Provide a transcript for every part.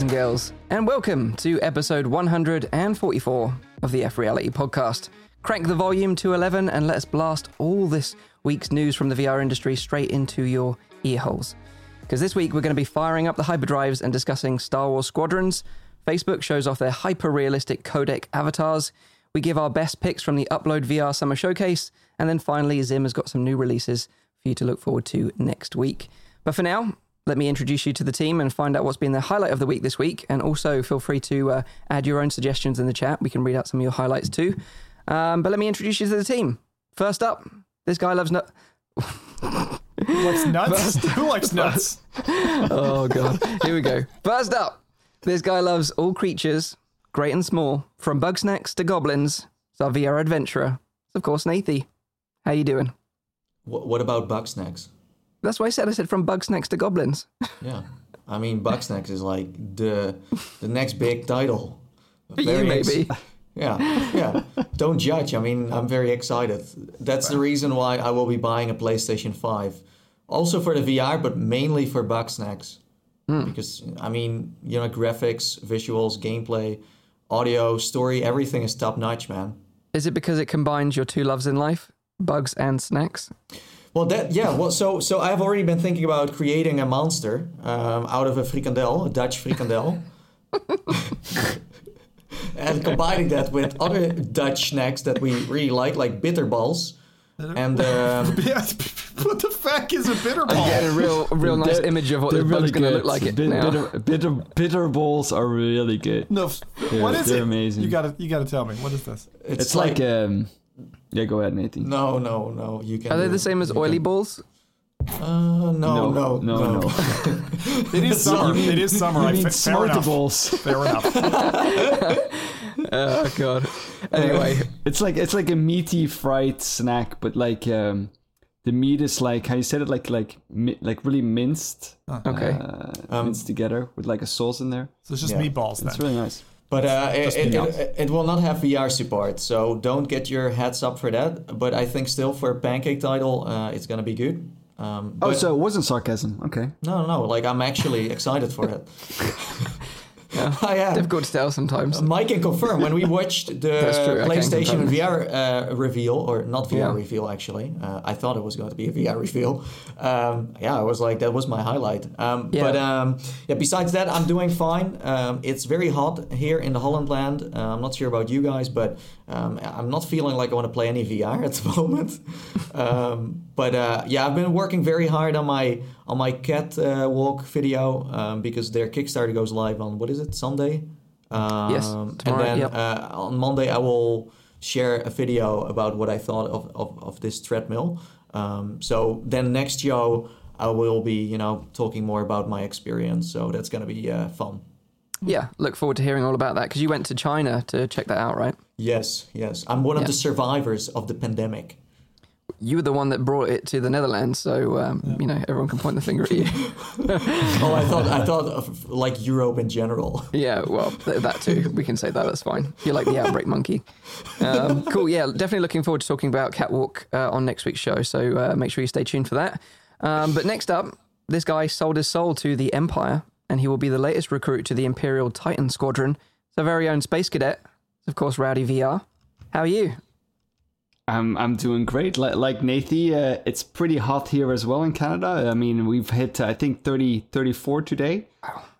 guys and girls, and welcome to episode 144 of the F Reality podcast. Crank the volume to 11 and let's blast all this week's news from the VR industry straight into your earholes. Because this week we're going to be firing up the hyperdrives and discussing Star Wars Squadrons. Facebook shows off their hyper realistic codec avatars. We give our best picks from the Upload VR Summer Showcase. And then finally, Zim has got some new releases for you to look forward to next week. But for now, let me introduce you to the team and find out what's been the highlight of the week this week. And also feel free to uh, add your own suggestions in the chat. We can read out some of your highlights too. Um, but let me introduce you to the team. First up, this guy loves nut. likes nuts? Who likes nuts? oh god, here we go. First up, this guy loves all creatures, great and small, from Bugsnax to goblins. It's our VR adventurer. It's of course Nathie. How you doing? What, what about Bugsnax? That's why I said I said from Bugsnax to goblins. Yeah, I mean bugs Bugsnax is like the the next big title. For you, maybe. Ex- yeah, yeah. Don't judge. I mean, I'm very excited. That's the reason why I will be buying a PlayStation 5. Also for the VR, but mainly for Bugsnax. Mm. Because, I mean, you know, graphics, visuals, gameplay, audio, story, everything is top notch, man. Is it because it combines your two loves in life, bugs and snacks? Well, that yeah. Well, so so I've already been thinking about creating a monster um, out of a frikandel, a Dutch frikandel. and combining that with other Dutch snacks that we really like, like bitterballs. And um, what the fuck is a bitterball? I get a real, a real nice image of what the really going to look like. It Bit, bitter, bitter, bitter balls are really good. No, yeah, what is they're it? amazing. You gotta, you gotta tell me. What is this? It's, it's like, like, um, yeah. Go ahead, Nathan. No, no, no. You can. Are they the same as oily can. balls? Uh, no, no, no, no. no. it is summer. it is summer. You mean F- fair enough. Fair enough. oh god. Anyway, it's like it's like a meaty fried snack, but like um, the meat is like how you said it, like like like really minced. Okay. Uh, um, minced together with like a sauce in there. So it's just yeah. meatballs. Then. It's really nice. But uh, it, it, it, it, will not have VR support, so don't get your heads up for that. But I think still for a pancake title, uh, it's gonna be good. Um, oh, so it wasn't sarcasm. Okay. No, no, like I'm actually excited for it. Yeah, I am. Difficult to tell sometimes. Mike can confirm when we watched the PlayStation VR uh, reveal, or not VR yeah. reveal actually. Uh, I thought it was going to be a VR reveal. Um, yeah, I was like, that was my highlight. Um, yeah. But um, yeah, besides that, I'm doing fine. Um, it's very hot here in the Holland land. Uh, I'm not sure about you guys, but um, I'm not feeling like I want to play any VR at the moment. Um, but uh, yeah, I've been working very hard on my on my cat uh, walk video um, because their Kickstarter goes live on what is it Sunday? Um, yes, tomorrow, and then yep. uh, on Monday I will share a video about what I thought of of, of this treadmill. Um, so then next show I will be you know talking more about my experience. So that's gonna be uh, fun. Yeah, look forward to hearing all about that because you went to China to check that out, right? Yes, yes. I'm one of the survivors of the pandemic you were the one that brought it to the Netherlands, so um, yeah. you know everyone can point the finger at you. oh, I thought I thought of like Europe in general. Yeah, well, th- that too. We can say that. That's fine. You're like the outbreak monkey. Um, cool. Yeah, definitely looking forward to talking about Catwalk uh, on next week's show. So uh, make sure you stay tuned for that. Um, but next up, this guy sold his soul to the Empire, and he will be the latest recruit to the Imperial Titan Squadron. It's our very own space cadet. of course, Rowdy VR. How are you? I'm I'm doing great. Like, like Nathie, uh, it's pretty hot here as well in Canada. I mean, we've hit I think 30, 34 today,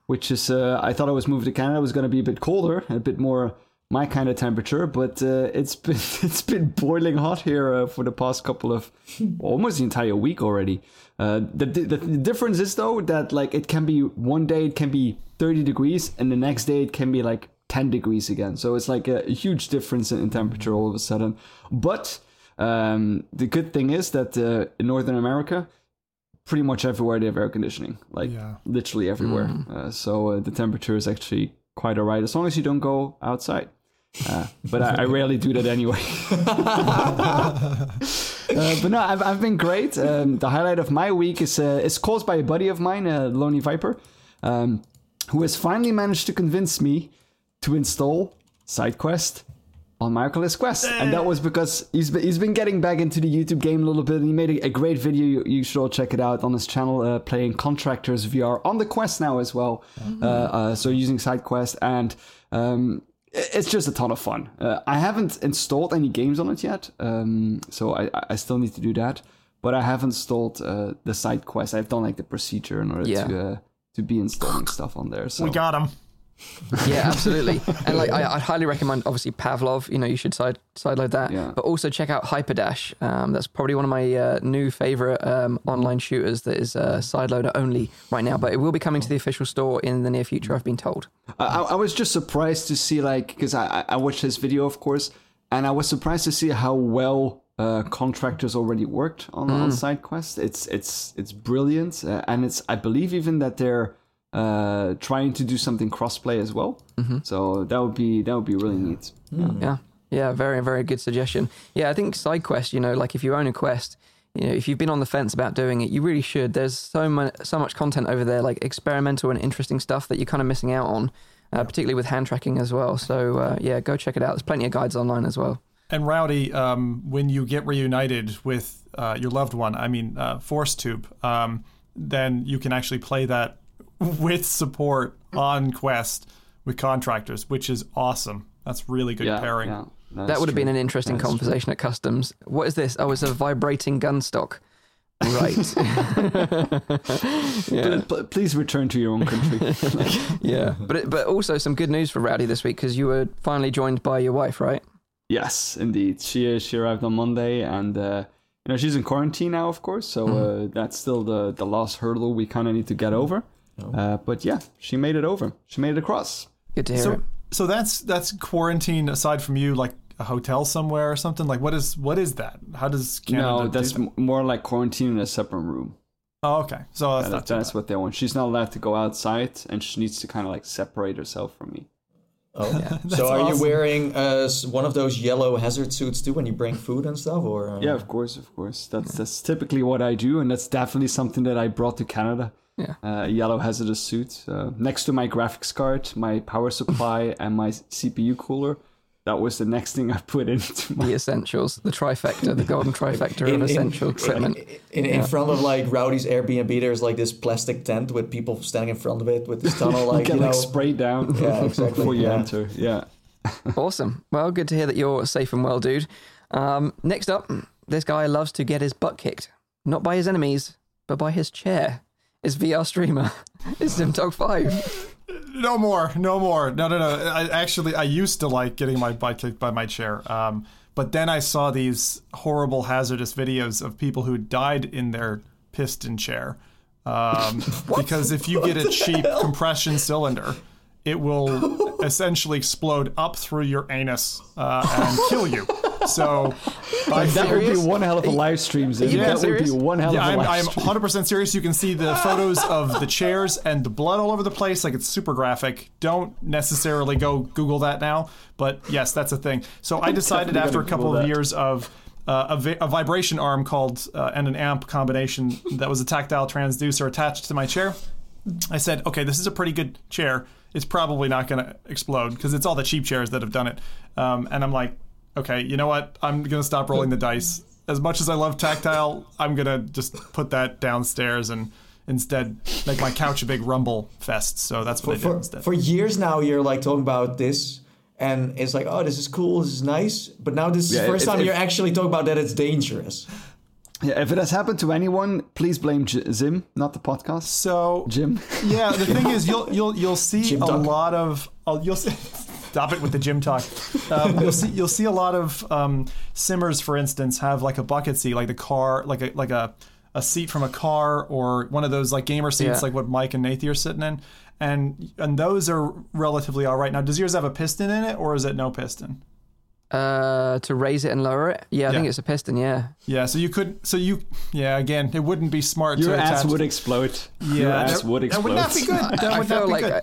which is uh, I thought I was moving to Canada was going to be a bit colder, a bit more my kind of temperature, but uh, it's been it's been boiling hot here uh, for the past couple of almost the entire week already. Uh, the, the the difference is though that like it can be one day it can be 30 degrees and the next day it can be like 10 degrees again. So it's like a, a huge difference in, in, temperature all of a sudden. But um, the good thing is that uh, in Northern America, pretty much everywhere they have air conditioning, like yeah. literally everywhere. Mm. Uh, so uh, the temperature is actually quite alright as long as you don't go outside. Uh, but I, I, rarely do that anyway. Uh, but no, I've, I've been great. Um, the highlight of my week is uh, is caused by a buddy of mine, uh, Lonely Viper, um, who has finally managed to convince me to install SideQuest on my Oculus Quest, and that was because he's been, he's been getting back into the YouTube game a little bit, and he made a, a great video. You, you, should all check it out on his channel, uh, playing Contractors VR on the Quest now as well. Mm-hmm. Uh, uh, so using side quest, and um, it's just a ton of fun. Uh, I haven't installed any games on it yet, um, so I, I still need to do that. But I have installed uh, the side quest. I've done like the procedure in order yeah. to uh, to be installing stuff on there. So we got him yeah, absolutely. And like, I, would highly recommend, obviously, Pavlov. You know, you should side sideload that. Yeah. But also check out Hyperdash. Um, that's probably one of my uh, new favorite um, online shooters that is uh, sideloader only right now. But it will be coming to the official store in the near future. I've been told. I, I was just surprised to see like because I, I watched his video, of course, and I was surprised to see how well uh, contractors already worked on, mm. on side quest. It's it's it's brilliant, uh, and it's I believe even that they're uh, trying to do something crossplay as well. Mm-hmm. So that would be that would be really neat. Mm. Yeah, yeah, very very good suggestion. Yeah, I think side quest. You know, like if you own a quest, you know, if you've been on the fence about doing it, you really should. There's so much so much content over there, like experimental and interesting stuff that you're kind of missing out on, uh, particularly with hand tracking as well. So uh, yeah, go check it out. There's plenty of guides online as well. And Rowdy, um, when you get reunited with uh, your loved one, I mean uh, Force Tube, um, then you can actually play that with support on Quest with contractors, which is awesome. That's really good yeah, pairing. Yeah, that would have been an interesting that's conversation true. at customs. What is this? Oh, it's a vibrating gun stock. Right. yeah. please return to your own country. yeah, but it, but also some good news for Rowdy this week because you were finally joined by your wife, right? Yes, indeed. She is. she arrived on Monday, and uh, you know she's in quarantine now, of course. So mm. uh, that's still the the last hurdle we kind of need to get over. Uh, but yeah, she made it over. She made it across. Good to hear. So, so that's that's quarantine aside from you, like a hotel somewhere or something. Like what is what is that? How does Canada? No, that's that? more like quarantine in a separate room. Oh, okay. So that's, that, that's what they want. She's not allowed to go outside, and she needs to kind of like separate herself from me. Oh, yeah. so are awesome. you wearing uh, one of those yellow hazard suits too when you bring food and stuff, or? Uh... Yeah, of course, of course. That's that's typically what I do, and that's definitely something that I brought to Canada. Yeah. Uh, yellow hazardous suit uh, next to my graphics card, my power supply, and my CPU cooler. That was the next thing I put into my... the essentials, the trifecta, the golden trifecta in, of essential in, equipment. In, in, yeah. in, front of like Rowdy's Airbnb, there's like this plastic tent with people standing in front of it with this tunnel, like you, you know, like sprayed down. Yeah, exactly. before you yeah. enter. Yeah. awesome. Well, good to hear that you're safe and well, dude. Um, next up, this guy loves to get his butt kicked, not by his enemies, but by his chair is VR streamer. Is Zimtog 5. No more, no more. No, no, no. I actually I used to like getting my butt kicked by my chair. Um, but then I saw these horrible hazardous videos of people who died in their piston chair. Um, because if you get a cheap compression cylinder, it will essentially explode up through your anus uh, and kill you. So that would be one hell of a live stream. Zim. Yeah, that serious? would be one hell yeah, of a I'm, live I'm 100% serious. You can see the photos of the chairs and the blood all over the place. Like it's super graphic. Don't necessarily go Google that now. But yes, that's a thing. So I decided after a couple of years of uh, a, vi- a, vibration arm called uh, and an amp combination that was a tactile transducer attached to my chair. I said, okay, this is a pretty good chair. It's probably not going to explode because it's all the cheap chairs that have done it. Um, and I'm like, okay, you know what? I'm gonna stop rolling the dice. As much as I love tactile, I'm gonna just put that downstairs and instead make my couch a big rumble fest. So that's what for, I did instead. For years now, you're like talking about this, and it's like, oh, this is cool, this is nice. But now this is the first if, time if, you're actually talking about that it's dangerous. Yeah, if it has happened to anyone, please blame J- Zim, not the podcast. So Jim. Yeah, the thing is, you'll you'll you'll see Jim a Duck. lot of uh, you'll see. Stop it with the gym talk. Um, you'll see you'll see a lot of um, simmers, for instance, have like a bucket seat, like the car, like a like a a seat from a car or one of those like gamer seats, yeah. like what Mike and Nathan are sitting in, and and those are relatively all right. Now, does yours have a piston in it, or is it no piston? Uh, to raise it and lower it. Yeah, I yeah. think it's a piston. Yeah. Yeah. So you could. So you. Yeah. Again, it wouldn't be smart. Your to ass would to, explode. Yeah. Your ass would explode. That would not be good. That would I feel like. I,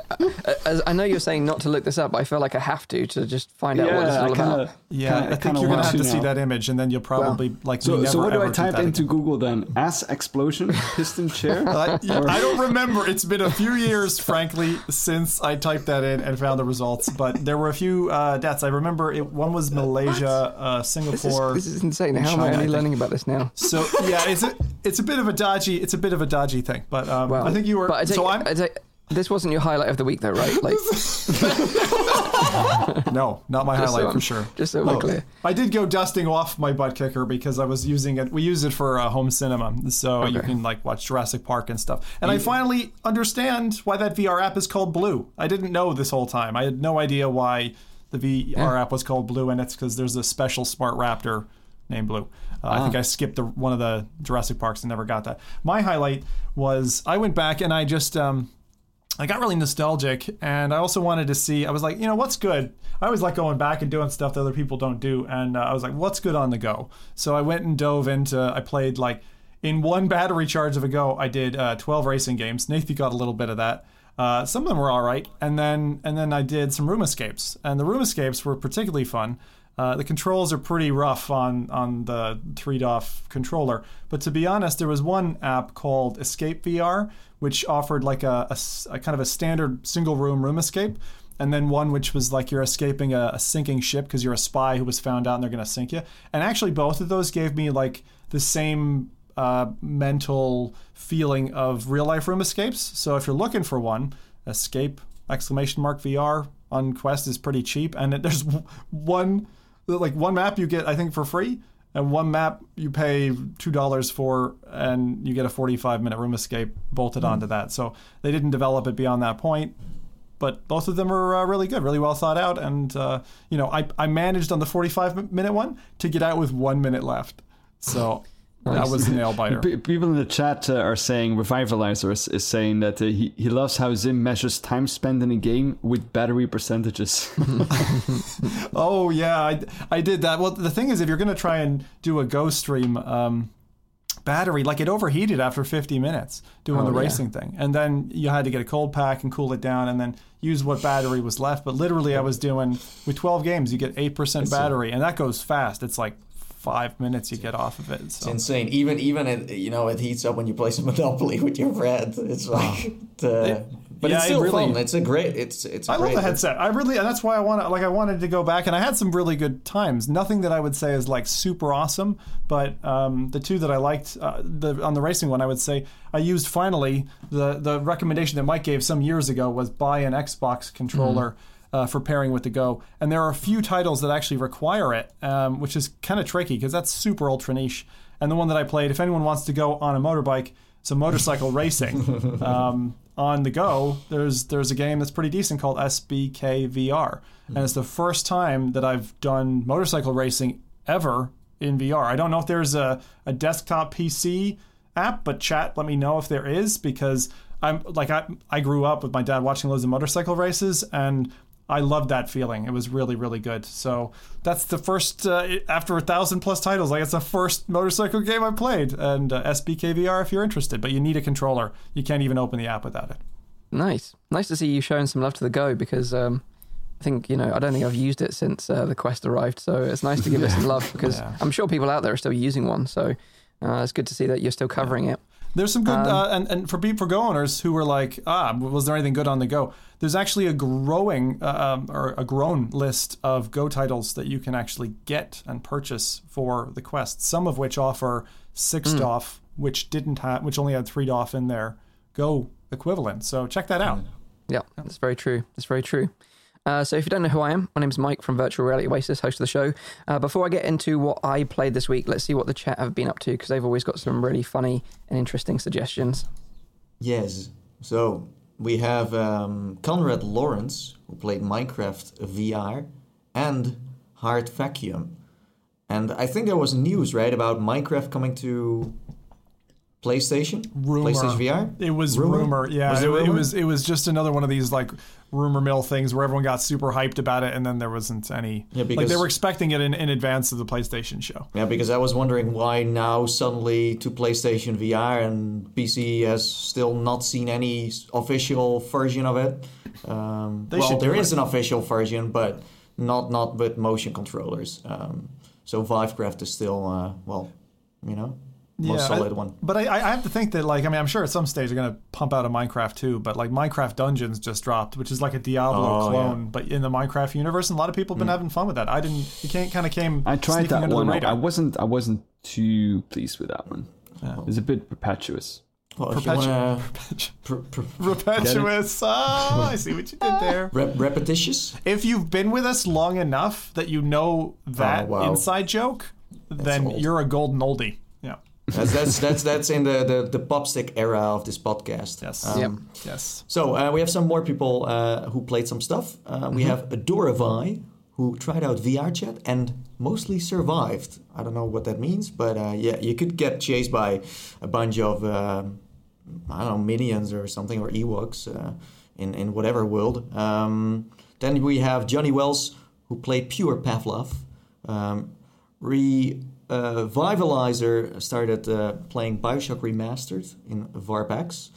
I, I, know you're saying not to look this up. But I feel like I have to to just find out yeah, what it's all kinda, about. Yeah, kinda, I think you're gonna have to see that image, and then you'll probably well, like. So, so what do I type into again. Google then? Ass explosion, piston chair. I, I don't remember. It's been a few years, frankly, since I typed that in and found the results. But there were a few uh, deaths. I remember it. One was Malaysia, uh, Singapore. This is, this is insane. How China, am I only learning about this now? So yeah, it's a it's a bit of a dodgy it's a bit of a dodgy thing, but um, I think you were. But I take, so I'm. I take, this wasn't your highlight of the week, though, right? Like, no, not my highlight so for sure. Just so we're clear. I did go dusting off my butt kicker because I was using it. We use it for uh, home cinema, so okay. you can like watch Jurassic Park and stuff. And you, I finally understand why that VR app is called Blue. I didn't know this whole time. I had no idea why the VR yeah. app was called Blue, and it's because there's a special smart raptor named Blue. Uh, I think ah. I skipped the, one of the Jurassic Parks and never got that. My highlight was I went back and I just um, I got really nostalgic and I also wanted to see, I was like, you know, what's good? I always like going back and doing stuff that other people don't do. And uh, I was like, what's good on the go? So I went and dove into, I played like in one battery charge of a go, I did uh, 12 racing games. Nathan got a little bit of that. Uh, some of them were all right. And then, and then I did some room escapes. And the room escapes were particularly fun. Uh, the controls are pretty rough on on the 3DOF controller, but to be honest, there was one app called Escape VR, which offered like a, a, a kind of a standard single room room escape, and then one which was like you're escaping a, a sinking ship because you're a spy who was found out and they're going to sink you. And actually, both of those gave me like the same uh, mental feeling of real life room escapes. So if you're looking for one, Escape exclamation mark VR on Quest is pretty cheap, and it, there's one like one map you get I think for free, and one map you pay two dollars for, and you get a 45 minute room escape bolted mm. onto that. So they didn't develop it beyond that point. But both of them are uh, really good, really well thought out, and uh, you know I, I managed on the 45 minute one to get out with one minute left. So that was a nail biter. People in the chat uh, are saying Revivalizer is, is saying that uh, he, he loves how Zim measures time spent in a game with battery percentages. oh yeah, I, I did that. Well, the thing is, if you're going to try and do a Go stream, um, battery like it overheated after 50 minutes doing oh, the racing yeah. thing, and then you had to get a cold pack and cool it down, and then use what battery was left. But literally, I was doing with 12 games, you get eight percent battery, and that goes fast. It's like five minutes you get off of it. So. It's insane. Even even it, you know it heats up when you play some Monopoly with your friend. It's like, the, but yeah, it's still really, fun. It's a great. It's it's. I love the headset. I really, and that's why I want like I wanted to go back, and I had some really good times. Nothing that I would say is like super awesome, but um, the two that I liked, uh, the on the racing one, I would say I used finally the the recommendation that Mike gave some years ago was buy an Xbox controller. Mm-hmm uh, for pairing with the Go. And there are a few titles that actually require it, um, which is kind of tricky because that's super ultra niche. And the one that I played, if anyone wants to go on a motorbike, some motorcycle racing um, on the Go. There's there's a game that's pretty decent called SBK VR, and it's the first time that I've done motorcycle racing ever in VR. I don't know if there's a, a desktop PC app, but chat, let me know if there is because I'm like I I grew up with my dad watching loads of motorcycle races, and I loved that feeling. It was really, really good. So that's the first uh, after a thousand plus titles. Like it's the first motorcycle game I played, and uh, SBKVR if you're interested. But you need a controller. You can't even open the app without it. Nice, nice to see you showing some love to the Go because um, I think you know I don't think I've used it since uh, the Quest arrived. So it's nice to give it some love because yeah. I'm sure people out there are still using one. So uh, it's good to see that you're still covering yeah. it. There's some good, um, uh, and, and for for Go owners who were like, ah, was there anything good on the Go? There's actually a growing uh, um, or a grown list of Go titles that you can actually get and purchase for the Quest. Some of which offer six mm. DOF, which didn't have, which only had three DOF in their Go equivalent. So check that out. Yeah, that's very true. That's very true. Uh, so, if you don't know who I am, my name is Mike from Virtual Reality Oasis, host of the show. Uh, before I get into what I played this week, let's see what the chat have been up to because they've always got some really funny and interesting suggestions. Yes. So, we have um, Conrad Lawrence, who played Minecraft VR and Hard Vacuum. And I think there was news, right, about Minecraft coming to PlayStation, rumor. PlayStation VR. It was rumor. rumor. Yeah, was it, it, was. It was just another one of these like rumor mill things where everyone got super hyped about it, and then there wasn't any. Yeah, because, like they were expecting it in, in advance of the PlayStation show. Yeah, because I was wondering why now suddenly to PlayStation VR and PC has still not seen any official version of it. Um, well, there is an official version, but not not with motion controllers. Um, so Vivecraft is still uh, well, you know most Yeah, solid I- one. But I, I have to think that, like, I mean, I'm sure at some stage they're going to pump out a Minecraft too. But like, Minecraft Dungeons just dropped, which is like a Diablo Oh, yeah. clone, but in the Minecraft universe. And a lot of people have been hmm. having fun with that. I didn't. It can't kind of came. I tried that under one. I wasn't. I wasn't too pleased with that one. It's a bit perpetuous. Well, if you wanna pr- pr- Repetitious. Oh, I see what you did there. rep- repetitious, If you've been with us long enough that you know oh, that Oh, wow. inside joke, then old. you're a golden oldie. That's that's that's that's in the the, the popstick era of this podcast. Yes. Um, Yep. Yes. So uh, we have some more people uh, who played some stuff. Uh, we have Adoravai, who tried out VR chat and mostly survived. I don't know what that means, but uh, yeah, you could get chased by a bunch of um I don't know minions or something or Ewoks uh, in in whatever world. Um, then we have Johnny Wells, who played pure Pavlov. Um, Re uh, Vivalizer started uh, playing Bioshock Remastered in VorpX.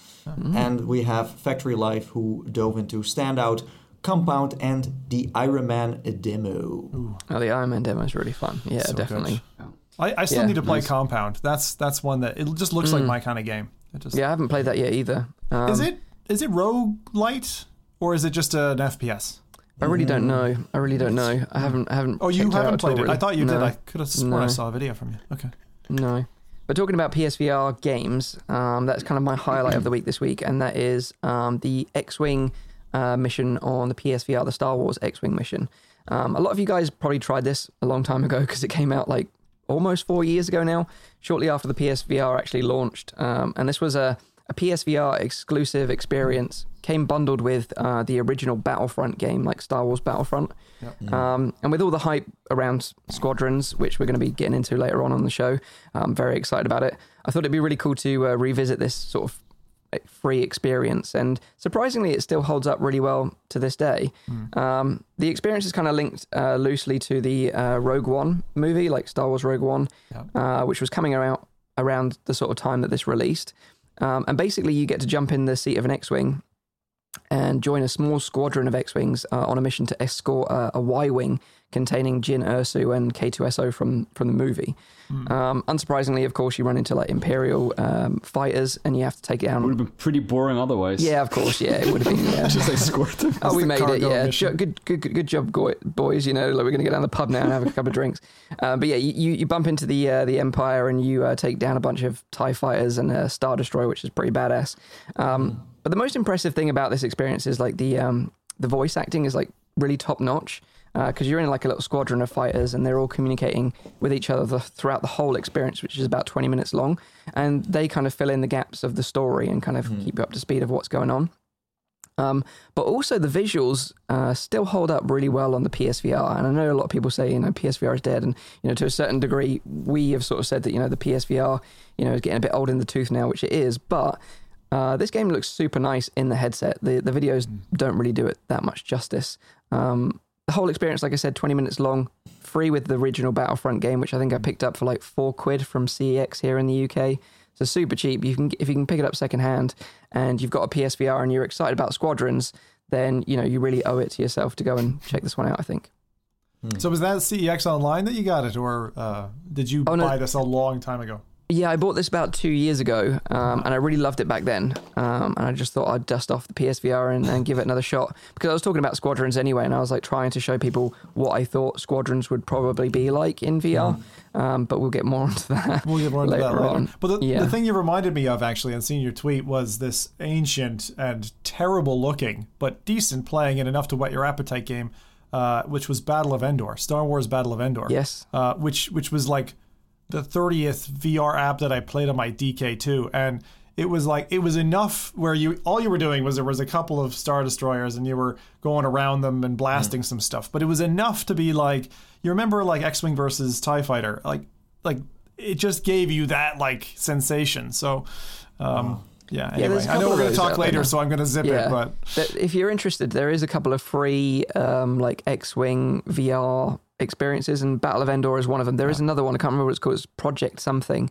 And we have Factory Life, who dove into Standout, Compound, and the Iron Man demo. Oh, the Iron Man demo is really fun. Yeah, So definitely. I, I still Yeah, need to play nice. Compound. That's that's one that it just looks like my kind of game. It just, Yeah, I haven't played that yet either. Um, Is it is it rogue light or is it just an FPS? I really don't know. I really don't know. I haven't. I haven't. Oh, you haven't at all, played it. I thought you did. I could have sworn I saw a video from you. Okay. No. But talking about PSVR games, um, that's kind of my highlight of the week this week, and that is um, the X-wing uh, mission on the PSVR, the Star Wars X-wing mission. Um, a lot of you guys probably tried this a long time ago because it came out like almost four years ago now, shortly after the PSVR actually launched. Um, and this was a, a PSVR exclusive experience. Came bundled with uh, the original Battlefront game, like Star Wars Battlefront. Um, and with all the hype around Squadrons, which we're going to be getting into later on on the show, I'm very excited about it. I thought it'd be really cool to uh, revisit this sort of free experience. And surprisingly, it still holds up really well to this day. Um, the experience is kind of linked uh, loosely to the uh, Rogue One movie, like Star Wars Rogue One, uh, which was coming out around the sort of time that this released. Um, and basically, you get to jump in the seat of an X Wing and join a small squadron of X-wings uh, on a mission to escort uh, a Y-wing containing Jyn Erso and K2SO from from the movie. Um, unsurprisingly, of course, you run into like Imperial um, fighters, and you have to take it down. Would have been pretty boring otherwise. Yeah, of course. Yeah, it would have been. Yeah. Just like squirt them. Oh, we made it. Yeah, mission. Good, good, good, good job, boys. You know, like we're gonna go down the pub now and have a couple of drinks. Uh, but yeah, you, you you bump into the uh, the Empire and you uh, take down a bunch of Tie fighters and a Star Destroyer, which is pretty badass. Um, but the most impressive thing about this experience is like the um, the voice acting is like really top notch because you're in like a little squadron of fighters and they're all communicating with each other the, throughout the whole experience, which is about 20 minutes long, and they kind of fill in the gaps of the story and kind of keep you up to speed of what's going on. Um, but also the visuals uh, still hold up really well on the PSVR, and I know a lot of people say you know PSVR is dead, and you know to a certain degree we have sort of said that you know the PSVR you know is getting a bit old in the tooth now, which it is, but uh, this game looks super nice in the headset. The the videos don't really do it that much justice. Um, the whole experience, like I said, 20 minutes long, free with the original Battlefront game, which I think I picked up for like four quid from CEX here in the UK. So super cheap. You can if you can pick it up secondhand, and you've got a PSVR and you're excited about Squadrons, then you know you really owe it to yourself to go and check this one out. I think. So was that CEX Online that you got it, or uh, did you Oh, no. buy this a long time ago? Yeah, I bought this about two years ago, um, and I really loved it back then. Um, and I just thought I'd dust off the PSVR and, and give it another shot because I was talking about Squadrons anyway, and I was like trying to show people what I thought Squadrons would probably be like in VR. Um, but we'll get more onto that. We'll get more into that later later. on. But the, Yeah. the thing you reminded me of, actually, and seeing your tweet, was this ancient and terrible looking, but decent playing and enough to whet your appetite game, uh, which was Battle of Endor, Star Wars Battle of Endor. Yes. Uh, which which was like the 30th VR app that I played on my DK2, and it was like it was enough where you all you were doing was there was a couple of star destroyers and you were going around them and blasting some stuff, but it was enough to be like you remember like X-wing versus Tie Fighter, like like it just gave you that like sensation. So. Um, Yeah. Anyway, there's a I know we're going to talk later, so I'm going to zip Yeah. it. But Th- if you're interested, there is a couple of free um, like X-wing VR experiences, and Battle of Endor is one of them. There is another one I can't remember what it's called. It's Project something.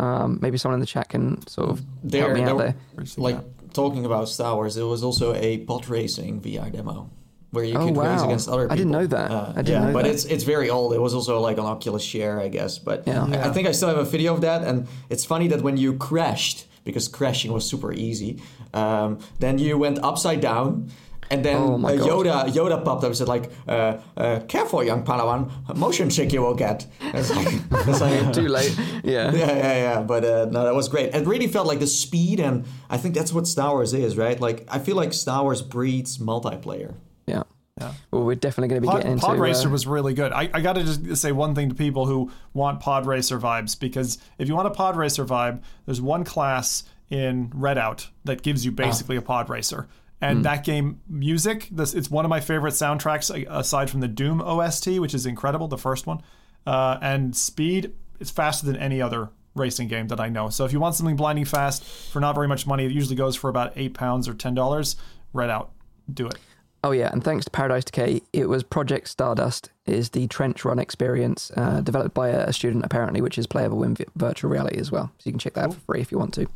Um, maybe someone in the chat can sort of There, help me there out were- there. Like gap? talking about Star Wars, there was also a pod racing VR demo. where you oh, could wow. race against other people. I didn't know that. Uh, I didn't yeah, know but that. it's it's very old. It was also like on Oculus Share, I guess. But yeah. I, I, think I still have a video of that, and it's funny that when you crashed, because crashing was super easy, um, then you went upside down. And then oh uh, Yoda Yoda popped up and said like, uh, uh, "Careful, young Padawan, motion sick you will get." It's like, it's like too late. Yeah, yeah, yeah, yeah. But uh, no, that was great. It really felt like the speed, and I think that's what Star Wars is, right? Like I feel like Star Wars breeds multiplayer. Yeah. Yeah. Well, we're definitely going to be Pod, getting into. Pod Racer uh, was really good. I, I got to just say one thing to people who want Pod Racer vibes because if you want a Pod Racer vibe, there's one class in Redout that gives you basically a Pod Racer. And mm. that game music, this it's one of my favorite soundtracks aside from the Doom OST, which is incredible, the first one. Uh, and speed, it's faster than any other racing game that I know. So if you want something blinding fast for not very much money, it usually goes for about eight pounds or ten dollars. Redout, do it. Oh yeah, and thanks to Paradise Decay, it was Project Stardust is the trench run experience uh, developed by a, student apparently, which is playable in virtual reality as well. So you can check that out for free if you want to.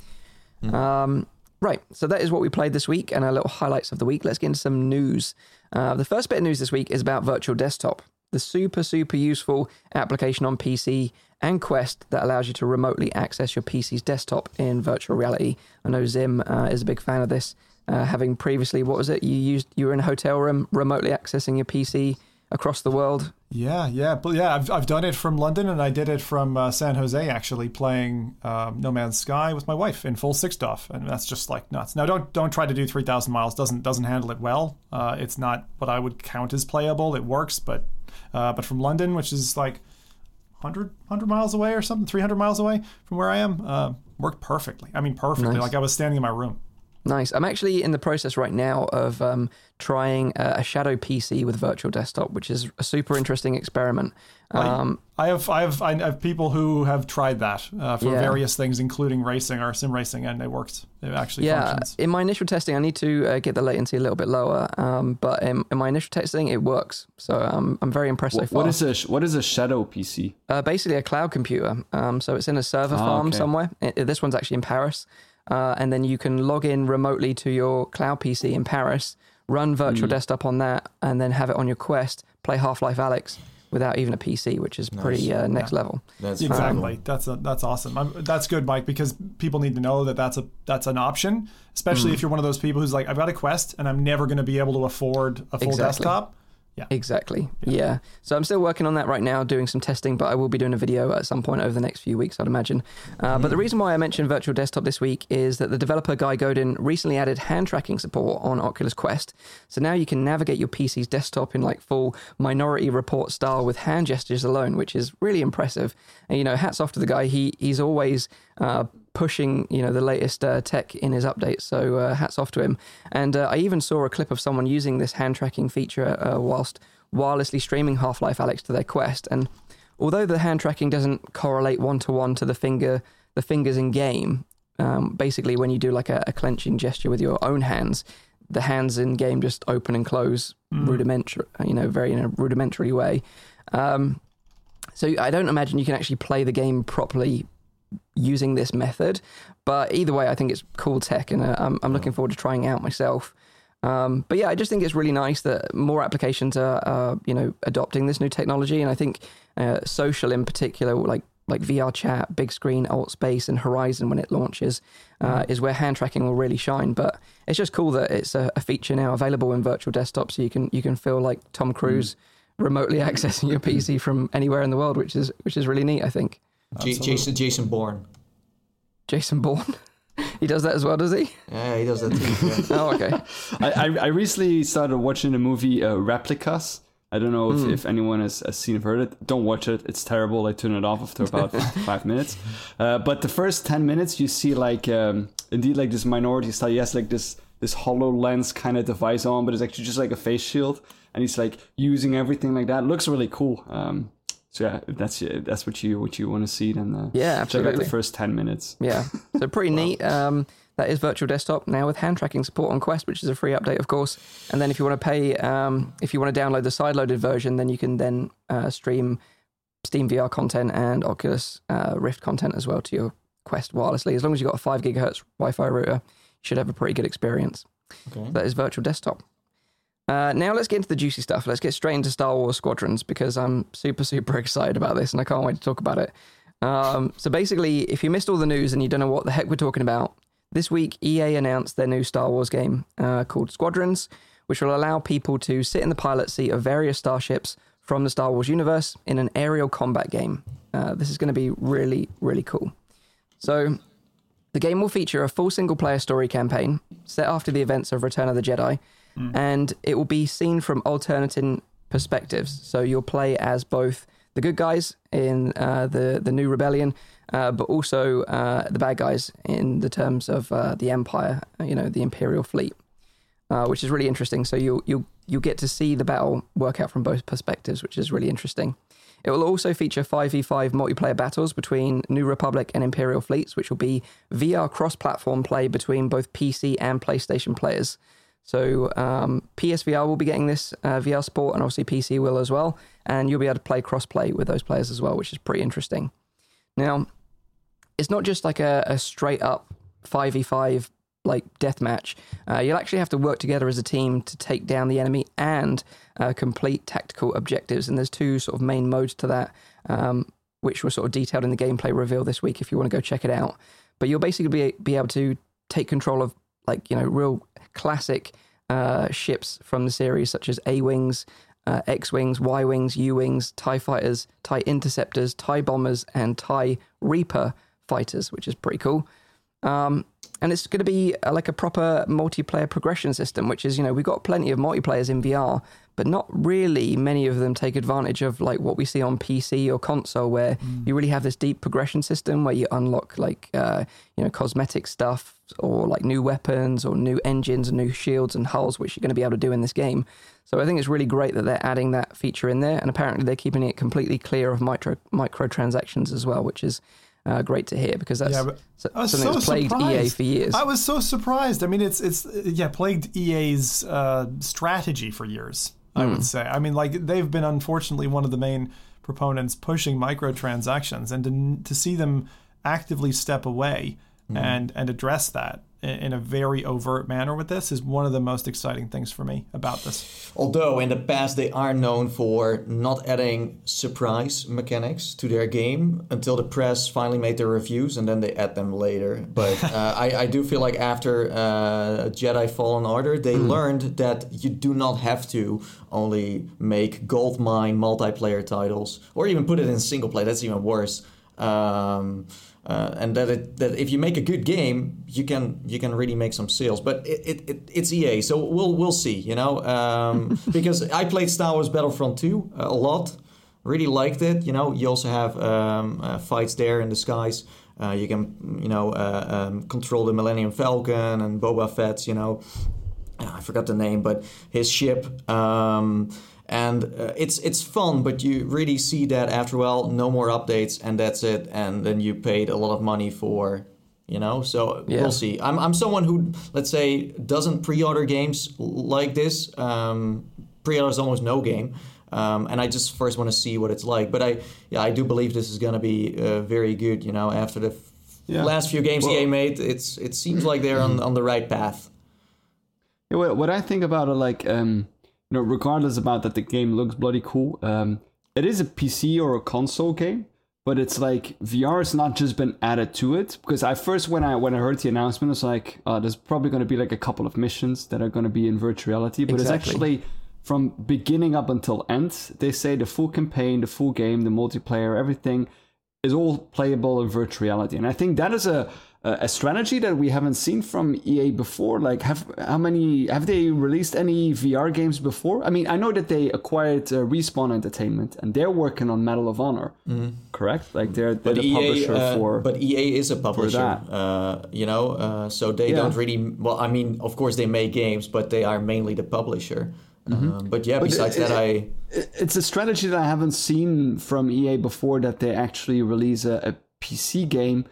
Mm. Um, right, so that is what we played this week and our little highlights of the week. Let's get into some news. Uh, the first bit of news this week is about Virtual Desktop, the super super useful application on PC and Quest that allows you to remotely access your PC's desktop in virtual reality. I know Zim uh, is a big fan of this uh, having previously, what was it? You used you were in a hotel room, remotely accessing your PC across the world. Yeah, yeah, but yeah, I've I've done it from London, and I did it from uh, San Jose actually, playing um, No Man's Sky with my wife in full six DoF, and that's just like nuts. Now, don't don't try to do three thousand miles. doesn't doesn't handle it well. Uh, it's not what I would count as playable. It works, but uh, but from London, which is like 100, 100 miles away or something, 300 miles away from where I am, uh, worked perfectly. I mean, perfectly. Nice. Like I was standing in my room. Nice. I'm actually in the process right now of um, trying a, a, Shadow PC with Virtual Desktop, which is a super interesting experiment. Um, I, have, I have, I have people who have tried that uh, for yeah. various things, including racing or sim racing, and it works. It actually yeah, functions. in my initial testing, I need to uh, get the latency a little bit lower, um, but in, in, my initial testing, it works. So um, I'm very impressed what, so far. What is a what is a Shadow PC? Uh, basically, a cloud computer. Um, so it's in a server oh, farm okay. somewhere. It, this one's actually in Paris. Uh, and then you can log in remotely to your cloud PC in Paris, run virtual mm. desktop on that, and then have it on your Quest, play Half Life Alyx without even a PC, which is nice. pretty uh, next yeah. level. That's exactly um, that's a, that's awesome. I'm, that's good, Mike, because people need to know that that's a that's an option, especially mm. if you're one of those people who's like, I've got a Quest and I'm never going to be able to afford a full exactly. desktop. Yeah. Exactly. Yeah. yeah. So I'm still working on that right now, doing some testing, but I will be doing a video at some point over the next few weeks, I'd imagine. Uh, mm But the reason why I mentioned Virtual Desktop this week is that the developer Guy Godin recently added hand tracking support on Oculus Quest. So now you can navigate your PC's desktop in like full Minority Report style with hand gestures alone, which is really impressive. And you know, hats off to the guy. He he's always uh, pushing you know the latest uh, tech in his updates. So uh, hats off to him. And uh, I even saw a clip of someone using this hand tracking feature uh, whilst wirelessly streaming Half Life Alyx to their Quest. And although the hand tracking doesn't correlate one to one to the finger the fingers in game, um, basically when you do like a, a, clenching gesture with your own hands. The hands in game just open and close mm. rudimentary, you know, very in a rudimentary way. Um, so I don't imagine you can actually play the game properly using this method. But either way, I think it's cool tech, and uh, I'm, I'm looking forward to trying it out myself. Um, but yeah, I just think it's really nice that more applications are, uh, you know, adopting this new technology, and I think uh, social in particular, like like VR chat, big screen, alt space, and Horizon when it launches, uh, mm. is where hand tracking will really shine. But it's just cool that it's a, a, feature now available in virtual desktop, so you can you can feel like Tom Cruise mm. remotely accessing your PC from anywhere in the world, which is which is really neat. I think. J- Jason Jason Bourne. Jason Bourne. he does that as well, does he? Yeah, he does that too. Yeah. oh, okay. I, I recently started watching the movie uh, Replicas. I don't know if, mm. if anyone has, has seen or heard it. Don't watch it. It's terrible. I turn it off after about five minutes. Uh, but the first ten minutes, you see like um, indeed like this minority style. He has like this this HoloLens kind of device on, but it's actually just like a face shield, and he's like using everything like that. It looks really cool. Um, so yeah, if that's that's what you what you want to see, then uh, yeah, absolutely. check out the first ten minutes. Yeah, so pretty wow. neat. Um, that is virtual desktop now with hand tracking support on Quest, which is a free update, of course. And then if you want to pay, um, if you want to download the side-loaded version, then you can then uh, stream Steam VR content and Oculus uh, Rift content as well to your Quest wirelessly. As long as you've got a five gigahertz Wi-Fi router, you should have a pretty good experience. Okay. That is virtual desktop. Uh, now let's get into the juicy stuff. Let's get straight into Star Wars Squadrons because I'm super, super excited about this and I can't wait to talk about it. Um, so basically, if you missed all the news and you don't know what the heck we're talking about, this week EA announced their new Star Wars game uh, called Squadrons, which will allow people to sit in the pilot seat of various starships from the Star Wars universe in an aerial combat game. Uh, this is going to be really, really cool. So, the game will feature a full single player story campaign set after the events of Return of the Jedi, mm. and it will be seen from alternating perspectives. So, you'll play as both the good guys in uh, the, the new rebellion, uh, but also uh, the bad guys in the terms of uh, the Empire, you know, the Imperial fleet. Uh, which is really interesting. So you'll you'll you'll get to see the battle work out from both perspectives, which is really interesting. It will also feature 5v5 multiplayer battles between New Republic and Imperial fleets, which will be VR cross platform play between both PC and PlayStation players. So um, PSVR will be getting this uh, VR support, and obviously PC will as well. And you'll be able to play cross play with those players as well, which is pretty interesting. Now, it's not just like a, a straight up 5v5 like deathmatch. Uh, you'll actually have to work together as a team to take down the enemy and uh, complete tactical objectives. And there's two sort of main modes to that, um, which were sort of detailed in the gameplay reveal this week. If you want to go check it out, but you'll basically be be able to take control of like you know real classic uh, ships from the series, such as A wings. Uh, X Wings, Y Wings, U Wings, TIE Fighters, TIE Interceptors, TIE Bombers, and TIE Reaper fighters, which is pretty cool. Um, and it's going to be uh, like a proper multiplayer progression system, which is, you know, we've got plenty of multiplayers in VR, but not really many of them take advantage of like what we see on PC or console, where mm. you really have this deep progression system where you unlock like, uh, you know, cosmetic stuff or like new weapons or new engines and new shields and hulls, which you're going to be able to do in this game. So I think it's really great that they're adding that feature in there, and apparently they're keeping it completely clear of micro microtransactions as well, which is uh, great to hear because that's yeah, something so that's plagued surprised. EA for years. I was so surprised. I mean, it's it's yeah plagued EA's uh, strategy for years. I would hmm. say. I mean, like they've been unfortunately one of the main proponents pushing microtransactions, and to to see them actively step away mm. and and address that in a very overt manner with this is one of the most exciting things for me about this. Although in the past they are known for not adding surprise mechanics to their game until the press finally made their reviews and then they add them later. But uh, I, I, do feel like after uh, Jedi Fallen Order, they mm. learned that you do not have to only make gold mine multiplayer titles or even put it in single play. That's even worse. Um, uh, and that it, that if you make a good game, you can you can really make some sales. But it, it, it it's EA, so we'll we'll see, you know. Um, because I played Star Wars Battlefront 2 a lot, really liked it. You know, you also have um, uh, fights there in the skies. Uh, you can you know uh, um, control the Millennium Falcon and Boba Fett. You know, I forgot the name, but his ship. Um, and uh, it's it's fun but you really see that after a while no more updates and that's it. And then you paid a lot of money for you know? So yeah. we'll see. I'm, I'm someone who let's say doesn't pre-order games like this. Um, pre-order is almost no game. Um, and I just first want to see what it's like. But I yeah I do believe this is going to be uh, very good you know? After the f- yeah. last few games well, EA made it's it seems like they're on, on the right path. Yeah, what I think about it like um you know, regardless about that the game looks bloody cool, um, it is a PC or a console game, but it's like VR has not just been added to it. Because I first when I when I heard the announcement, I was like, uh, there's probably going to be like a couple of missions that are going to be in virtual reality, but exactly. it's actually from beginning up until end. They say the full campaign, the full game, the multiplayer, everything is all playable in virtual reality, and I think that is a a strategy that we haven't seen from EA before? Like, have how many have they released any VR games before? I mean, I know that they acquired uh, Respawn Entertainment and they're working on Medal of Honor, mm. correct? Like they're, they're the EA, publisher uh, for. But EA is a publisher, uh, you know, uh, so they yeah. don't really. Well, I mean, of course they make games, but they are mainly the publisher. Mm-hmm. Um, but yeah, but besides it, that, I it's a strategy that I haven't seen from EA before that they actually release a, a PC game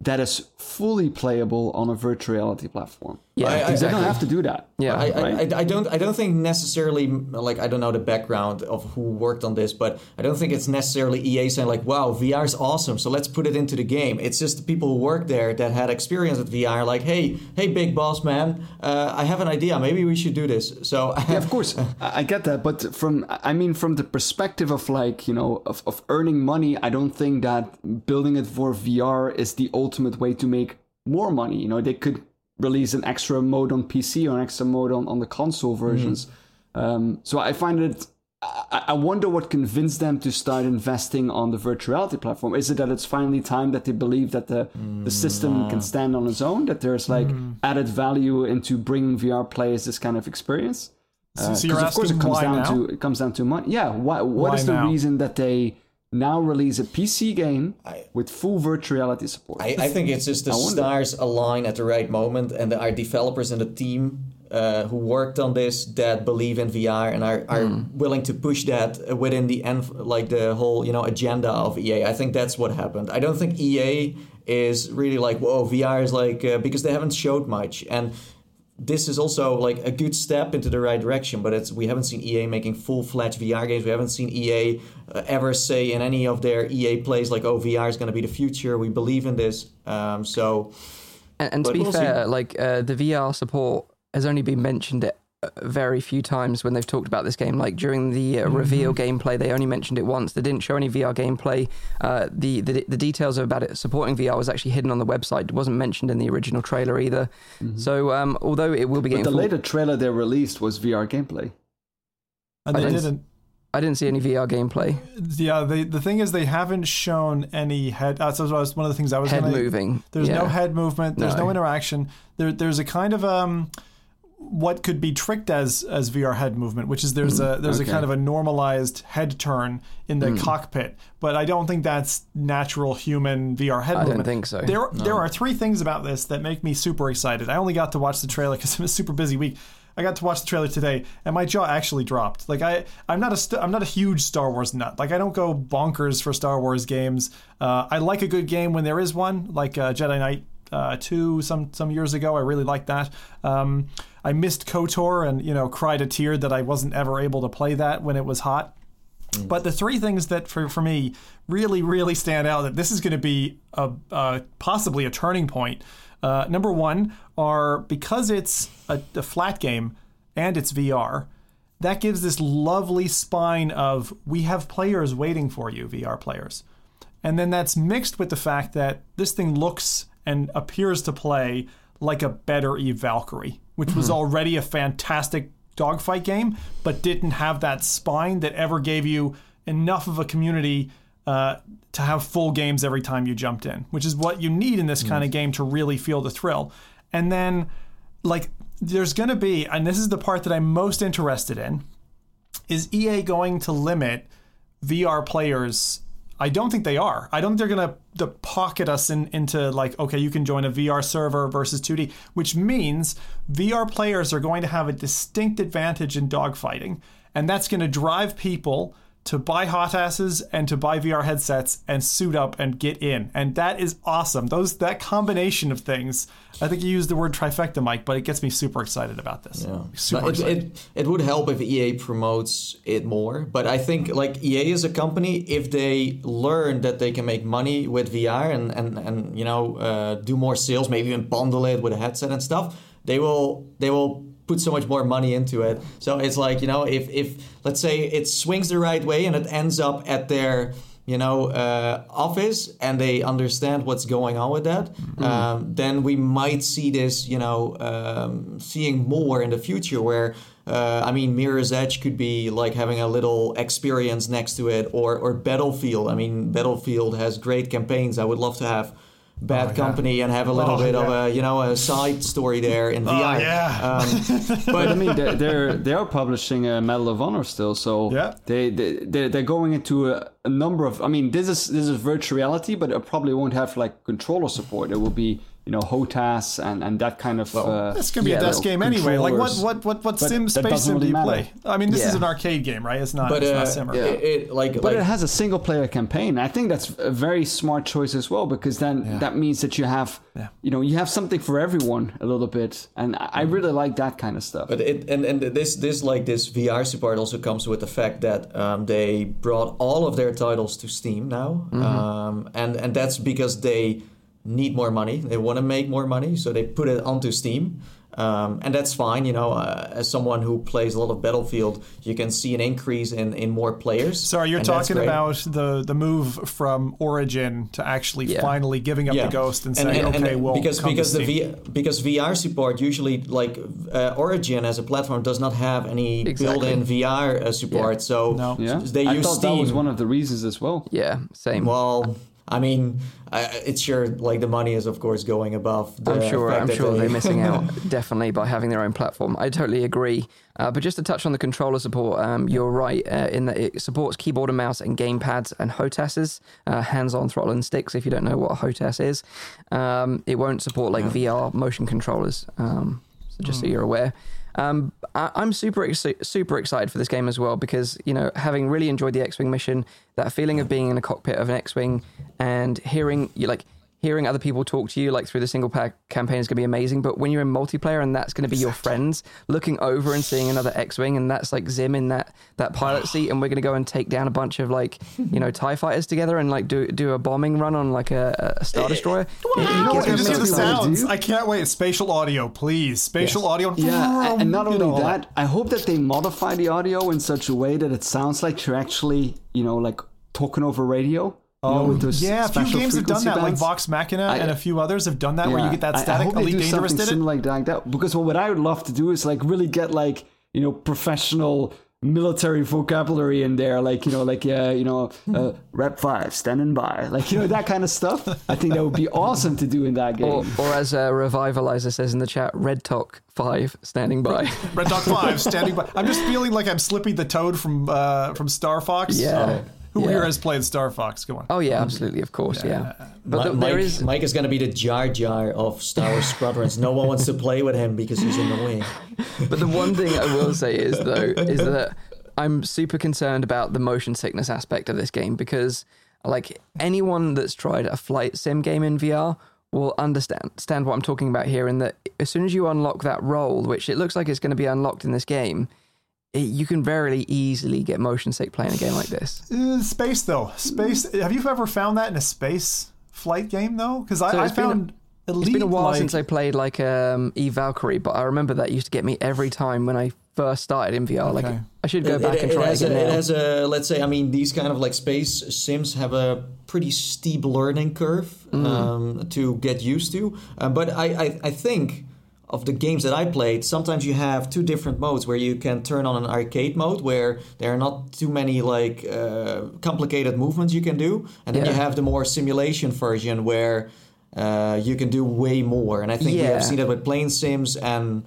that is fully playable on a virtual reality platform. Yeah, I, I, exactly. They don't have to do that. Yeah, I, right? I, I don't I don't think necessarily like I don't know the background of who worked on this, but I don't think it's necessarily EA saying like, "Wow, VR is awesome, so let's put it into the game." It's just the people who work there that had experience with VR, like, "Hey, hey, big boss man, uh, I have an idea. Maybe we should do this." So yeah, of course, I I get that, but from I mean, from the perspective of like you know of, of earning money, I don't think that building it for VR is the ultimate way to make more money. You know, they could release an extra mode on PC or an extra mode on, on the console versions. Um, so I find it. I, I wonder what convinced them to start investing on the virtuality platform. Is it that it's finally time that they believe that the the system can stand on its own? That there's like added value into bringing VR players this kind of experience? Uh, so of course, it comes down now? to it comes down to money. Yeah, why? What Why is the now? reason that they now release a PC game I- with full virtual reality support? I, I think it's just the stars align at the right moment, and our developers and the team uh, who worked on this that believe in VR and are, are willing to push that within the end, like the whole you know agenda of EA. I think that's what happened. I don't think EA is really like whoa VR is like uh, because they haven't showed much and. This is also like a good step into the right direction, but it's we haven't seen EA making full-fledged VR games. We haven't seen EA uh, ever say in any of their EA plays like, "Oh, VR is going to be the future. We believe in this." Um, so And, and to be we'll see. fair, like uh, the VR support has only been mentioned uh, very few times when they've talked about this game. Like during the uh, reveal gameplay, they only mentioned it once. They didn't show any VR gameplay. Uh, the, the the details about it supporting VR was actually hidden on the website. It wasn't mentioned in the original trailer either. So um, although it will be but getting the full- later trailer they released was VR gameplay. and I they didn't- didn't. I didn't see any VR gameplay. Yeah, they, the thing is, they haven't shown any head. That's one of the things I was Head gonna, moving. There's no head movement. There's no. No. interaction. There, there's a kind of um, what could be tricked as as VR head movement, which is there's a there's okay. a kind of a normalized head turn in the cockpit, but I don't think that's natural human VR head movement. I don't think so. There there are three things about this that make me super excited. I only got to watch the trailer because it was a super busy week. I got to watch the trailer today, and my jaw actually dropped. Like I, I'm not a, st- I'm not a huge Star Wars nut. Like I don't go bonkers for Star Wars games. Uh, I like a good game when there is one, like uh, Jedi Knight uh, two some some years ago. I really liked that. Um, I missed Kotor and you know cried a tear that I wasn't ever able to play that when it was hot. But the three things that for, for me really, really stand out that this is going to be a, uh, possibly a turning point. Uh, number one are because it's a, a flat game and it's VR, that gives this lovely spine of we have players waiting for you, VR players. And then that's mixed with the fact that this thing looks and appears to play like a better Eve Valkyrie, which was already a fantastic dogfight game, but didn't have that spine that ever gave you enough of a community uh, to have full games every time you jumped in, which is what you need in this kind of game to really feel the thrill. And then, like, there's going to be, and this is the part that I'm most interested in, is EA going to limit VR players? I don't think they are. I don't think they're going to pocket us in, into like, okay, you can join a VR server versus 2D, which means VR players are going to have a distinct advantage in dogfighting. And that's going to drive people to buy HOTASes and to buy VR headsets and suit up and get in. And that is awesome. Those that combination of things. I think you used the word trifecta, Mike, but it gets me super excited about this. Yeah. Super it, excited. it, it would help if EA promotes it more. But I think like EA is a company, if they learn that they can make money with VR and, and, and you know uh, do more sales, maybe even bundle it with a headset and stuff, they will they will put so much more money into it. So it's like, you know, if if let's say it swings the right way and it ends up at their you know, uh, office and they understand what's going on with that, um, then we might see this, you know, um, seeing more in the future where, uh, I mean, Mirror's Edge could be like having a little experience next to it or, or Battlefield. I mean, Battlefield has great campaigns. I would love to have Bad yeah. Company and have a little Oh, bit of a, you know, a side story there in VR. yeah. Um, But I mean, they're they're, they are publishing a Medal of Honor still, so Yeah. they they they're, they're going into a, a number of. I mean, this is this is virtual reality, but it probably won't have like controller support. It will be you know HOTAS and, and that kind of. Well, uh, this can be yeah, a desk game anyway. Like what what what what sim space sim really do you matter. play? I mean, this yeah. is an arcade game, right? It's not. But, it's uh, not Simmer. Yeah. It, it, like, but like, it has a single player campaign. I think that's a very smart choice as well because then yeah. that means that you have, you know, you have something for everyone a little bit, and I really like that kind of stuff. But it and and this this like this VR support also comes with the fact that um, they brought all of their titles to Steam now, mm-hmm. um, and and that's because they need more money. They want to make more money, so they put it onto Steam. Um, and that's fine, you know. Uh, as someone who plays a lot of Battlefield, you can see an increase in, in more players. Sorry, you're talking about the the move from Origin to actually yeah. finally giving up yeah. the Ghost and, and saying, and, okay, well, because because the v, because VR support usually like uh, Origin as a platform does not have any exactly. built-in VR uh, support, yeah. so no. yeah. they I use thought Steam. That was one of the reasons as well. Yeah, same. Well. I mean, it's sure like the money is of course going above. The I'm sure. I'm sure they... are missing out definitely by having their own platform. I totally agree. Uh, but just to touch on the controller support, um, you're right uh, in that it supports keyboard and mouse and gamepads and HOTASs, uh, hands-on throttle and sticks. If you don't know what a HOTAS is, um, it won't support like yeah. VR motion controllers. Um, so just mm. so hmm. you're aware. Um, I, am super super excited for this game as well because you know having really enjoyed the X-wing mission, that feeling of being in a cockpit of an X-wing and hearing you like hearing other people talk to you like through the single pack campaign is going to be amazing but when you're in multiplayer and that's going to be your friends looking over and seeing another x-wing and that's like zim in that that pilot seat and we're going to go and take down a bunch of like you know tie fighters together and like do do a bombing run on like a, a star destroyer? Wow. you just hear the sounds. I can't wait. Spatial audio please. Spatial yes. audio. Yeah and not only know, that i hope that they modify the audio in such a way that it sounds like you're actually you know like talking over radio Oh, know, yeah, a few games have done that, bands. like Vox Machina I, and a few others have done that, yeah, where you get that static. I, I hope Elite they do Dangerous something like that. Because what I would love to do is like really get like you know professional military vocabulary in there, like you know, like yeah, you know, uh, Red Five standing by, like you know that kind of stuff. I think that would be awesome to do in that game. Or, or as uh, Revivalizer says in the chat, Red Talk Five standing by. Red Talk Five standing by. I'm just feeling like I'm Slippy the Toad from uh, from Star Fox. Yeah. Who yeah. here has played Star Fox? Go on. Oh yeah, absolutely, of course, yeah. yeah. But Mike, there is Mike is going to be the Jar Jar of Star Wars Squadrons. No one wants to play with him because he's in the way. but the one thing I will say is though is that I'm super concerned about the motion sickness aspect of this game because like anyone that's tried a flight sim game in VR will understand understand what I'm talking about here in that as soon as you unlock that roll, which it looks like it's going to be unlocked in this game, it, you can very easily get motion sick playing a game like this. Uh, space though, space. Have you ever found that in a space flight game though? Because I, so I found. Elite, it's been a while like... since I played like um, Eve Valkyrie, but I remember that used to get me every time when I first started in VR. Okay. Like I should go it, back it, and try it, again. A, it has a let's say I mean these kind of like space sims have a pretty steep learning curve mm. um, to get used to, uh, but I, I I think of the games that I played, sometimes you have two different modes where you can turn on an arcade mode where there are not too many like uh, complicated movements you can do, and then yeah. you have the more simulation version where uh, you can do way more. And I think yeah. we have seen that with plane sims and.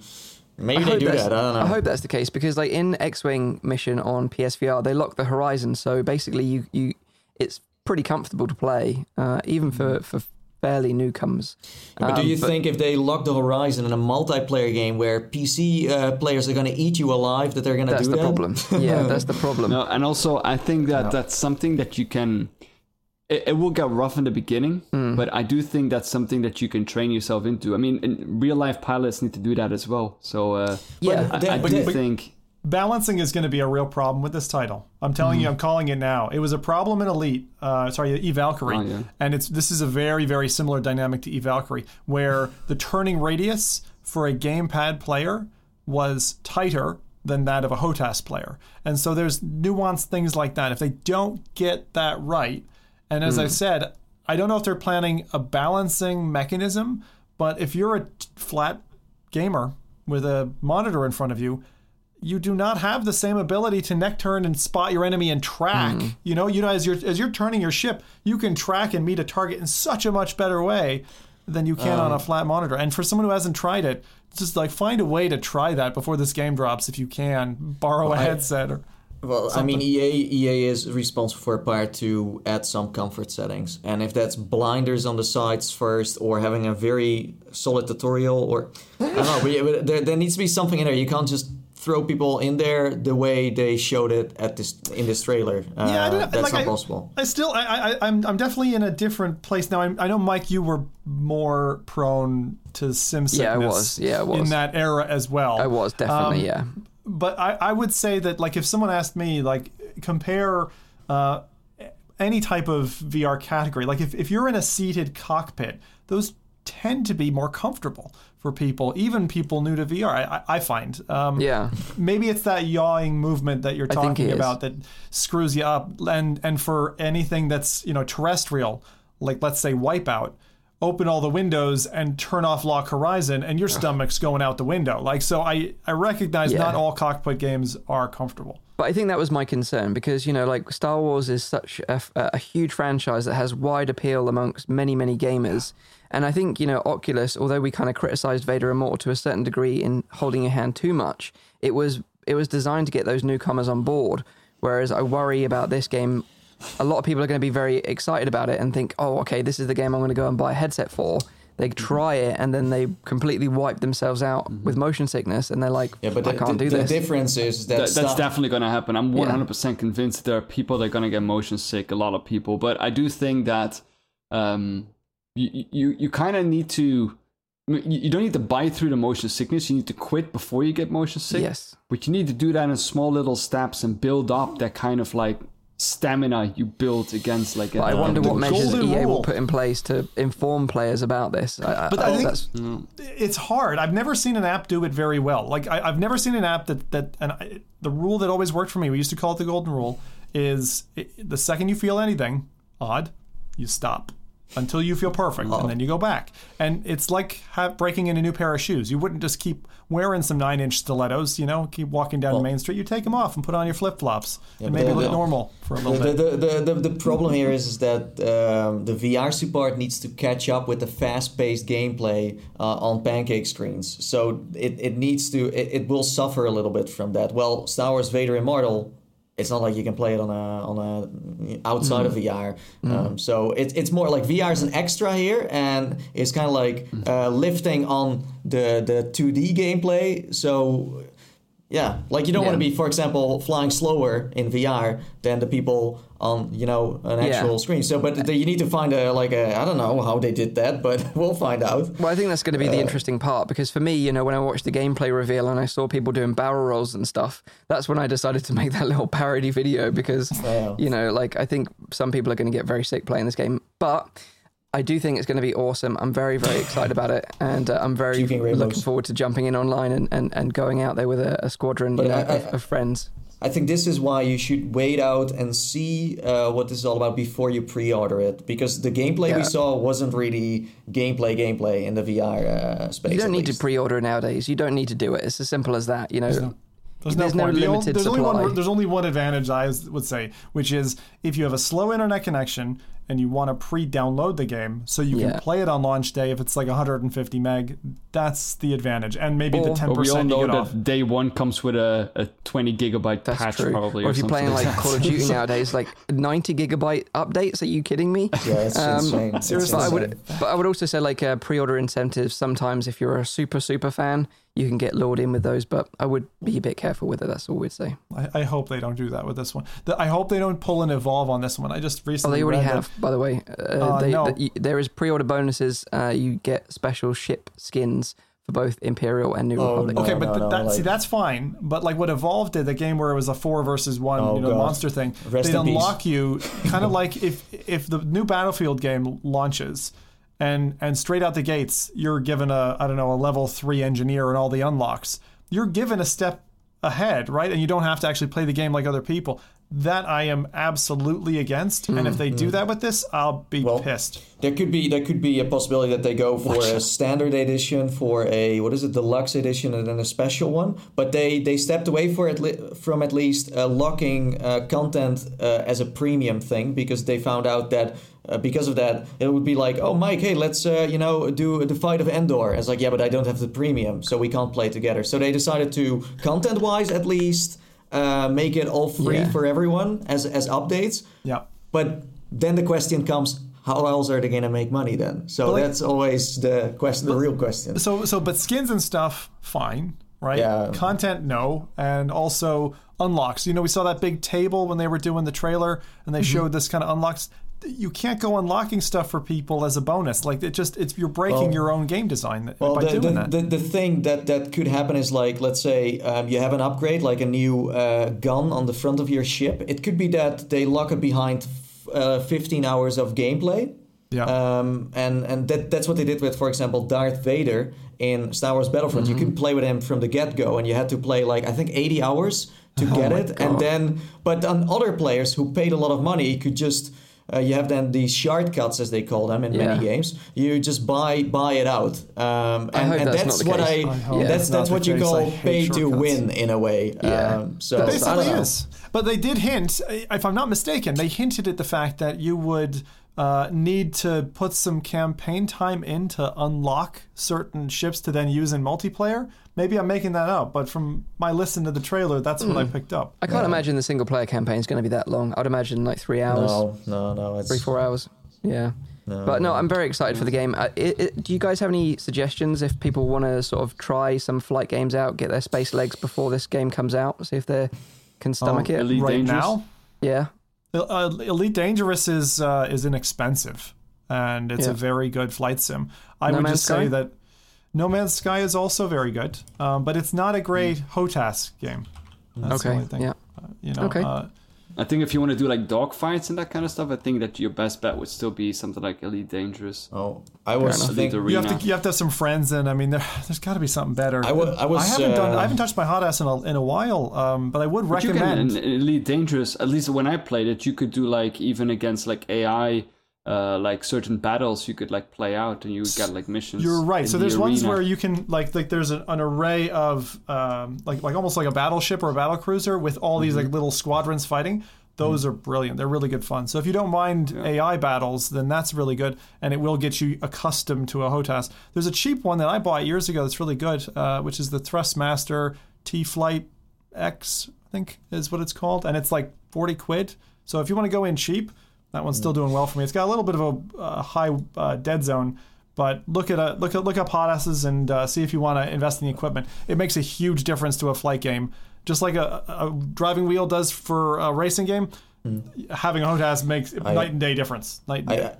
Maybe I they do that. I don't know. I hope that's the case because, like in X-wing mission on PSVR, they lock the horizon, so basically, you you it's pretty comfortable to play, uh, even for for fairly newcomers. But do you um, but, think if they lock the horizon in a multiplayer game where PC uh, players are going to eat you alive, that they're going to do that? That's the problem. Yeah, that's the problem. No, and also I think that no. that's something that you can. It, it will get rough in the beginning, mm. but I do think that's something that you can train yourself into. I mean, real life pilots need to do that as well. So uh, yeah, I, I do think balancing is going to be a real problem with this title. I'm telling mm you, I'm calling it now. It was a problem in Elite, uh, sorry, E Valkyrie, oh, yeah. and it's this is a very very similar dynamic to Eve Valkyrie, where the turning radius for a gamepad player was tighter than that of a HOTAS player, and so there's nuanced things like that. If they don't get that right, and as mm. I said, I don't know if they're planning a balancing mechanism, but if you're a flat gamer with a monitor in front of you you do not have the same ability to neck turn and spot your enemy and track. Mm. You know, you know, as you're as you're turning your ship, you can track and meet a target in such a much better way than you can um, on a um. flat monitor. And for someone who hasn't tried it, just like find a way to try that before this game drops if you can. Borrow a headset or Well, something. I mean, EA EA is responsible for a part to add some comfort settings, and if that's blinders on the sides first, or having a very solid tutorial, or I don't know, there, there needs to be something in there. You can't just throw people in there the way they showed it at this in this trailer. Uh, yeah, that's like, not I, possible. I still, I, I, I'm, I'm definitely in a different place now. I, I know, Mike, you were more prone to sim sickness. Yeah, I was. Yeah, I was in that era as well. I was definitely. Um, yeah but I, I would say that like if someone asked me like compare uh, any type of VR category, like if, if you're in a seated cockpit, those tend to be more comfortable for people, even people new to VR. I, I find. Um, yeah. Maybe it's that yawing movement that you're talking about that screws you up, and and for anything that's you know terrestrial, like let's say Wipeout, open all the windows and turn off Lock Horizon, and your stomach's going out the window. Like, so I, I recognize yeah. not all cockpit games are comfortable. But I think that was my concern because, you know, like Star Wars is such a, a huge franchise that has wide appeal amongst many, many gamers. And I think, you know, Oculus, although we kind of criticized Vader Immortal to a certain degree in holding your hand too much, it was it was designed to get those newcomers on board. Whereas I worry about this game a lot of people are going to be very excited about it and think, oh, okay, this is the game I'm going to go and buy a headset for. They mm-hmm. try it and then they completely wipe themselves out mm-hmm. with motion sickness, and they're like, yeah, but I can't the, do the this. The difference is that, that that's definitely going to happen. I'm 100% yeah. convinced there are people that are going to get motion sick. A lot of people, but I do think that um, you you, you kind of need to you don't need to buy through the motion sickness. You need to quit before you get motion sick. Yes. But you need to do that in small little steps and build up that kind of like stamina you build against like. I wonder what measures EA rule. will put in place to inform players about this. I, but I, I think mm. it's hard. I've never seen an app do it very well. Like I, have never seen an app that that and I, the rule that always worked for me. We used to call it the golden rule. Is it, the second you feel anything odd, you stop until you feel perfect, oh. and then you go back. And it's like have, breaking in a new pair of shoes. You wouldn't just keep wearing some nine-inch stilettos, you know, keep walking down well, Main Street. You take them off and put on your flip-flops, yeah, and maybe the, look the, normal for a little the, bit. The, the, the, the, problem here is, is that um, the VR support needs to catch up with the fast-paced gameplay uh, on pancake screens. So it, it needs to, it, it will suffer a little bit from that. Well, Star Wars Vader Immortal it's not like you can play it on a on a outside mm. of VR. Mm. Um, so it's it's more like VR is an extra here, and it's kind of like mm. uh, lifting on the the 2D gameplay. So yeah, like you don't yeah. want to be, for example, flying slower in VR than the people on you know an actual yeah. screen. So, but the, you need to find a like a I don't know how they did that, but we'll find out. Well, I think that's going to be the uh, interesting part because for me, you know, when I watched the gameplay reveal and I saw people doing barrel rolls and stuff, that's when I decided to make that little parody video because you know, like I think some people are going to get very sick playing this game, but I do think it's going to be awesome. I'm very, very excited about it, and uh, I'm very looking forward to jumping in online and, and, and going out there with a, a squadron you know, I, I, of, of, friends. I think this is why you should wait out and see uh, what this is all about before you pre-order it, because the gameplay yeah. we saw wasn't really gameplay gameplay in the VR uh, space. You don't need least. to pre-order nowadays. You don't need to do it. It's as simple as that. You know. There's, there's no, no limited there's supply. Only one, there's only one advantage I would say, which is if you have a slow internet connection and you want to pre-download the game so you yeah. can play it on launch day if it's like 150 meg that's the advantage and maybe or, the 10% we all know that off. day one comes with a, a 20 gigabyte that's patch true. probably or, or if you're playing like call of duty nowadays like 90 gigabyte updates are you kidding me yeah it's um, insane seriously but I would but I would also say like uh, pre-order incentives sometimes if you're a super super fan you can get lured in with those, but I would be a bit careful with it. That's all we'd say. I, I hope they don't do that with this one. The, I hope they don't pull an evolve on this one. I just recently. Oh, they already have, that, by the way. Uh, uh, they, no. the, there is pre-order bonuses. Uh, you get special ship skins for both Imperial and New oh, Republic. No, okay, but, no, but that, like, see that's fine. But like what Evolve did, the game where it was a four versus one, oh, you know, God. monster thing, Rest they unlock peace. you kind of like if if the new Battlefield game launches and and straight out the gates you're given a I don't know a level three engineer and all the unlocks. You're given a step ahead, right? And you don't have to actually play the game like other people. That I am absolutely against. Mm, and if they mm. do that with this, I'll be well, pissed. There could be there could be a possibility that they go for a standard edition, for a what is it, deluxe edition, and then a special one. But they they stepped away for at from at least uh, locking uh, content uh, as a premium thing because they found out that uh, because of that, it would be like, oh, Mike, hey, let's uh, you know do the fight of Endor. It's like, yeah, but I don't have the premium, so we can't play together. So they decided to, content-wise at least, uh, make it all free yeah. for everyone as as updates. Yeah. But then the question comes: How else are they going to make money then? So like, that's always the question, the real question. So, so, but skins and stuff, fine, right? Yeah. Content, no, and also unlocks. You know, we saw that big table when they were doing the trailer, and they mm-hmm. showed this kind of unlocks you can't go unlocking stuff for people as a bonus. Like it just it's you're breaking well, your own game design well, by the, doing the, that. The, the thing that that could happen is like let's say um, you have an upgrade like a new uh, gun on the front of your ship. It could be that they lock it behind uh, 15 hours of gameplay. Yeah. Um, and and that that's what they did with, for example, Darth Vader in Star Wars Battlefront. Mm-hmm. You could play with him from the get go, and you had to play like I think 80 hours to oh get it, God. and then but on other players who paid a lot of money could just uh, you have then these shortcuts as they call them in yeah. many games. You just buy buy it out, um, and, and that's, that's what I, I yeah. that's that's what you call pay to win in a way. Yeah, um, so it basically is. But they did hint, if I'm not mistaken, they hinted at the fact that you would uh, need to put some campaign time in to unlock certain ships to then use in multiplayer. Maybe I'm making that up, but from my listen to the trailer, that's mm. what I hmm. picked up. I can't yeah. imagine the single player campaign is going to be that long. I'd imagine like three hours. No, no, no. It's... Three, four hours. Yeah. No. But no, I'm very excited for the game. Uh, it, it, do you guys have any suggestions if people want to sort of try some flight games out, get their space legs before this game comes out, see if they can stomach oh, it? Elite right Dangerous? now? Yeah. Uh, Elite Dangerous is uh, is inexpensive and it's yeah. a very good flight sim. I no would just Sky? say that No Man's Sky is also very good, um, but it's not a great mm. HOTAS game. That's okay. Yeah. Uh, you know. Okay. Uh, I think if you want to do like dogfights and that kind of stuff, I think that your best bet would still be something like Elite Dangerous. Oh, I was think you have to you have to have some friends, and I mean, there, has got to be something better. I, w- I was. I haven't uh, done. I haven't touched my HOTAS in a, in a while, um, but I would but recommend. You can, in Elite Dangerous, at least when I played it, you could do like even against like AI uh, like certain battles you could like play out and you get like missions. You're right. So there's the ones where you can like like there's an, an array of um, like like almost like a battleship or a battle cruiser with all these mm-hmm. like little squadrons fighting. Those mm-hmm. are brilliant. They're really good fun. So if you don't mind yeah. AI battles, then that's really good, and it will get you accustomed to a HOTAS. There's a cheap one that I bought years ago that's really good, uh, which is the Thrustmaster T Flight X, I think is what it's called, and it's like 40 quid. So if you want to go in cheap, that one's still doing well for me. It's got a little bit of a uh, high uh, dead zone, but look at a look at look up HOTASes and uh, see if you want to invest in the equipment. It makes a huge difference to a flight game, just like a, a driving wheel does for a racing game. Mm. Having a HOTAS makes I, night and day difference. Night and I, day.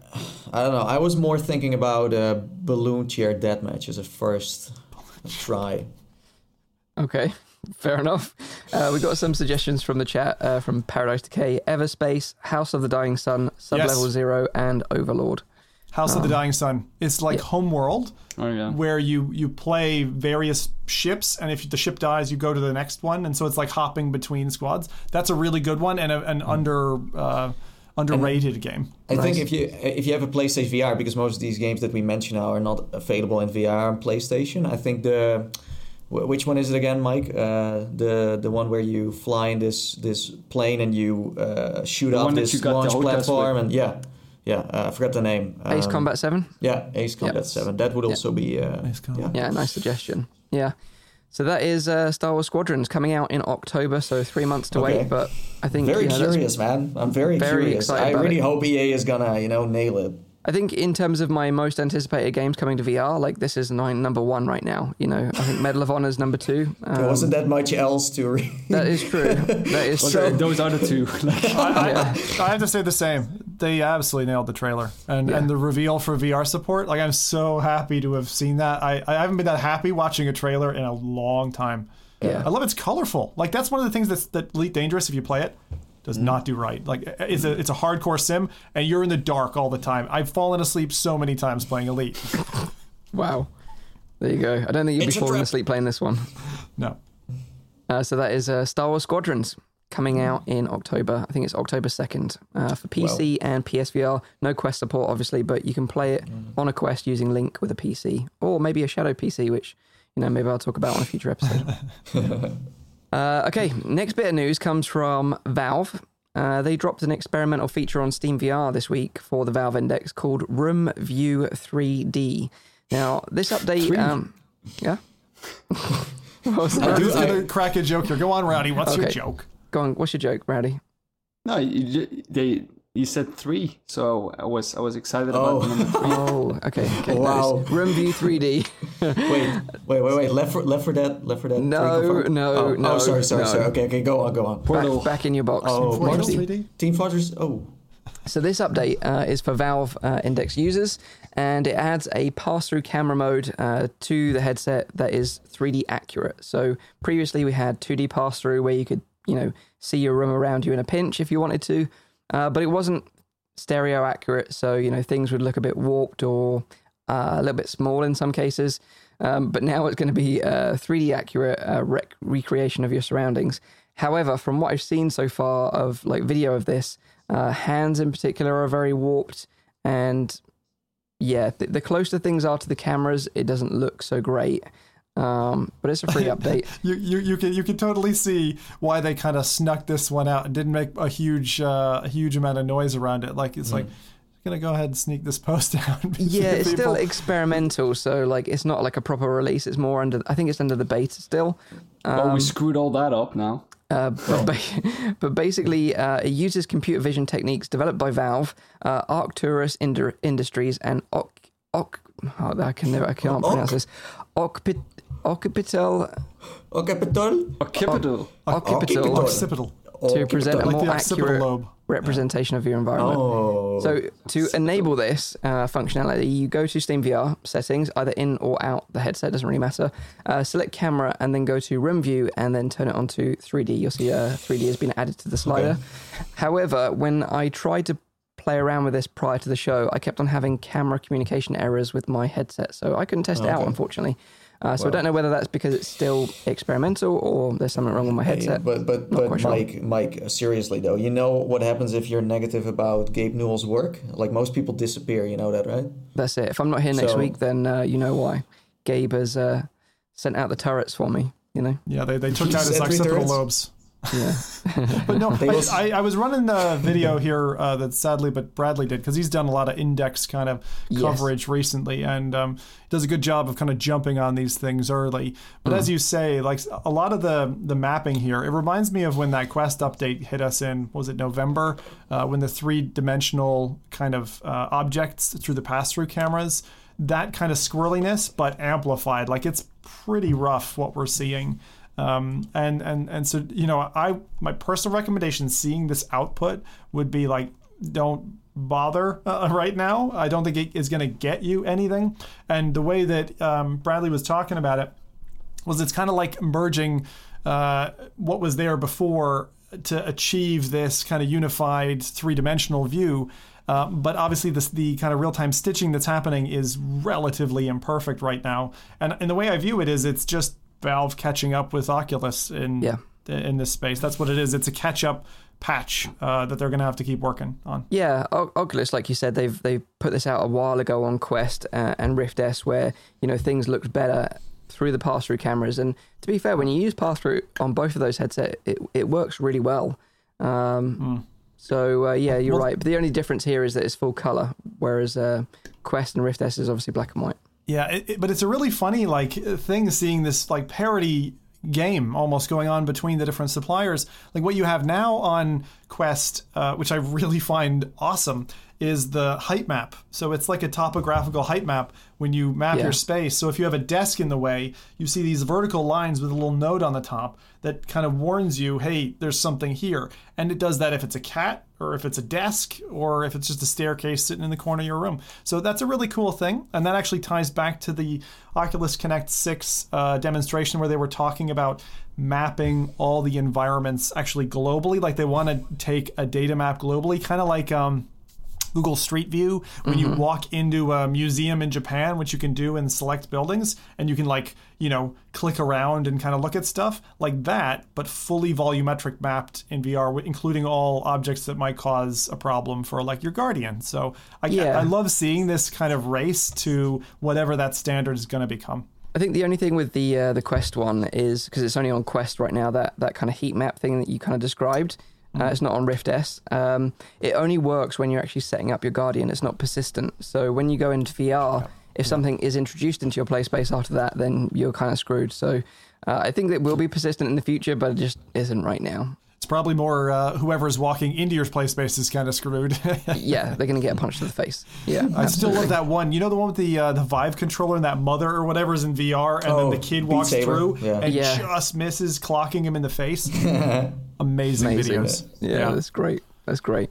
I don't know. I was more thinking about uh, balloon chair deathmatch as a first try. Okay. Fair enough. Uh, we got some suggestions from the chat uh, from Paradise Decay, Everspace, House of the Dying Sun, Sublevel yes. Zero, and Overlord. House um, of the Dying Sun. It's like yeah. Homeworld, oh, yeah. where you you play various ships, and if the ship dies, you go to the next one, and so it's like hopping between squads. That's a really good one and a, an mm. under. Uh, underrated and game. I nice. think if you if you have a PlayStation VR, because most of these games that we mention now are not available in VR on PlayStation, I think the which one is it again, Mike? Uh, the the one where you fly in this this plane and you uh, shoot the off this launch platform and yeah, yeah. Uh, I forgot the name. Um, Ace Combat Seven. Yeah, Ace Combat Seven. That would also be. Uh, yeah. yeah, nice suggestion. Yeah. So that is uh, Star Wars Squadrons coming out in October, so three months to okay. wait. But I think very you know, curious, man. I'm very, very curious. I really it. hope EA is gonna, you know, nail it. I think in terms of my most anticipated games coming to VR, like this is nine, number one right now. You know, I think Medal of Honor is number two. Um, there wasn't that much else to read. That is true. That is true. Those are the two. I, I, I, have to say the same. They absolutely nailed the trailer and yeah. and the reveal for VR support. Like I'm so happy to have seen that. I, I haven't been that happy watching a trailer in a long time. Yeah. I love it's colorful. Like that's one of the things that's that Elite Dangerous if you play it does mm not do right. Like it's a it's a hardcore sim, and you're in the dark all the time. I've fallen asleep so many times playing Elite. wow, there you go. I don't think you'd it's be falling asleep playing this one. No. Uh, so that is uh, Star Wars Squadrons coming out in October. I think it's October second uh, for PC well. and PSVR. No Quest support, obviously, but you can play it mm. on a Quest using Link with a PC, or maybe a Shadow PC, which you know maybe I'll talk about on a future episode. Uh, okay, next bit of news comes from Valve. Uh, they dropped an experimental feature on Steam VR this week for the Valve Index called Room View 3D. Now, this update, um, yeah. was I do, gonna crack a joke here. Go on, Rowdy. What's okay. your joke? Go on. What's your joke, Rowdy? No, you, they you said three, so I was I was excited about oh. number three. Oh, okay. okay wow. Nice. Room View 3D. wait, wait, wait, wait. Left for Left for Dead. Left for Dead. No, no, oh, no. Oh, sorry, sorry, no. sorry. Okay, okay. Go on, go on. Portal. Back, back in your box. Oh, Portal 3D. Team Fortress. Oh. So this update uh, is for Valve uh, Index users, and it adds a pass-through camera mode uh, to the headset that is 3D accurate. So previously we had 2D pass-through where you could, you know, see your room around you in a pinch if you wanted to, uh, but it wasn't stereo accurate. So you know things would look a bit warped or uh, a little bit small in some cases. Um, but now it's going to be a 3D accurate uh, rec- recreation of your surroundings. However, from what I've seen so far of like video of this, uh, hands in particular are very warped, and yeah, th- the closer things are to the cameras, it doesn't look so great. Um, but it's a free update. you, you you can you can totally see why they kind of snuck this one out and didn't make a huge uh, a huge amount of noise around it. Like it's mm. like gonna go ahead and sneak this post out. yeah, it's people. still experimental, so like it's not like a proper release. It's more under. I think it's under the beta still. Um, oh, we screwed all that up now. Uh, but, ba- but, basically, uh, it uses computer vision techniques developed by Valve, uh, Arcturus Ind- Industries, and Oc- Oc- oh, I can never, I can't pronounce this. Ocpit- Occipital. Occipital? Occipital. Occipital. Occipital. To present a more accurate representation of your environment. Oh. So to enable this uh, functionality, you go to Steam VR settings, either in or out the headset, doesn't really matter. Uh, select camera and then go to room view and then turn it on to 3D. You'll see uh, 3D has been added to the slider. Okay. However, when I tried to play around with this prior to the show, I kept on having camera communication errors with my headset, so I couldn't test okay. it out, unfortunately. Uh, so well, I don't know whether that's because it's still experimental or there's something wrong with my headset. Yeah, but but Not but Mike sure. Mike seriously though, you know what happens if you're negative about Gabe Newell's work? Like most people disappear. You know that, right? That's it. If I'm not here next so, week, then uh, you know why. Gabe has uh, sent out the turrets for me. You know. Yeah, they, they took out his occipital lobes. Yeah. but no, I, I, I, was running the video here uh, that sadly, but Bradley did because he's done a lot of index kind of coverage yes. recently and um, does a good job of kind of jumping on these things early. But mm. as you say, like a lot of the the mapping here, it reminds me of when that Quest update hit us in was it November uh, when the three dimensional kind of uh, objects through the pass through cameras. That kind of squirreliness, but amplified. Like it's pretty rough what we're seeing. Um, and and and so you know, I my personal recommendation, seeing this output, would be like, don't bother uh, right now. I don't think it is going to get you anything. And the way that um, Bradley was talking about it was it's kind of like merging uh, what was there before to achieve this kind of unified three dimensional view. Uh, but obviously, this, the kind of real time stitching that's happening is relatively imperfect right now. And, and the way I view it is it's just Valve catching up with Oculus in yeah. in this space. That's what it is. It's a catch up patch uh, that they're going to have to keep working on. Yeah, o- Oculus, like you said, they've they put this out a while ago on Quest uh, and Rift S, where you know things looked better through the pass through cameras. And to be fair, when you use pass through on both of those headsets, it it works really well. Um, mm. So uh, yeah, you're well, right. But the only difference here is that it's full color, whereas uh, Quest and Rift S is obviously black and white. Yeah, it, it, but it's a really funny like thing seeing this like parody game almost going on between the different suppliers. Like what you have now on Quest, uh, which I really find awesome, is the height map. So it's like a topographical height map when you map yeah. your space. So if you have a desk in the way, you see these vertical lines with a little node on the top that kind of warns you, hey, there's something here. And it does that if it's a cat or if it's a desk or if it's just a staircase sitting in the corner of your room. So that's a really cool thing. And that actually ties back to the Oculus Connect 6 uh, demonstration where they were talking about mapping all the environments actually globally. Like they want to take a data map globally, kind of like. Um, Google Street View when mm-hmm. you walk into a museum in Japan, which you can do in select buildings, and you can like you know click around and kind of look at stuff like that, but fully volumetric mapped in VR, including all objects that might cause a problem for like your Guardian. So I, yeah. I love seeing this kind of race to whatever that standard is going to become. I think the only thing with the uh, the Quest one is because it's only on Quest right now that that kind of heat map thing that you kind of described uh, it's not on Rift S. Um, it only works when you're actually setting up your Guardian. It's not persistent. So when you go into VR, if something is introduced into your play space after that, then you're kind of screwed. So Uh, I think that will be persistent in the future, but it just isn't right now. It's probably more uh, whoever's walking into your play space is kind of screwed. yeah, they're going to get punched in the face. Yeah, I still love that one. You know the one with the uh, the Vive controller and that mother or whatever is in VR, and oh, then the kid walks through yeah. and yeah. just misses, clocking him in the face. Amazing, Amazing, videos. Yeah, yeah, that's great. That's great.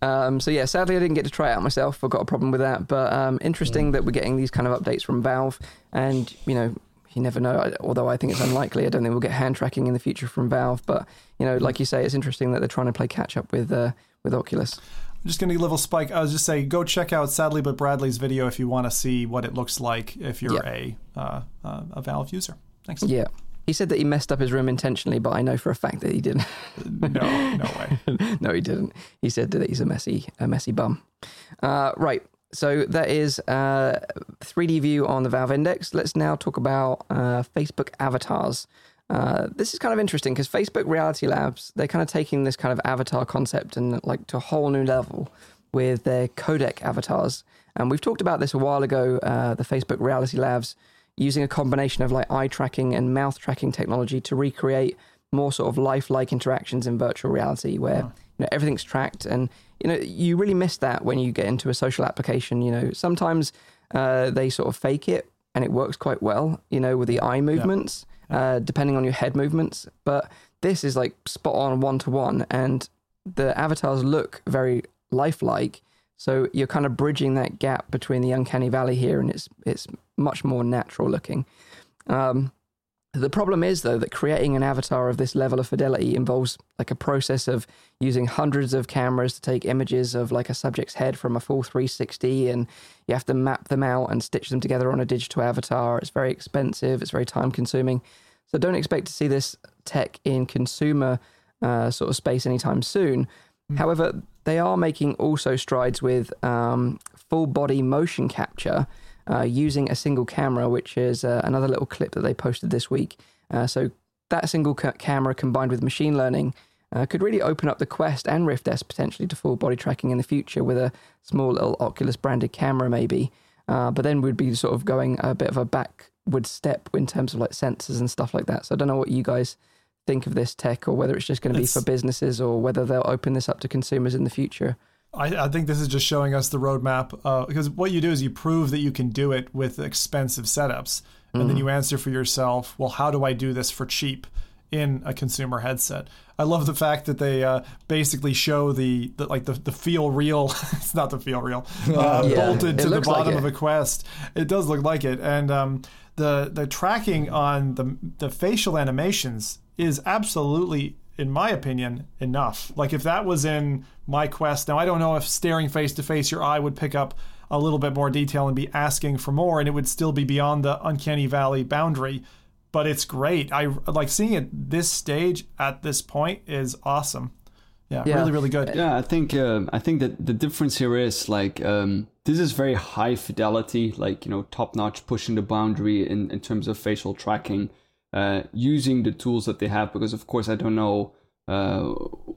Um, so yeah, sadly I didn't get to try it out myself. I've got a problem with that, but um, interesting mm. that we're getting these kind of updates from Valve, and you know you never know. Although I think it's unlikely. I don't think we'll get hand tracking in the future from Valve. But you know, like you say, it's interesting that they're trying to play catch up with uh, with Oculus. I'm just going to level spike. I was just saying, go check out SadlyItsBradley's video if you want to see what it looks like if you're yeah. a uh, uh, a Valve user. Thanks. Yeah. He said that he messed up his room intentionally, but I know for a fact that he didn't. no, no way. no, he didn't. He said that he's a messy, a messy bum. Uh, right. So that is uh, 3D view on the Valve Index. Let's now talk about uh, Facebook avatars. Uh, this is kind of interesting because Facebook Reality Labs they're kind of taking this kind of avatar concept and like to a whole new level with their codec avatars. And we've talked about this a while ago. Uh, the Facebook Reality Labs using a combination of like eye tracking and mouth tracking technology to recreate more sort of lifelike interactions in virtual reality, where you know everything's tracked and you know, you really miss that when you get into a social application. You know, sometimes uh, they sort of fake it and it works quite well, you know, with the eye movements, yeah. Yeah. Uh, depending on your head movements. But this is like spot on one to one, and the avatars look very lifelike. So you're kind of bridging that gap between the uncanny valley here, and it's it's much more natural looking. Um, the problem is, though, that creating an avatar of this level of fidelity involves like a process of using hundreds of cameras to take images of like a subject's head from a full 360, and you have to map them out and stitch them together on a digital avatar. It's very expensive, it's very time consuming. So don't expect to see this tech in consumer uh, sort of space anytime soon. Mm. However, they are making also strides with um, full body motion capture uh, using a single camera, which is uh, another little clip that they posted this week. Uh, so that single ca- camera combined with machine learning uh, could really open up the Quest and Rift S potentially to full body tracking in the future with a small little Oculus branded camera, maybe. Uh, but then we'd be sort of going a bit of a backward step in terms of like sensors and stuff like that. So I don't know what you guys think of this tech or whether it's just going to be for businesses or whether they'll open this up to consumers in the future. I, I, think this is just showing us the roadmap uh, because what you do is you prove that you can do it with expensive setups, and mm. then you answer for yourself, well, how do I do this for cheap in a consumer headset? I love the fact that they uh, basically show the, the, like the, the Feelreal. it's not the Feelreal uh, yeah. bolted to the bottom like of a Quest. It does look like it, and um, the the tracking on the the facial animations is absolutely in my opinion, enough. Like if that was in my quest, now I don't know if staring face to face, your eye would pick up a little bit more detail and be asking for more, and it would still be beyond the uncanny valley boundary. But it's great. I like seeing it this stage at this point is awesome. Yeah, yeah. really, really good. Yeah, I think uh, I think that the difference here is like um, this is very high fidelity, like you know, top notch, pushing the boundary in in terms of facial tracking uh, using the tools that they have because of course I don't know uh,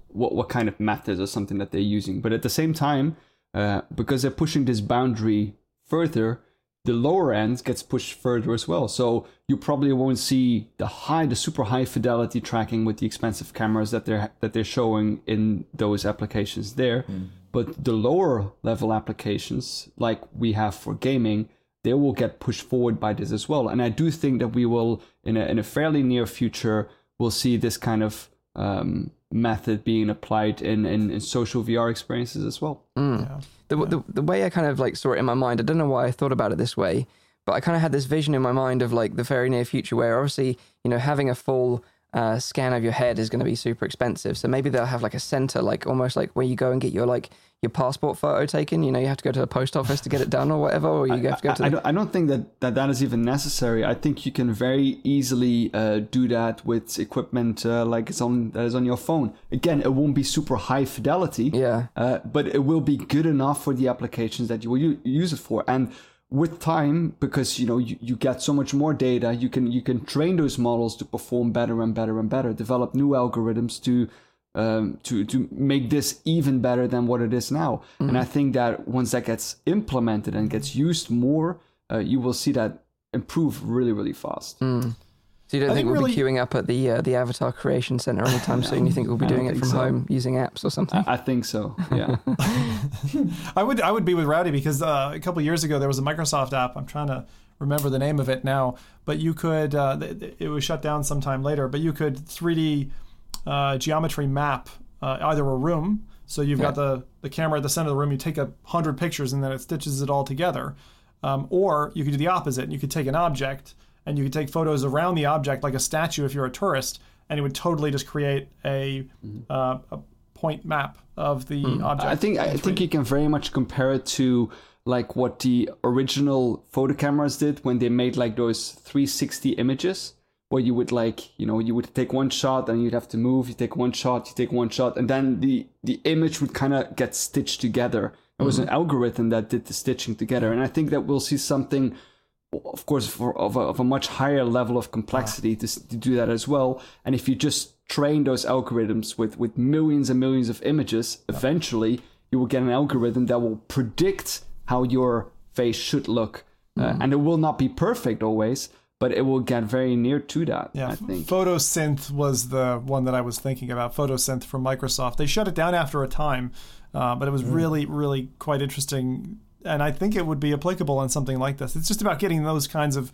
what what kind of methods or something that they're using, but at the same time, uh, because they're pushing this boundary further, the lower end gets pushed further as well. So you probably won't see the high, the super high fidelity tracking with the expensive cameras that they're that they're showing in those applications there. Mm. But the lower level applications, like we have for gaming, they will get pushed forward by this as well. And I do think that we will, in a, in a fairly near future, we'll see this kind of um, method being applied in, in, in, social VR experiences as well. Mm. Yeah. The, yeah. the, the way I kind of like saw it in my mind, I don't know why I thought about it this way, but I kind of had this vision in my mind of like the very near future where obviously, you know, having a full uh, scan of your head is going to be super expensive. So maybe they'll have like a center, like almost like where you go and get your like your passport photo taken. You know, you have to go to the post office to get it done or whatever, or you have to go to. I, I, don't, I don't think that, that that is even necessary. I think you can very easily uh, do that with equipment uh, like it's on that is on your phone. Again, it won't be super high fidelity. Yeah. Uh, but it will be good enough for the applications that you will use it for, and with time because you know you, you get so much more data you can you can train those models to perform better and better and better develop new algorithms to um, to to make this even better than what it is now mm-hmm. and i think that once that gets implemented and gets used more uh, you will see that improve really really fast mm. So you don't I think, think we'll really... be queuing up at the uh, the Avatar Creation Center anytime soon? You think we'll be doing it from so. home using apps or something? I, I think so. Yeah. I would I would be with Rowdy because uh, a couple years ago there was a Microsoft app. I'm trying to remember the name of it now, but you could uh, it was shut down sometime later. But you could 3D uh, geometry map uh, either a room. So you've yeah. got the the camera at the center of the room. You take a hundred pictures and then it stitches it all together. Um, or you could do the opposite. You could take an object and you could take photos around the object like a statue if you're a tourist, and it would totally just create a, mm-hmm. uh, a point map of the mm. object. I think I think you can very much compare it to like what the original photo cameras did when they made like those 360 images where you would like you know you would take one shot and you'd have to move you take one shot you take one shot and then the the image would kind of get stitched together. It was mm-hmm. an algorithm that did the stitching together and i think that we'll see something of course for of a, of a much higher level of complexity to, to do that as well. And if you just train those algorithms with with millions and millions of images eventually you will get an algorithm that will predict how your face should look. Uh, mm-hmm. and it will not be perfect always but it will get very near to that. Yeah, I think. Photosynth was the one that I was thinking about. Photosynth from Microsoft. They shut it down after a time, uh, but it was mm. really, really quite interesting and I think it would be applicable on something like this. It's just about getting those kinds of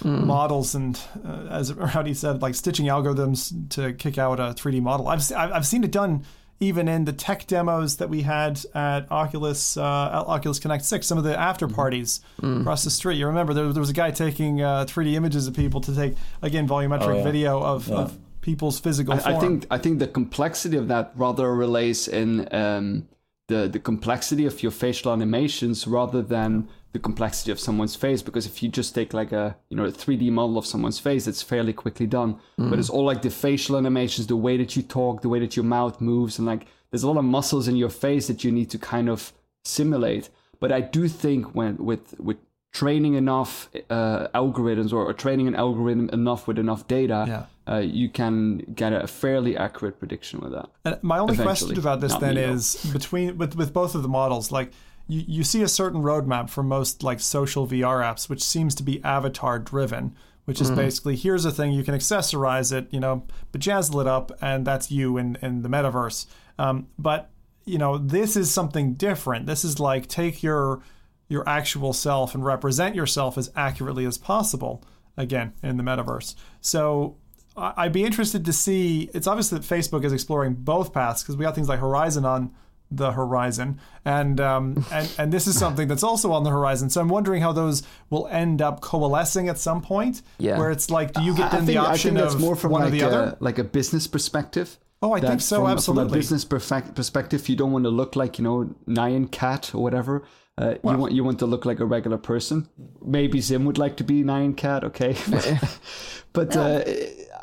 mm. models and, uh, as Rowdy said, like stitching algorithms to kick out a 3D model. I've I've seen it done even in the tech demos that we had at Oculus uh, Oculus Connect 6, some of the after mm-hmm. parties mm. across the street. You remember there, there was a guy taking uh, 3D images of people to take again volumetric oh, yeah. video of, yeah. of, people's physical I, I, think I think the complexity of that rather relates in um, the the complexity of your facial animations rather than the complexity of someone's face because if you just take like a you know a 3d model of someone's face it's fairly quickly done mm. but it's all like the facial animations the way that you talk the way that your mouth moves and like there's a lot of muscles in your face that you need to kind of simulate but i do think when with with training enough uh, algorithms or, or, training an algorithm enough with enough data, yeah. uh, you can get a fairly accurate prediction with that. And my only Eventually. question about this Not then me, is between with with both of the models, like you, you see a certain roadmap for most like social VR apps, which seems to be avatar driven. Which is mm-hmm. basically here's a thing you can accessorize it, you know, but bejazzle it up, and that's you in in the metaverse. Um, but you know, this is something different. This is like take your your actual self and represent yourself as accurately as possible again in the metaverse. So I'd be interested to see. It's obvious that Facebook is exploring both paths because we got things like Horizon on the horizon, and um, and and this is something that's also on the horizon. So I'm wondering how those will end up coalescing at some point. Yeah. Where it's like, do you get then the option I think of more from one like or the a, other, like a business perspective? Oh, I think so. From, absolutely. From a business perspective, you don't want to look like you know Nyan Cat or whatever. Uh, well, you want you want to look like a regular person. Maybe Zim would like to be Nyan Cat, okay? but uh,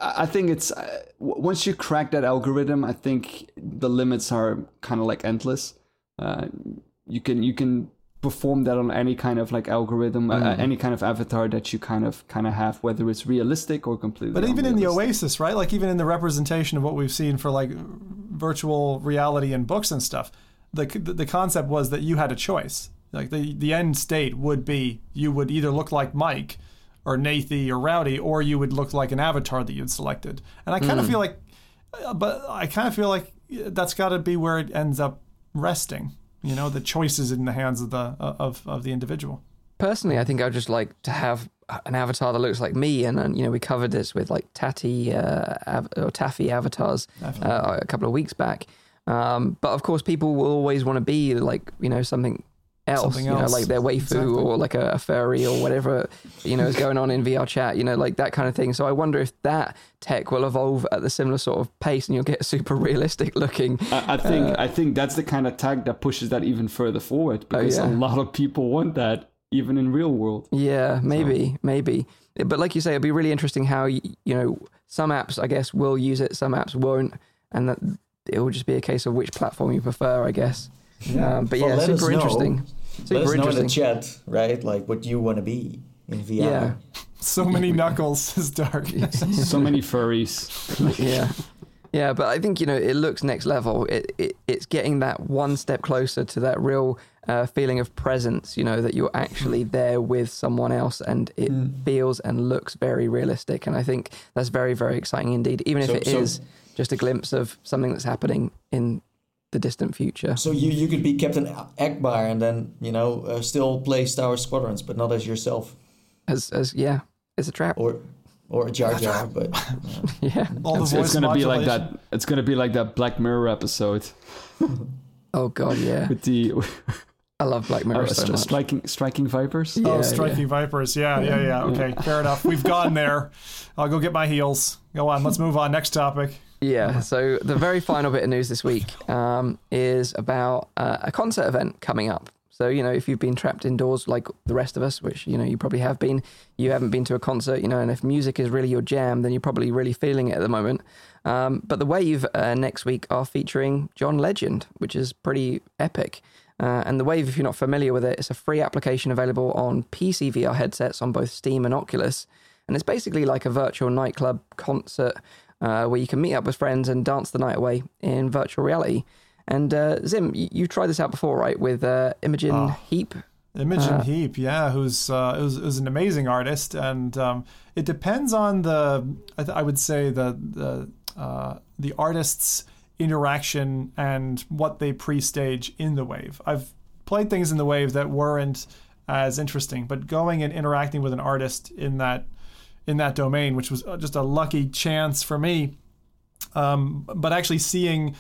I think it's uh, once you crack that algorithm, I think the limits are kind of like endless. Uh, you can you can perform that on any kind of like algorithm, uh, mm. any kind of avatar that you kind of kind of have, whether it's realistic or completely. But even in the Oasis, right? Like even in the representation of what we've seen for like virtual reality and books and stuff, the the concept was that you had a choice like the the end state would be you would either look like Mike or Nathie or Rowdy, or you would look like an avatar that you'd selected. And I kind of mm. feel like, uh, but I kind of feel like that's got to be where it ends up resting. You know, the choices in the hands of the uh, of of the individual. Personally, I think I'd just like to have an avatar that looks like me, and, and you know, we covered this with like Tatty uh, av- or Tafi avatars uh, a couple of weeks back. Um, but of course, people will always want to be like you know something else, Something you know, like their waifu exactly. or like a, a, furry or whatever, you know, is going on in VRChat, you know, like that kind of thing. So I wonder if that tech will evolve at the similar sort of pace and you'll get super realistic looking. I, I think uh, I think that's the kind of tech that pushes that even further forward oh, because oh, yeah. a lot of people want that even in real world. Yeah, maybe, so. maybe. But like you say, it'll be really interesting how you know some apps, I guess, will use it, some apps won't, and that it will just be a case of which platform you prefer, I guess. Yeah. Um, but well, yeah, super interesting. Super let us know in the chat, right? Like what you want to be in VR. Yeah. So many knuckles is dark. so many furries. yeah. Yeah, but I think you know it looks next level. It, it it's getting that one step closer to that real uh, feeling of presence. You know that you're actually there with someone else, and it mm. feels and looks very realistic. And I think that's very very exciting indeed. Even if so, it so, is just a glimpse of something that's happening in the distant future. So you you could be Captain Ackbar and then you know uh, still play Star Wars Squadrons, but not as yourself. As as yeah, as a trap. Or or a Jar Jar, but yeah, all it's, the it's gonna be like that. It's gonna be like that Black Mirror episode. oh god, yeah. With the I love Black Mirror oh, so much. Striking, striking vipers. Yeah, oh, striking yeah. vipers. Yeah, yeah, yeah. Okay, fair enough. We've gone there. I'll go get my heels. Go on. Let's move on. Next topic. Yeah. So the very final bit of news this week um, is about uh, a concert event coming up. So, you know, if you've been trapped indoors like the rest of us, which, you know, you probably have been, you haven't been to a concert, you know, and if music is really your jam, then you're probably really feeling it at the moment. Um, but the Wave uh, next week are featuring John Legend, which is pretty epic. Uh, and the Wave, if you're not familiar with it, it's a free application available on PC VR headsets on both Steam and Oculus. And it's basically like a virtual nightclub concert uh, where you can meet up with friends and dance the night away in virtual reality. And uh, Zim, you, you tried this out before, right? With uh, Imogen oh, Heap. Imogen uh, Heap, yeah, who's uh, who's, who's, an amazing artist, and um, it depends on the. I, th- I would say the the uh, the artist's interaction and what they pre-stage in the wave. I've played things in the wave that weren't as interesting, but going and interacting with an artist in that in that domain, which was just a lucky chance for me. Um, but actually seeing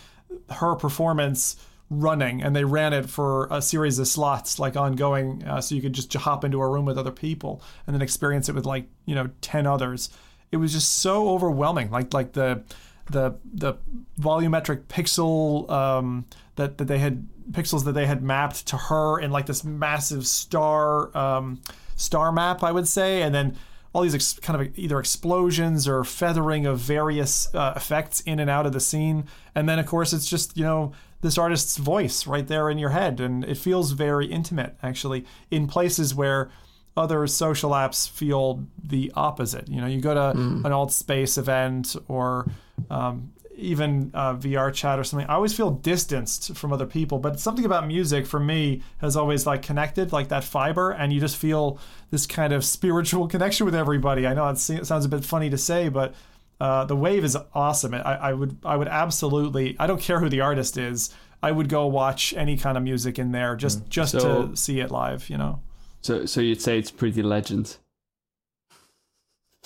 her performance running and they ran it for a series of slots like ongoing uh, so you could just hop into a room with other people and then experience it with like you know 10 others it was just so overwhelming like like the the the volumetric pixel um, that that they had pixels that they had mapped to her in like this massive star um, star map I would say and then all these ex- kind of either explosions or feathering of various uh, effects in and out of the scene. And then, of course, it's just, you know, this artist's voice right there in your head. And it feels very intimate, actually, in places where other social apps feel the opposite. You know, you go to mm. an Altspace event or um, even uh, VRChat or something, I always feel distanced from other people. But something about music for me has always like connected, like that fiber, and you just feel this kind of spiritual connection with everybody. I know it sounds a bit funny to say, but uh, the wave is awesome. I, I would I would absolutely I don't care who the artist is. I would go watch any kind of music in there just mm. just so, to see it live. You know. So so you'd say it's pretty legend.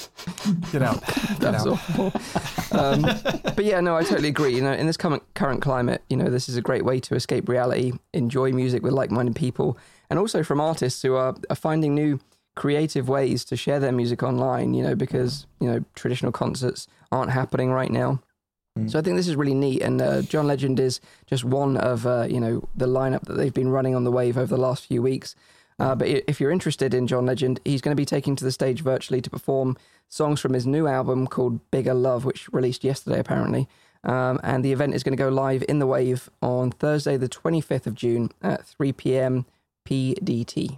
Get out. Get out. um, but yeah, no, I totally agree. You know, in this current current climate, you know, this is a great way to escape reality, enjoy music with like-minded people, and also from artists who are, are finding new creative ways to share their music online. You know, because you know traditional concerts aren't happening right now. Mm. So I think this is really neat, and uh, John Legend is just one of uh, you know the lineup that they've been running on the wave over the last few weeks. Uh, but if you're interested in John Legend, he's going to be taking to the stage virtually to perform songs from his new album called Bigger Love, which released yesterday apparently. Um, and the event is going to go live in the Wave on Thursday, the 25th of June at 3 p.m. PDT.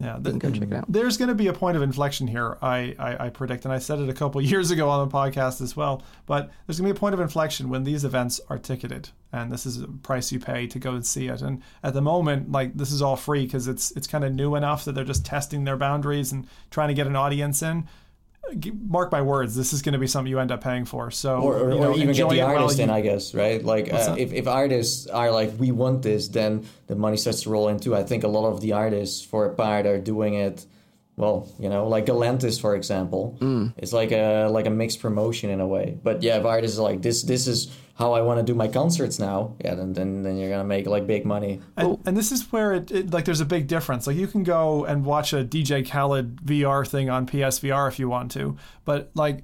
Yeah, the, go check it out. There's going to be a point of inflection here, I, I, I, predict, and I said it a couple years ago on the podcast as well. But there's going to be a point of inflection when these events are ticketed, and this is a price you pay to go and see it. And at the moment, like this is all free because it's it's kind of new enough that they're just testing their boundaries and trying to get an audience in mark my words, this is going to be something you end up paying for. So, or, or, you know, or even get the artist in, I guess, right? Like, uh, if, if artists are like, we want this, then the money starts to roll in too. I think a lot of the artists, for a part, are doing it well, you know, like Galantis, for example, mm. it's like a like a mixed promotion in a way. But yeah, if artists are like this, this is how I want to do my concerts now. Yeah, then then, then you're gonna make like big money. And, and this is where it, it, like there's a big difference. Like you can go and watch a DJ Khaled VR thing on PSVR if you want to, but like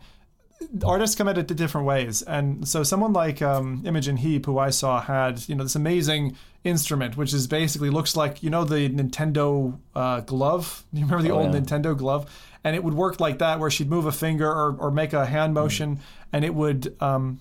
artists come at it different ways. And so someone like um, Imogen Heap, who I saw, had you know this amazing instrument, which is basically looks like you know the Nintendo uh, glove. You remember the oh, old yeah. Nintendo glove? And it would work like that, where she'd move a finger or, or make a hand motion, mm. and it would um,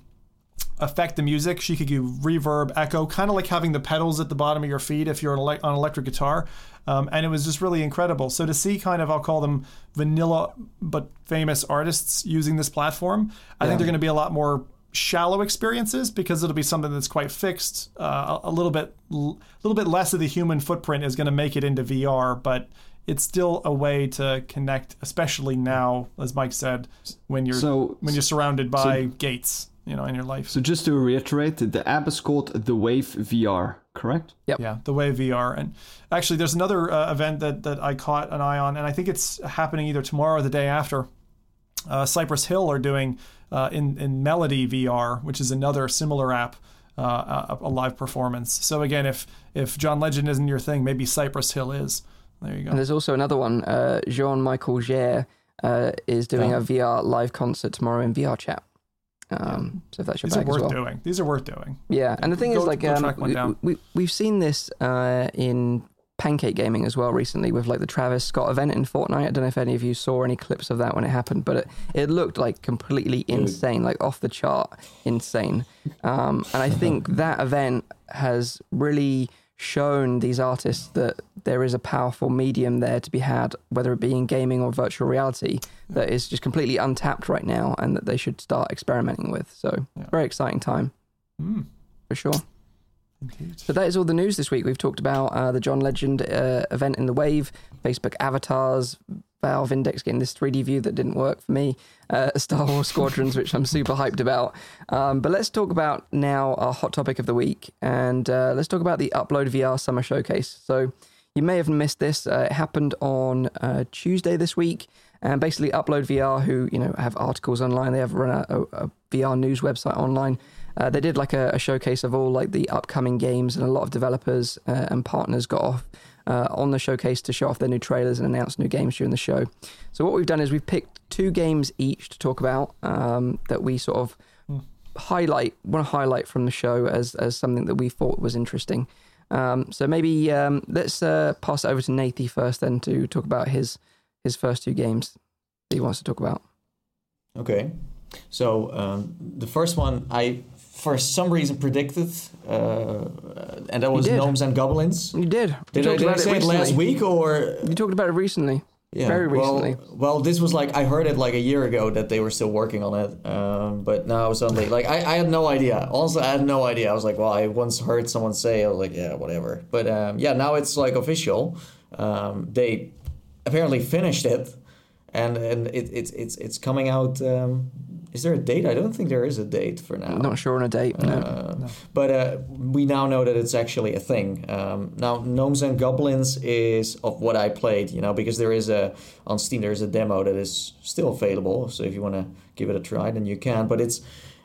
affect the music. She could give reverb, echo, kind of like having the pedals at the bottom of your feet if you're on, on electric guitar. Um, and it was just really incredible. So to see kind of, I'll call them vanilla but famous artists using this platform, I yeah. think they're going to be a lot more shallow experiences because it'll be something that's quite fixed. Uh, a, a little bit, a little bit less of the human footprint is going to make it into VR, but it's still a way to connect, especially now, as Mike said, when you're so, when you're surrounded by so, gates, you know, in your life. So just to reiterate, the app is called the Wave VR, correct? Yep. Yeah, the Wave VR. And actually, there's another uh, event that that I caught an eye on, and I think it's happening either tomorrow or the day after. Uh, Cypress Hill are doing uh, in in MelodyVR, which is another similar app. Uh, a, a, live performance. So again, if if John Legend isn't your thing, maybe Cypress Hill is. There you go. And there's also another one. Uh, Jean-Michel Jarre uh, is doing yeah. a VR live concert tomorrow in VRChat. Um, so if that's your These bag are worth well. doing. These are worth doing. Yeah, and the thing go, is, like, um, we, we, we've seen this uh, in Pancake Gaming as well recently with like the Travis Scott event in Fortnite. I don't know if any of you saw any clips of that when it happened, but it, it looked like completely insane, like off the chart insane. Um, and I think that event has really shown these artists that there is a powerful medium there to be had, whether it be in gaming or virtual reality, that is just completely untapped right now and that they should start experimenting with. So, yeah. very exciting time mm. for sure. Indeed. So that is all the news this week. We've talked about uh, the John Legend uh, event in the Wave, Facebook avatars, Valve Index getting this 3D view that didn't work for me, uh, Star Wars Squadrons, which I'm super hyped about. Um, but let's talk about now our hot topic of the week, and uh, let's talk about the UploadVR Summer Showcase. So you may have missed this. Uh, it happened on uh, Tuesday this week, and basically UploadVR, who you know have articles online, they have run a, a, a VR news website online. Uh, they did like a, a, showcase of all like the upcoming games, and a lot of developers uh, and partners got off uh, on the showcase to show off their new trailers and announce new games during the show. So what we've done is we've picked two games each to talk about um, that we sort of mm. highlight, want to highlight from the show as as something that we thought was interesting. Um, so maybe um, let's uh, pass it over to Nathie first, then to talk about his his first two games that he wants to talk about. Okay. So um, the first one I for some reason predicted, uh, and that was Gnomes and Goblins. You did. Did, I, did I, say it, it last week or? You talked about it recently. Yeah, very recently. Well, well, this was like I heard it like a year ago that they were still working on it, um, but now suddenly, like I, I had no idea. Also, I had no idea. I was like, well, I once heard someone say, I was like, yeah, whatever. But um, yeah, now it's like official. Um, they apparently finished it, and and it, it's it's it's coming out um, is there a date? I don't think there is a date for now. I'm not sure on a date. No. Uh, no. But uh, we now know that it's actually a thing. Um, now, Gnomes and Goblins is of what I played, you know, because there is a on Steam there's a demo that is still available. So if you want to give it a try, then you can. But it's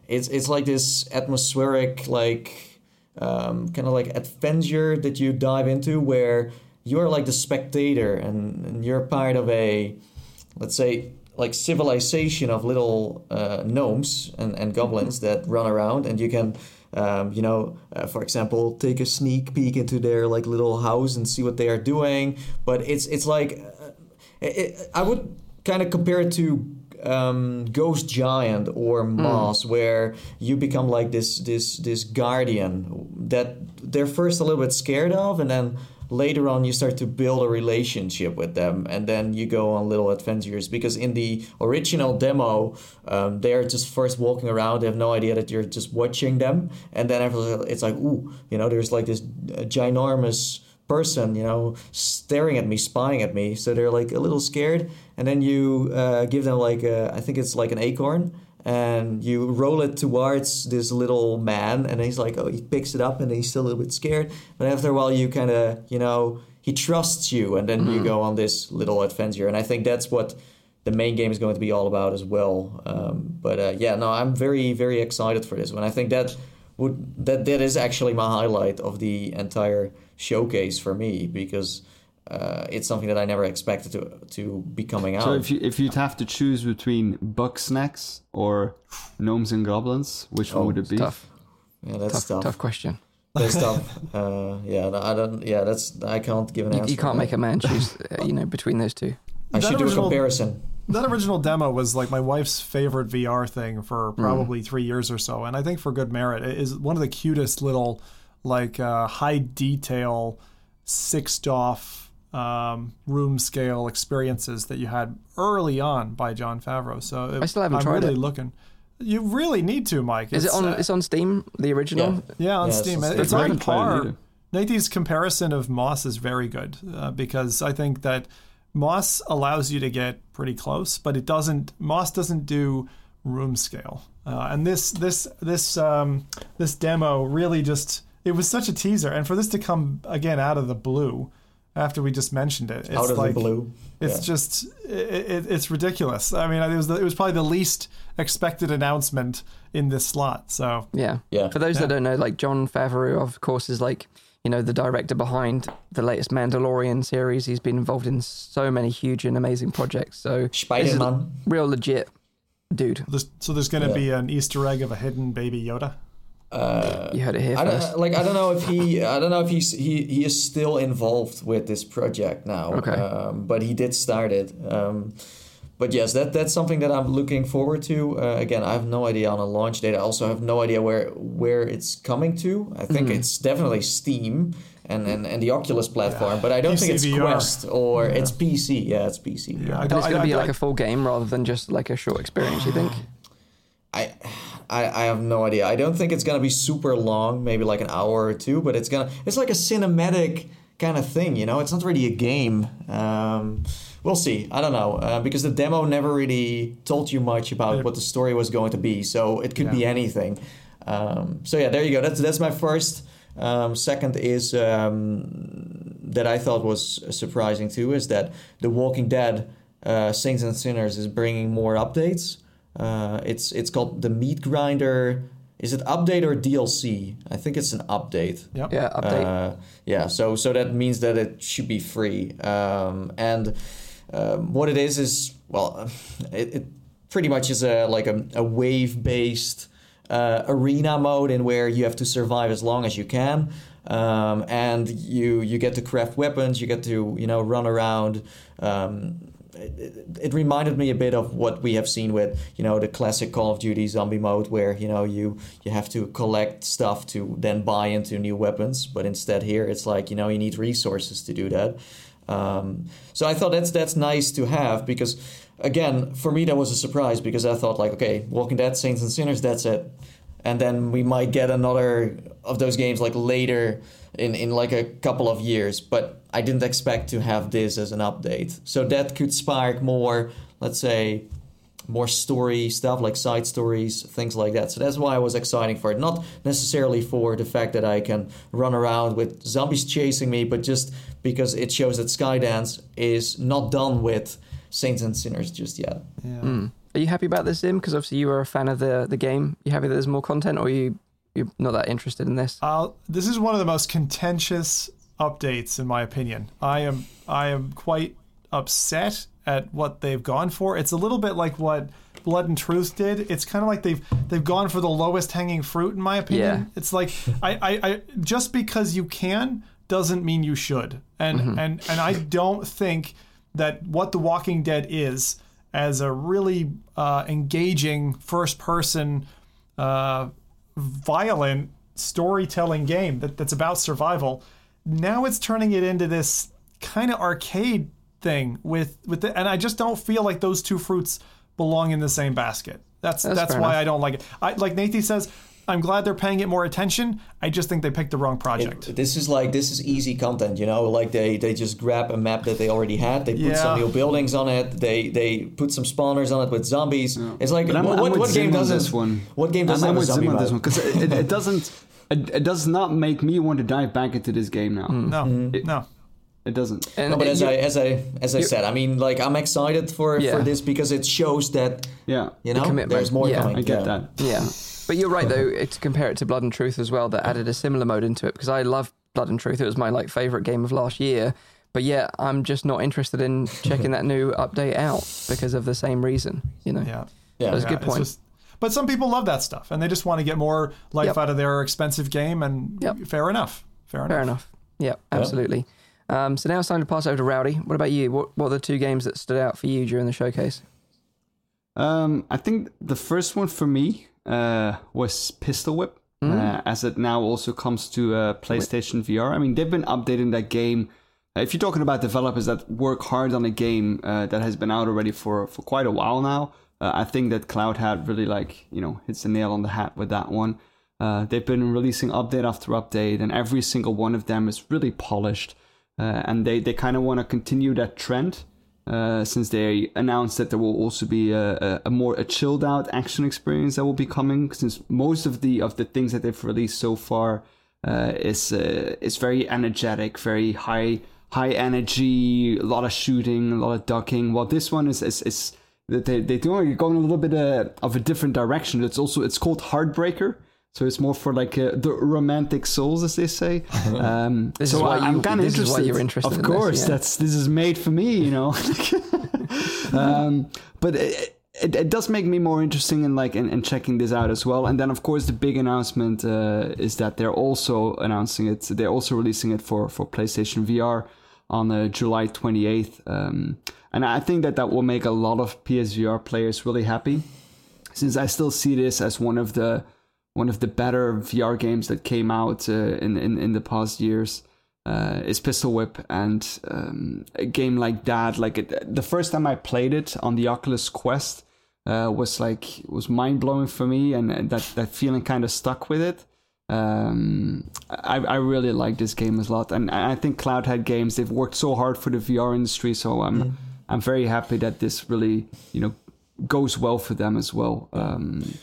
it's it's like this atmospheric, like um, kind of like adventure that you dive into, where you're like the spectator and, and you're part of a, let's say like civilization of little uh, gnomes and, and goblins that run around and you can um, you know uh, for example take a sneak peek into their like little house and see what they are doing but it's it's like uh, it, i would kind of compare it to um, Ghost Giant or hmm. Moss, mm. where you become like this this this guardian that they're first a little bit scared of, and then later on you start to build a relationship with them and then you go on little adventures because in the original demo um, they're just first walking around they have no idea that you're just watching them and then it's like ooh you know there's like this ginormous person you know staring at me spying at me. So they're like a little scared and then you uh, give them like a, I think it's like an acorn and you roll it towards this little man and he's like oh he picks it up and he's still a little bit scared but after a while you kind of you know he trusts you and then mm. you mm-hmm. go on this little adventure and i think that's what the main game is going to be all about as well um, but uh, yeah no i'm very very excited for this one i think that would that that is actually my highlight of the entire showcase for me because uh, it's something that I never expected to to be coming out. So if you if you'd have to choose between Bugsnax or Gnomes and Goblins, which oh, one would it be? Tough. Yeah, that's tough. Tough, tough question. That's tough. Uh, yeah, I don't. Yeah, that's I can't give an you, answer. You can't make a man choose. Uh, you know, between those two. I that should original, do a comparison. That original demo was like my wife's favorite VR thing for hmm. probably mm. three years or so, and I think for good merit. It is one of the cutest little, like uh, high detail, six DoF um, room scale experiences that you had early on by John Favreau. So I still haven't I'm tried really it. looking. You really need to, Mike. Is it's, it on? Uh, it's on Steam, the original. Yeah, yeah on yeah, Steam. It's, it's on par. Nathan's comparison of Moss is very good uh, because I think that Moss allows you to get pretty close, but it doesn't. Moss doesn't do room scale, uh, and this this this um, this demo really just it was such a teaser, and for this to come again out of the blue after we just mentioned it, it's out of like, the blue, it's yeah. just it, it, it's ridiculous. I mean, it was the, it was probably the least expected announcement in this slot. So yeah, yeah. For those yeah. that don't know, like Jon Favreau, of course, is like you know the director behind the latest Mandalorian series. He's been involved in so many huge and amazing projects. So Spider-Man, real legit dude. So there's going to yeah. be an Easter egg of a hidden baby Yoda. Uh, you heard it here I first. Don't, like I don't know if he I don't know if he's he he is still involved with this project now. Okay. Um, but he did start it. Um, but yes, that that's something that I'm looking forward to. Uh, again, I have no idea on a launch date. I also have no idea where where it's coming to. I think mm. it's definitely Steam and, and, and the Oculus platform, yeah. but I don't PC think it's VR. Quest or yeah. it's PC. Yeah, it's PC. Yeah, it's going to be like a full game rather than just like a short experience. You think? I I, I have no idea. I don't think it's gonna be super long, maybe like an hour or two, but it's gonna it's like a cinematic kind of thing, you know. It's not really a game. Um, we'll see. I don't know uh, because the demo never really told you much about what the story was going to be, so it could yeah. be anything. Um, so yeah, there you go. That's that's my first. Um, second is um, that I thought was surprising too is that The Walking Dead uh, Saints and Sinners is bringing more updates. Uh, it's it's called the Meat Grinder. Is it update or DLC? I think it's an update. Yep. Yeah, update. Uh, yeah, so so that means that it should be free. Um, and um, what it is is well, it, it pretty much is a like a, a wave based uh, arena mode in where you have to survive as long as you can. Um, and you you get to craft weapons, you get to you know run around, um, it, it, reminded me a bit of what we have seen with you know the classic Call of Duty zombie mode, where you know you you have to collect stuff to then buy into new weapons. But instead here, it's like you know you need resources to do that. Um, so I thought that's that's nice to have because again for me that was a surprise because I thought like okay Walking Dead Saints and Sinners that's it and then we might get another of those games like later in, in like a couple of years but i didn't expect to have this as an update so that could spark more let's say more story stuff like side stories things like that so that's why i was exciting for it not necessarily for the fact that i can run around with zombies chasing me but just because it shows that skydance is not done with saints and sinners just yet yeah. Mm. Are you happy about this, Zim? Because obviously you were a fan of the the game. You happy that there's more content, or are you you're not that interested in this? Uh, this is one of the most contentious updates, in my opinion. I am I am quite upset at what they've gone for. It's a little bit like what Blood and Truth did. It's kind of like they've they've gone for the lowest hanging fruit, in my opinion. Yeah. It's like I, I, I just because you can doesn't mean you should, and mm-hmm. and and I don't think that what The Walking Dead is as a really uh, engaging first person, uh, violent storytelling game that, that's about survival. Now it's turning it into this kind of arcade thing with with the, and I just don't feel like those two fruits belong in the same basket. That's that's, that's why enough. I don't like it. I like Nathan says. I'm glad they're paying it more attention. I just think they picked the wrong project. It, this is like this is easy content, you know. Like they they just grab a map that they already had, they put yeah. some new buildings on it, they they put some spawners on it with zombies. Yeah. It's like what, I'm what game does this one? What game does I'm, have I'm a zombie this one because it, it, doesn't. It, it, does not make me want to dive back into this game now. Mm. No, mm. no. It doesn't. And, no, but as I as I as I said, I mean, like I'm excited for yeah. for this because it shows that yeah, you know, the there's more yeah. coming. I get that. Yeah. But you're right though to compare it to Blood and Truth as well. That added a similar mode into it because I love Blood and Truth. It was my like favorite game of last year. But yeah, I'm just not interested in checking that new update out because of the same reason. You know. Yeah. Yeah. That's a good point. Just, but some people love that stuff and they just want to get more life yep. out of their expensive game. And yep. fair enough. Fair enough. Fair enough. Yeah, absolutely. Um, so now it's time to pass over to Rowdy. What about you? What, what are the two games that stood out for you during the showcase? Um, I think the first one for me was Pistol Whip, mm. uh, as it now also comes to uh, PlayStation VR. I mean, they've been updating that game. Uh, if you're talking about developers that work hard on a game uh, that has been out already for, for quite a while now, uh, I think that Cloudhead really like you know hits the nail on the hat with that one. Uh, they've been releasing update after update, and every single one of them is really polished. Uh, and they, they kind of want to continue that trend uh, since they announced that there will also be a, a, a, more a chilled out action experience that will be coming. Since most of the of the things that they've released so far uh, is uh, is very energetic, very high high energy, a lot of shooting, a lot of ducking. While this one is is, is they they do going a little bit uh, of a different direction. It's also it's called Heartbreaker. So it's more for like uh, the romantic souls, as they say. Um, this so is why I'm kind of interested. Is why you're interested. Of in course, this, yeah. that's this is made for me, you know. um, but it, it, it, does make me more interesting in like in, in, checking this out as well. And then of course the big announcement uh, is that they're also announcing it. They're also releasing it for for PlayStation VR on uh, July 28th. Um, and I think that that will make a lot of PSVR players really happy, since I still see this as one of the one of the better VR games that came out uh, in, in in the past years. Uh, is Pistol Whip, and um, a game like that, like it, the first time I played it on the Oculus Quest, uh, was like was mind blowing for me, and, and that that feeling kind of stuck with it. Um, I I really like this game a lot, and I think Cloudhead Games they've worked so hard for the VR industry, so I'm mm. I'm very happy that this really you know goes well for them as well. Um,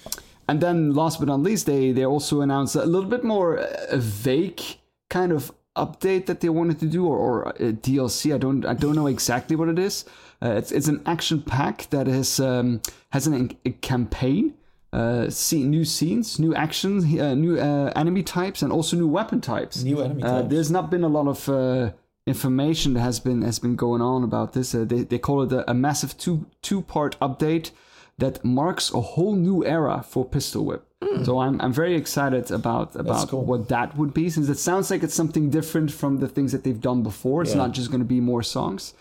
and then last but not least, they they also announced a little bit more uh, a vague kind of update that they wanted to do or, or a DLC. I don't I don't know exactly what it is. Uh, it's it's an action pack that has um, has an, a campaign, uh, see, new scenes, new actions, uh, new uh, enemy types, and also new weapon types. New enemy uh, types. there's not been a lot of uh, information that has been has been going on about this. they they call it a, a massive two two part update that marks a whole new era for Pistol Whip. Mm. So I'm I'm very excited about about cool. what that would be, since it sounds like it's something different from the things that they've done before. It's yeah. not just going to be more songs.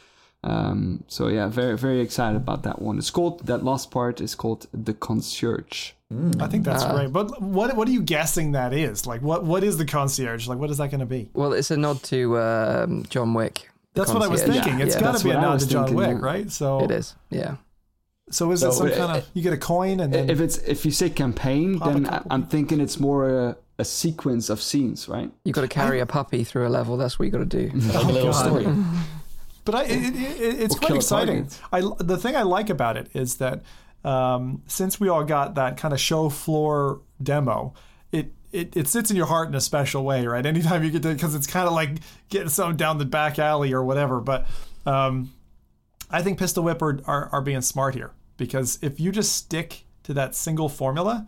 Um, so yeah, very very excited about that one. It's called that last part is called the concierge. Mm. I think that's uh, great. But what what are you guessing that is? Like what what is the concierge? Like what is that going to be? Well, it's a nod to um, John Wick. That's what I was thinking. Yeah, it's yeah. got to be a nod to John Wick, right? So it is. Yeah. So is so it some kind of you get a coin and then if it's if you say campaign, then I'm thinking it's more a, a, sequence of scenes, right? You got to carry I, a puppy through a level. That's what you got to do. like a little story. But I, it, it, it's quite exciting. I the thing I like about it is that um, since we all got that kind of show floor demo, it it, it sits in your heart in a special way, right? Anytime you get to, because it's kind of like getting something down the back alley or whatever. But um, I think Pistol Whip are, are, are being smart here because if you just stick to that single formula,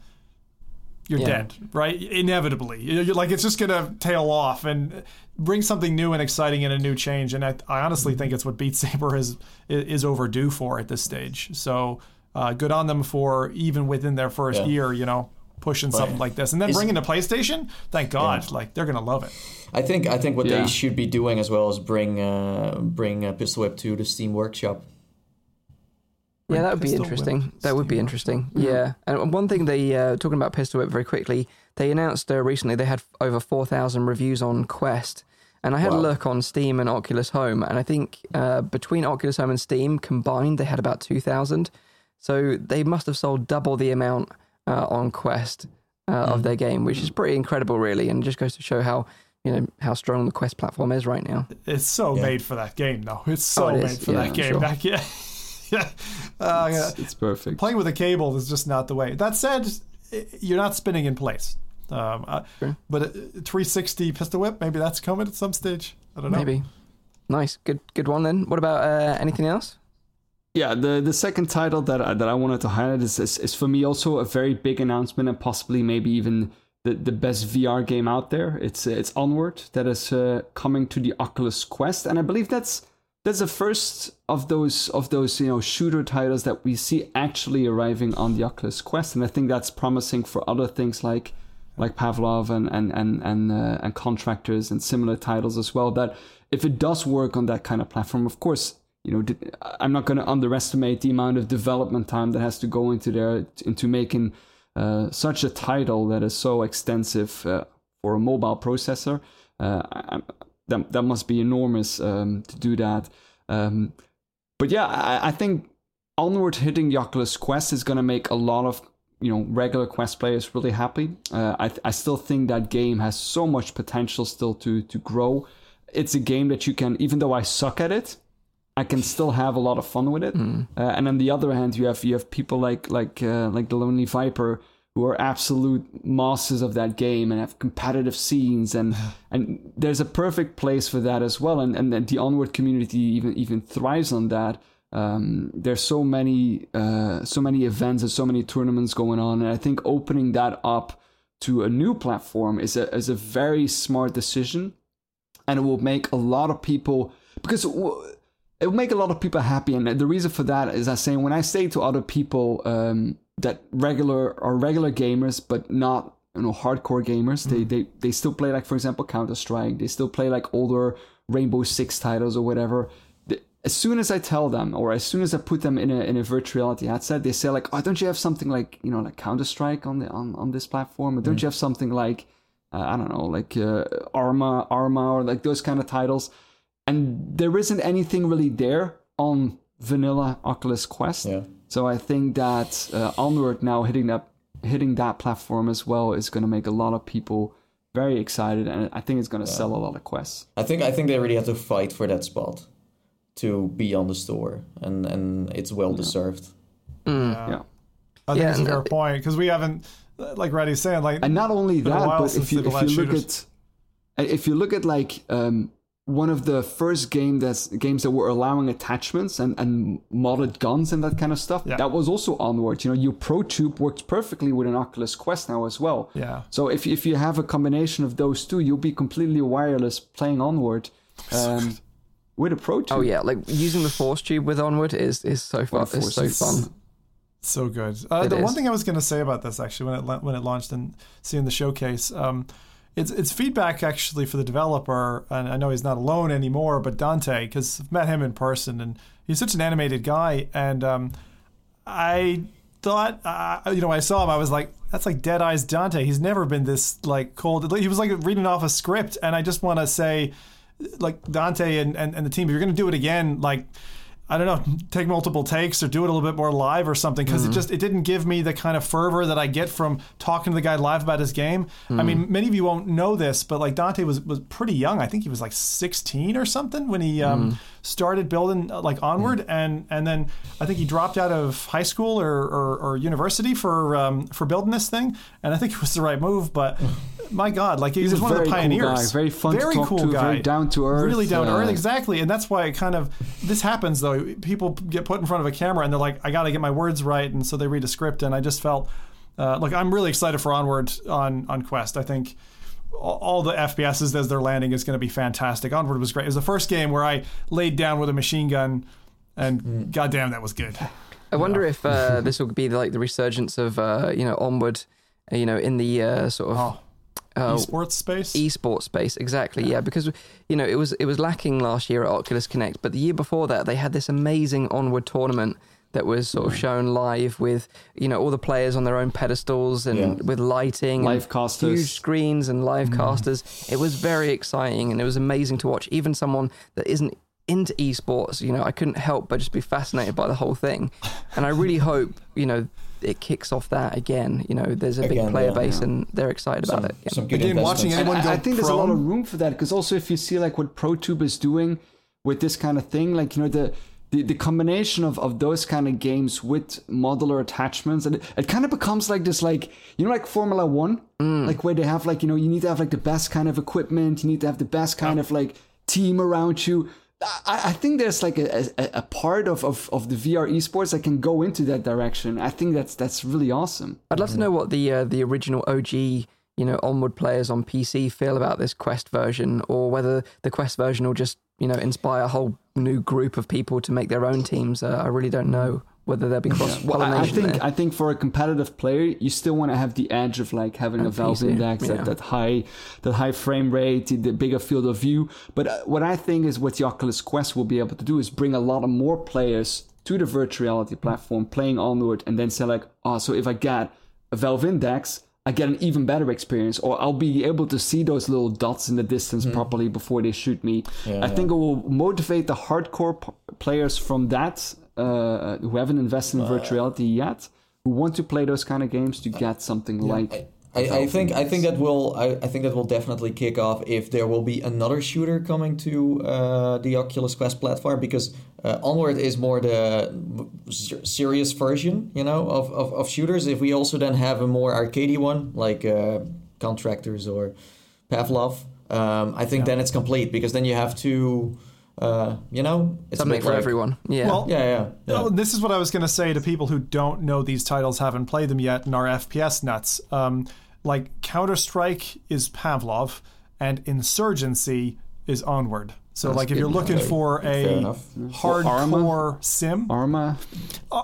you're yeah. dead, right? Inevitably, you're like it's just gonna tail off and bring something new and exciting and a new change. And I, I honestly think it's what Beat Saber is is overdue for at this stage. So uh, good on them for even within their first yeah. year, you know, pushing but something like this, and then bringing the PlayStation. Thank God, yeah. like they're gonna love it. I think I think what they should be doing as well is bring uh, bring uh, Pistol Whip to the Steam Workshop yeah, that would be interesting. That would be interesting. Yeah, and one thing they uh, talking about Pistol Whip very quickly. They announced uh, recently they had over four thousand reviews on Quest, and I had wow. a look on Steam and Oculus Home, and I think uh, between Oculus Home and Steam combined, they had about two thousand. So they must have sold double the amount uh, on Quest mm. of their game, which is pretty incredible, really, and just goes to show how you know how strong the Quest platform is right now. It's so yeah. made for that game, though. It's so oh, it made for yeah, that game. Sure. Back yeah. yeah, uh, it's, it's, perfect. Playing with a cable is just not the way. That said, you're not spinning in place. Um, uh, sure. But a 360 pistol whip, maybe that's coming at some stage. I don't know. Maybe. Nice, good, good one. Then, what about uh, anything else? Yeah, the the second title that I, that I wanted to highlight is, is, is for me also a very big announcement and possibly maybe even the, the best VR game out there. It's it's Onward that is uh, coming to the Oculus Quest, and I believe that's that's the first of those of those you know shooter titles that we see actually arriving on the Oculus Quest, and I think that's promising for other things like like Pavlov and and and and, uh, and contractors and similar titles as well. That if it does work on that kind of platform, of course, you know I'm not going to underestimate the amount of development time that has to go into there into making uh, such a title that is so extensive uh, for a mobile processor. Uh, that that must be enormous um, to do that. Um, but yeah, I, I, think Onward hitting the Oculus Quest is going to make a lot of you know regular Quest players really happy. Uh, I I still think that game has so much potential still to to grow. It's a game that you can, even though I suck at it, I can still have a lot of fun with it. Mm. Uh, and on the other hand, you have you have people like like uh, like the Lonely Viper who are absolute masters of that game and have competitive scenes and and there's a perfect place for that as well. And and, the Onward community even even thrives on that. Um, there's so many uh, so many events and so many tournaments going on, and I think opening that up to a new platform is a is a very smart decision, and it will make a lot of people because it will make a lot of people happy. And the reason for that is I saying when I say to other people um, that regular are regular gamers, but not you know hardcore gamers, mm. they they they still play like for example Counter Strike. They still play like older Rainbow Six titles or whatever. As soon as I tell them, or as soon as I put them in a in a virtual reality headset, they say like, "Oh, don't you have something like you know like Counter Strike on the on, on this platform? Or don't mm. you have something like uh, I don't know like uh, Arma Arma or like those kind of titles?" And there isn't anything really there on vanilla Oculus Quest. Yeah. So I think that uh, Onward now hitting that hitting that platform as well is going to make a lot of people very excited, and I think it's going to yeah. sell a lot of quests. I think I think they really have to fight for that spot to be on the store, and and it's well yeah. deserved. Mm. Yeah. yeah. I think yeah, it's a fair point because we haven't, like Reddy's saying, like, and not only that, but if you, if you look at if you look at like um, one of the first game that's games that were allowing attachments and, and modded guns and that kind of stuff. Yeah. That was also onward. You know, your ProTube works perfectly with an Oculus Quest now as well. Yeah. So if if you have a combination of those two, you'll be completely wireless playing onward. Um, with a ProTube. Oh yeah, like using the ForceTube with Onward is is so fun. It's so fun. So good. Uh, the is. one thing I was going to say about this actually when it when it launched and seeing the showcase, um, it's it's feedback actually for the developer, and I know he's not alone anymore. But Dante, because I've met him in person, and he's such an animated guy, and um, I thought, uh, you know, I saw him, I was like, that's like Dead Eyes Dante. He's never been this like cold. He was like reading off a script, and I just want to say, like Dante and, and, and the team, if you're going to do it again, like I don't know, take multiple takes or do it a little bit more live or something because mm. it just it didn't give me the kind of fervor that I get from talking to the guy live about his game. Mm. I mean, mm. many of you won't know this, but like Dante was was pretty young. I think he was like 16 or something when he um, mm. started building uh, like Onward, and and then I think he dropped out of high school or or, or university for um, for building this thing, and I think it was the right move, but. my God, like he He's was one of the pioneers. Cool guy, very fun very to talk cool to, guy. very down to earth. Really down to earth, uh, exactly. And that's why it kind of this happens though. People get put in front of a camera and they're like, I got to get my words right, and so they read a script. And I just felt, uh, look, I'm really excited for Onward on on Quest. I think all the FPSs as they're landing is going to be fantastic. Onward was great. It was the first game where I laid down with a machine gun, and mm. goddamn, that was good. I wonder if uh, this will be like the resurgence of uh, you know Onward, you know, in the uh, sort of. Oh uh, esports space esports space exactly yeah. yeah. because you know it was it was lacking last year at Oculus Connect but the year before that they had this amazing onward tournament that was sort of shown live with you know all the players on their own pedestals and yeah. with lighting live casters huge screens and live mm. casters it was very exciting and it was amazing to watch even someone that isn't into esports you know I couldn't help but just be fascinated by the whole thing and I really hope you know it kicks off that again. You know, there's a again, big player yeah, base yeah. and they're excited some, about it. Yeah. Some good again, watching anyone go I, I think there's a lot of room for that because also if you see like what ProTube is doing with this kind of thing, like you know the. The, the combination of, of those kind of games with modular attachments and it, it kind of becomes like this like you know like formula one mm. like where they have like you know you need to have like the best kind of equipment you need to have the best kind of like team around you I, I think there's like a, a, a, part of, of, of the VR esports that can go into that direction. I think that's that's really awesome. I'd love to know what the uh, the original OG you know onward players on PC feel about this Quest version, or whether the Quest version will just you know inspire a whole new group of people to make their own teams. Uh, I really don't know whether that be cross pollination. Well, I think there. I think for a competitive player, you still want to have the edge of like having a Valve PC, index, yeah. that, that high that high frame rate, the bigger field of view. But uh, what I think is what the Oculus Quest will be able to do is bring a lot of more players to the virtual reality platform, playing onward, and then say like, oh, so if I get a Valve index. I get an even better experience, or I'll be able to see those little dots in the distance mm. properly before they shoot me. Yeah, I yeah. think it will motivate the hardcore p- players from that uh, who haven't invested in virtual reality yet, who want to play those kind of games to get something yeah, like. I, I, I, think I think that will I, I, think that will definitely kick off if there will be another shooter coming to uh, the Oculus Quest platform because uh, Onward is more the serious version, you know, of, of, of, shooters. If we also then have a more arcadey one like uh, Contractors or Pavlov, um, I think yeah. then it's complete because then you have to uh, you know, it's something for like, everyone. Yeah. Well, yeah, yeah. yeah. Oh, this is what I was going to say to people who don't know these titles, haven't played them yet, and are FPS nuts. Um, like Counter Strike is Pavlov, and Insurgency is Onward. So, That's like, if you're looking for a hardcore sim, Arma. Uh,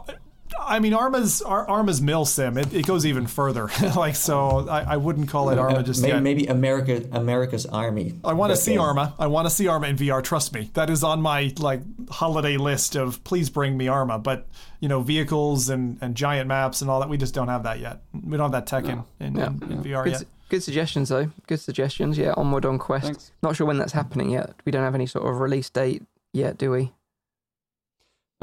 I mean, Arma's Ar- Arma's milsim. It, it goes even further. like so, I, I wouldn't call it Arma uh, just maybe, yet. Maybe America America's Army. I want to see uh, Arma. I want to see Arma in VR. Trust me, that is on my like holiday list of please bring me Arma. But you know, vehicles and, and giant maps and all that, we just don't have that yet. We don't have that tech no. in, in, yeah. in, in VR good, yet. Good suggestions though. Good suggestions. Yeah, onward on Quest. Thanks. Not sure when that's happening yet. We don't have any sort of release date yet, do we?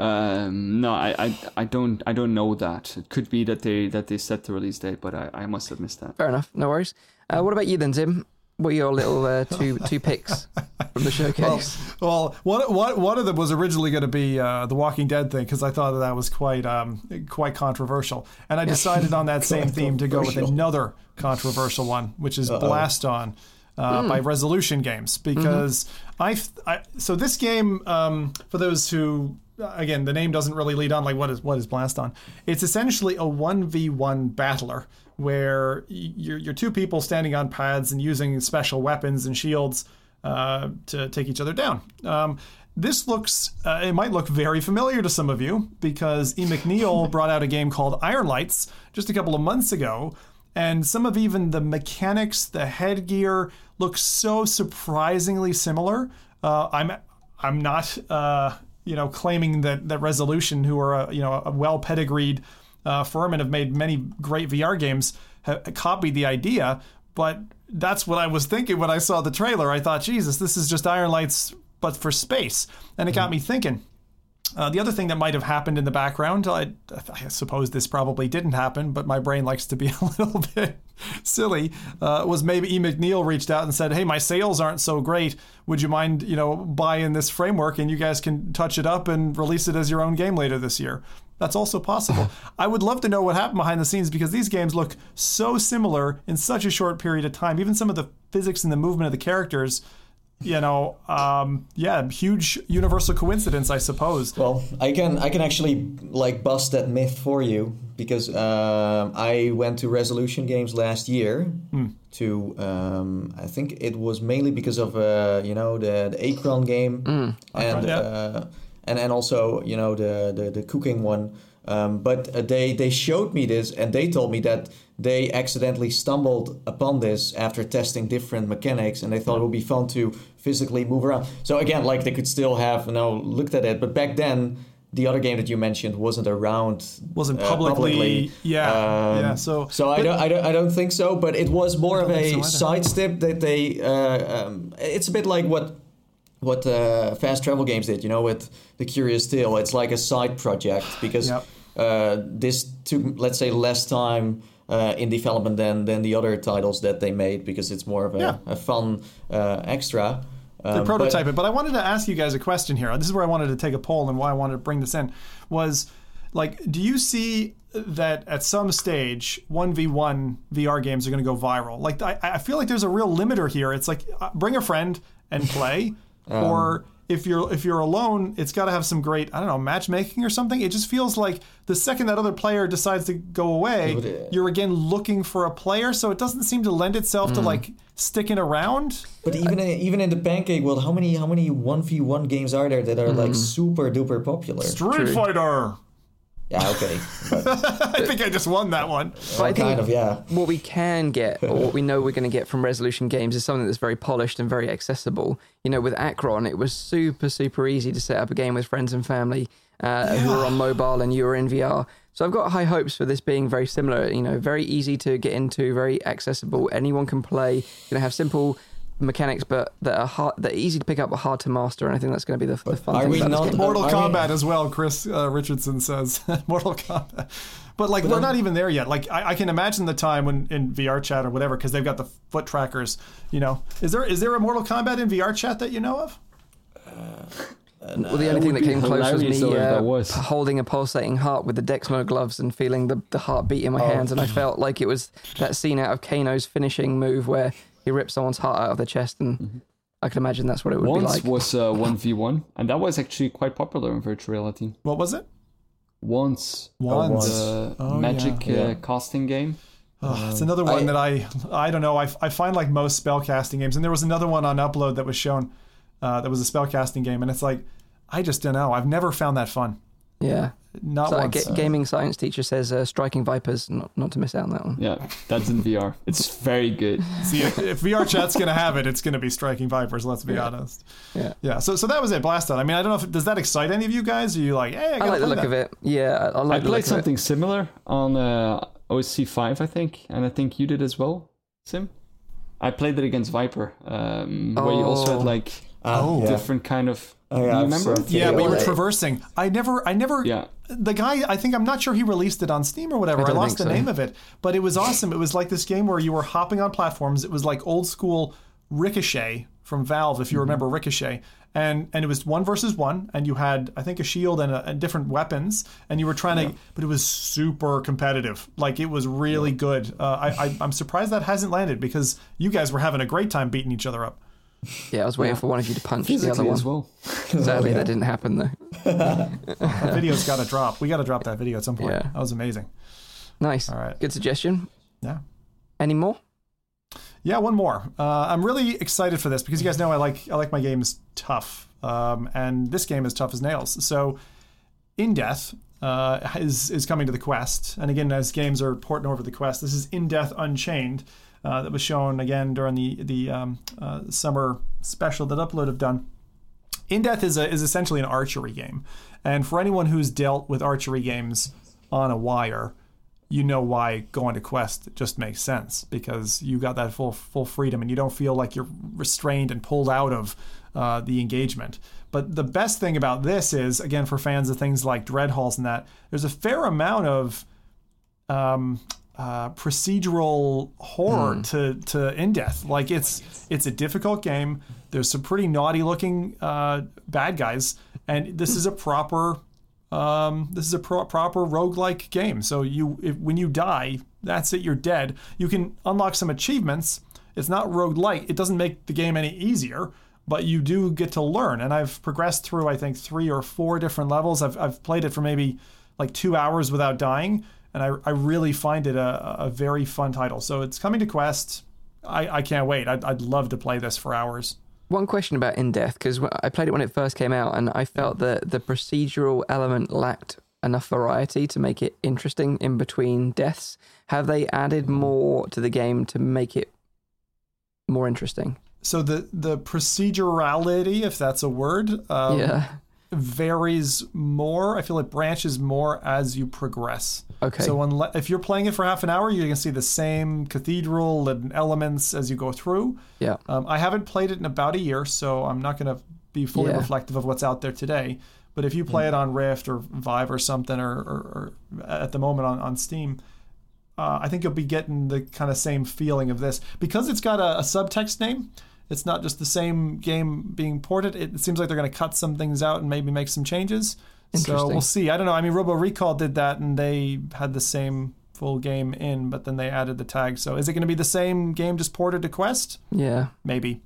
Um, no, I, I, I don't, I don't know that. It could be that they that they set the release date, but I, I must have missed that. Fair enough. No worries. Uh, what about you then, Tim? What are your little uh, two two picks from the showcase? Well, well one, one, one of them was originally going to be uh, the Walking Dead thing because I thought that, that was quite um, quite controversial, and I decided on that same theme to go with another controversial one, which is Uh-oh. Blaston. Uh, mm. by Resolution Games because mm-hmm. I, so this game um, for those who again, the name doesn't really lead on like what is what is Blaston. It's essentially a one v one battler where you're, you're two people standing on pads and using special weapons and shields uh, to take each other down. Um, this looks, uh, it might look very familiar to some of you because E. McNeil brought out a game called Ironlights just a couple of months ago. And some of even the mechanics, the headgear look so surprisingly similar. Uh, I'm I'm not uh, you know, claiming that that Resolution, who are a, you know a well pedigreed uh, firm and have made many great VR games, have copied the idea. But that's what I was thinking when I saw the trailer. I thought, Jesus, this is just Ironlights, but for space, and it got mm-hmm. me thinking. Uh, the other thing that might have happened in the background, I, I, suppose this probably didn't happen, but my brain likes to be a little bit silly, uh, was maybe E. McNeil reached out and said, "Hey, my sales aren't so great. Would you mind, you know, buying this framework and you guys can touch it up and release it as your own game later this year?" That's also possible. I would love to know what happened behind the scenes because these games look so similar in such a short period of time. Even some of the physics and the movement of the characters you know, um, yeah, huge universal coincidence, I suppose. Well, I can I can actually like bust that myth for you because uh, I went to Resolution Games last year mm. to um, I think it was mainly because of uh, you know the, the Acron game mm. and yeah. uh, and and also you know the the, the cooking one. Um, but uh, they they showed me this and they told me that they accidentally stumbled upon this after testing different mechanics and they thought it would be fun to physically move around. So again, like they could still have you know looked at it, but back then the other game that you mentioned wasn't around wasn't publicly, uh, publicly. yeah um, yeah so so I don't, I don't I don't think so but it was more of a so sidestep that they uh, um, it's a bit like what what uh, fast travel games did you know with the curious tale it's like a side project because yep. Uh, this took let's say less time uh, in development than than the other titles that they made because it's more of a, yeah. a fun uh, extra. Um, the prototype but, it. But I wanted to ask you guys a question here. This is where I wanted to take a poll and why I wanted to bring this in was like, do you see that at some stage 1v1 VR games are going to go viral? Like, I, I feel like there's a real limiter here. It's like, uh, bring a friend and play, um, or if you're if you're alone, it's got to have some great I don't know matchmaking or something. It just feels like the second that other player decides to go away, you're again looking for a player. So it doesn't seem to lend itself mm. to like sticking around. But even in, even in the pancake world, how many how many one v one games are there that are mm. like super duper popular? Street True. Fighter. Yeah, okay. I think I just won that one. But I think kind of, yeah. What we can get, or what we know we're going to get from Resolution Games, is something that's very polished and very accessible. You know, with Acron, it was super, super easy to set up a game with friends and family uh, yeah. who are on mobile and you are in VR. So I've got high hopes for this being very similar. You know, very easy to get into, very accessible. Anyone can play. You're going to have simple mechanics, but that are hard, that are easy to pick up but hard to master. And I think that's going to be the, the fun are thing. We about not, Mortal are Kombat we... as well. Chris uh, Richardson says Mortal Kombat. But like but we're not even there yet. Like I, I, can imagine the time when in VRChat or whatever, because they've got the foot trackers. You know, is there is there a Mortal Kombat in VRChat that you know of? Uh, well, the only thing that came close was me uh, was. holding a pulsating heart with the Dexmo gloves and feeling the, the heartbeat in my oh. hands, and I felt like it was that scene out of Kano's finishing move where he rips someone's heart out of their chest, and mm-hmm. I can imagine that's what it would Once be like. Wands was uh, one v one, and that was actually quite popular in virtual reality. What was it? Wands, once, the oh, magic yeah. Uh, casting game. Oh, it's another one I, that I I don't know. I, I find like most spellcasting games, and there was another one on upload that was shown uh, that was a spellcasting game, and it's like I just don't know. I've never found that fun. Yeah, not so once. G- gaming science teacher says uh, striking vipers, not not to miss out on that one. Yeah, that's in VR. It's very good. See, if, if VRChat's gonna have it, it's gonna be striking vipers. Let's be yeah. honest. Yeah, yeah. So so that was it. Blaston. I mean, I don't know if does that excite any of you guys? Are you like, hey, I, I like the look that. of it. Yeah, I, like I played something similar on uh, OSC five, I think, and I think you did as well, Zim. I played it against Viper, um, oh. where you also had like oh. different kind of. Oh, yeah, remember? Yeah, but you were traversing. I never, I never. Yeah. The guy, I think, I'm not sure he released it on Steam or whatever. I, I lost the so. name of it, but it was awesome. It was like this game where you were hopping on platforms. It was like old school Ricochet from Valve, if you mm-hmm. remember Ricochet. And and it was one versus one, and you had I think a shield and, a, and different weapons, and you were trying yeah. to, but it was super competitive. Like it was really yeah. good. Uh, I, I I'm surprised that hasn't landed because you guys were having a great time beating each other up. Yeah, I was waiting yeah. for one of you to punch the other one. as well. Sadly, yeah. that didn't happen though. that video's got to drop. We got to drop that video at some point. Yeah. That was amazing. Nice. All right. Good suggestion. Yeah. Any more? Yeah, one more. Uh, I'm really excited for this because you guys know I like I like my games tough, um, and this game is tough as nails. So, In Death uh, is is coming to the Quest, and again, as games are porting over the Quest, this is In Death Unchained uh, that was shown again during the the um, uh, summer special that Upload have done. In Death is a, is essentially an archery game, and for anyone who's dealt with archery games on a wire, you know why going to Quest just makes sense because you got that full full freedom and you don't feel like you're restrained and pulled out of uh, the engagement. But the best thing about this is, again, for fans of things like Dread Halls and that, there's a fair amount of um, uh, procedural horror mm. to to in death. Like it's it's a difficult game. There's some pretty naughty looking uh, bad guys, and this is a proper um, this is a pro- proper roguelike game. So you if, when you die, that's it. You're dead. You can unlock some achievements. It's not roguelike. It doesn't make the game any easier, but you do get to learn. And I've progressed through I think three or four different levels. I've I've played it for maybe like two hours without dying, and I I really find it a, a very fun title. So it's coming to Quest. I, I can't wait. I'd, I'd love to play this for hours. One question about In Death, because I played it when it first came out, and I felt that the procedural element lacked enough variety to make it interesting in between deaths. Have they added more to the game to make it more interesting? So the the procedurality, if that's a word, um, yeah, varies more. I feel it branches more as you progress. Okay. So if you're playing it for half an hour, you can see the same cathedral and elements as you go through. Yeah. Um, I haven't played it in about a year, so I'm not going to be fully yeah. reflective of what's out there today. But if you play mm. it on Rift or Vive or something, or, or, or at the moment on, on Steam, uh, I think you'll be getting the kind of same feeling of this because it's got a, a subtext name it's not just the same game being ported. It seems like they're going to cut some things out and maybe make some changes. So we'll see. I don't know. I mean, Robo Recall did that and they had the same full game in, but then they added the tag. So is it going to be the same game just ported to Quest? Yeah. Maybe.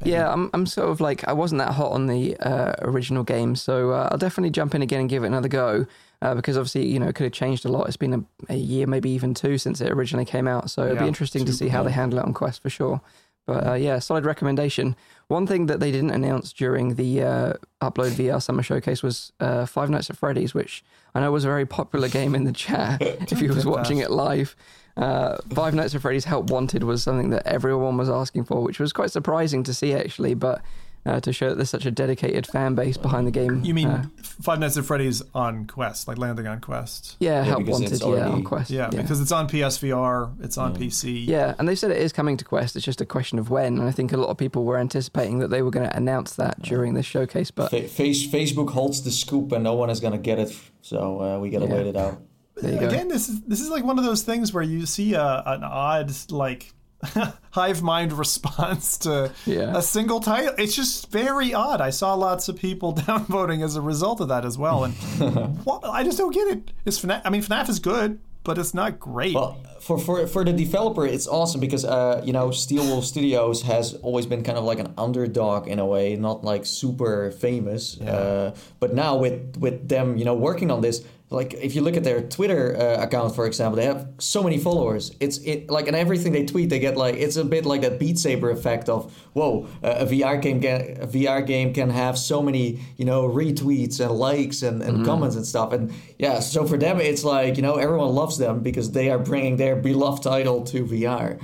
Maybe. Yeah, I'm, I'm sort of like, I wasn't that hot on the uh, original game, so uh, I'll definitely jump in again and give it another go. Uh, because obviously, you know, it could have changed a lot. It's been a, a, year, maybe even two since it originally came out. So it'll be interesting to see how they handle it on Quest for sure. But uh, yeah, solid recommendation. One thing that they didn't announce during the uh, UploadVR Summer Showcase was uh, Five Nights at Freddy's, which I know was a very popular game in the chat if you was watching it live. Uh, Five Nights at Freddy's Help Wanted was something that everyone was asking for, which was quite surprising to see actually. But uh, to show that there's such a dedicated fan base behind the game. You mean uh, Five Nights at Freddy's on Quest, like landing on Quest? Yeah, yeah Help Wanted, already, yeah, on Quest. Yeah, yeah, because it's on PSVR, it's on yeah. PC. Yeah, and they said it is coming to Quest. It's just a question of when. And I think a lot of people were anticipating that they were going to announce that during this showcase. But Face, Facebook holds the scoop, and no one is going to get it. So uh, we got to wait it out. Again, this is this is like one of those things where you see a, an odd like hive mind response to yeah. a single title. It's just very odd. I saw lots of people downvoting as a result of that as well, and well, I just don't get it. it. Is FNAF? I mean, FNAF is good, but it's not great. Well, for for for the developer, it's awesome because uh, you know Steel Wool Studios has always been kind of like an underdog in a way, not like super famous. Yeah. Uh, but now with with them, you know, working on this like if you look at their Twitter uh, account, for example, they have so many followers. It's it like and everything they tweet, they get like it's a bit like that Beat Saber effect of whoa, uh, a VR game can a VR game can have so many you know retweets and likes and, and mm-hmm. comments and stuff. And yeah, so for them, it's like you know everyone loves them because they are bringing their beloved title to VR.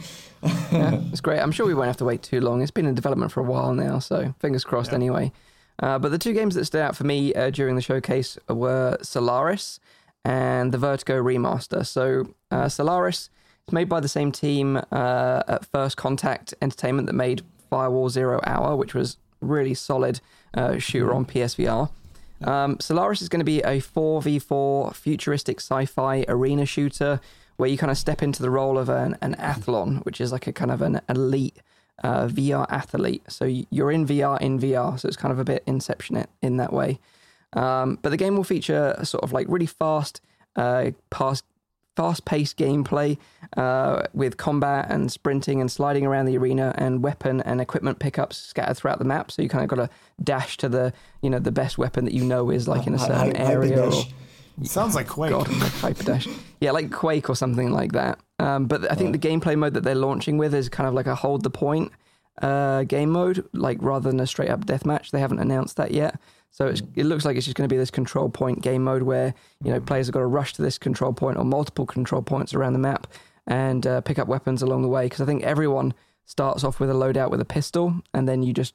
yeah, it's great. I'm sure we won't have to wait too long. It's been in development for a while now, so fingers crossed. Yeah. Anyway. Uh, but the two games that stood out for me uh, during the showcase were Solaris and the Vertigo remaster. So uh, Solaris is made by the same team uh, at First Contact Entertainment that made Firewall Zero Hour, which was really solid uh, shooter on PSVR. Um, Solaris is going to be a 4v4 futuristic sci-fi arena shooter where you kind of step into the role of an, an athlon, which is like a kind of an elite uh, VR athlete. So you're in VR in VR, so it's kind of a bit Inception in that way. Um, but the game will feature a sort of like really fast, uh, past, fast-paced gameplay uh, with combat and sprinting and sliding around the arena and weapon and equipment pickups scattered throughout the map. So you kind of got to dash to the you know the best weapon that you know is like in a certain area. Or, Sounds like Quake. God, Hyperdash. Yeah, like Quake or something like that. Um, but I think the gameplay mode that they're launching with is kind of like a hold the point uh, game mode, like rather than a straight up deathmatch. They haven't announced that yet. So it looks like it's just going to be this control point game mode where you know players have got to rush to this control point or multiple control points around the map and uh, pick up weapons along the way. Because I think everyone starts off with a loadout with a pistol, and then you just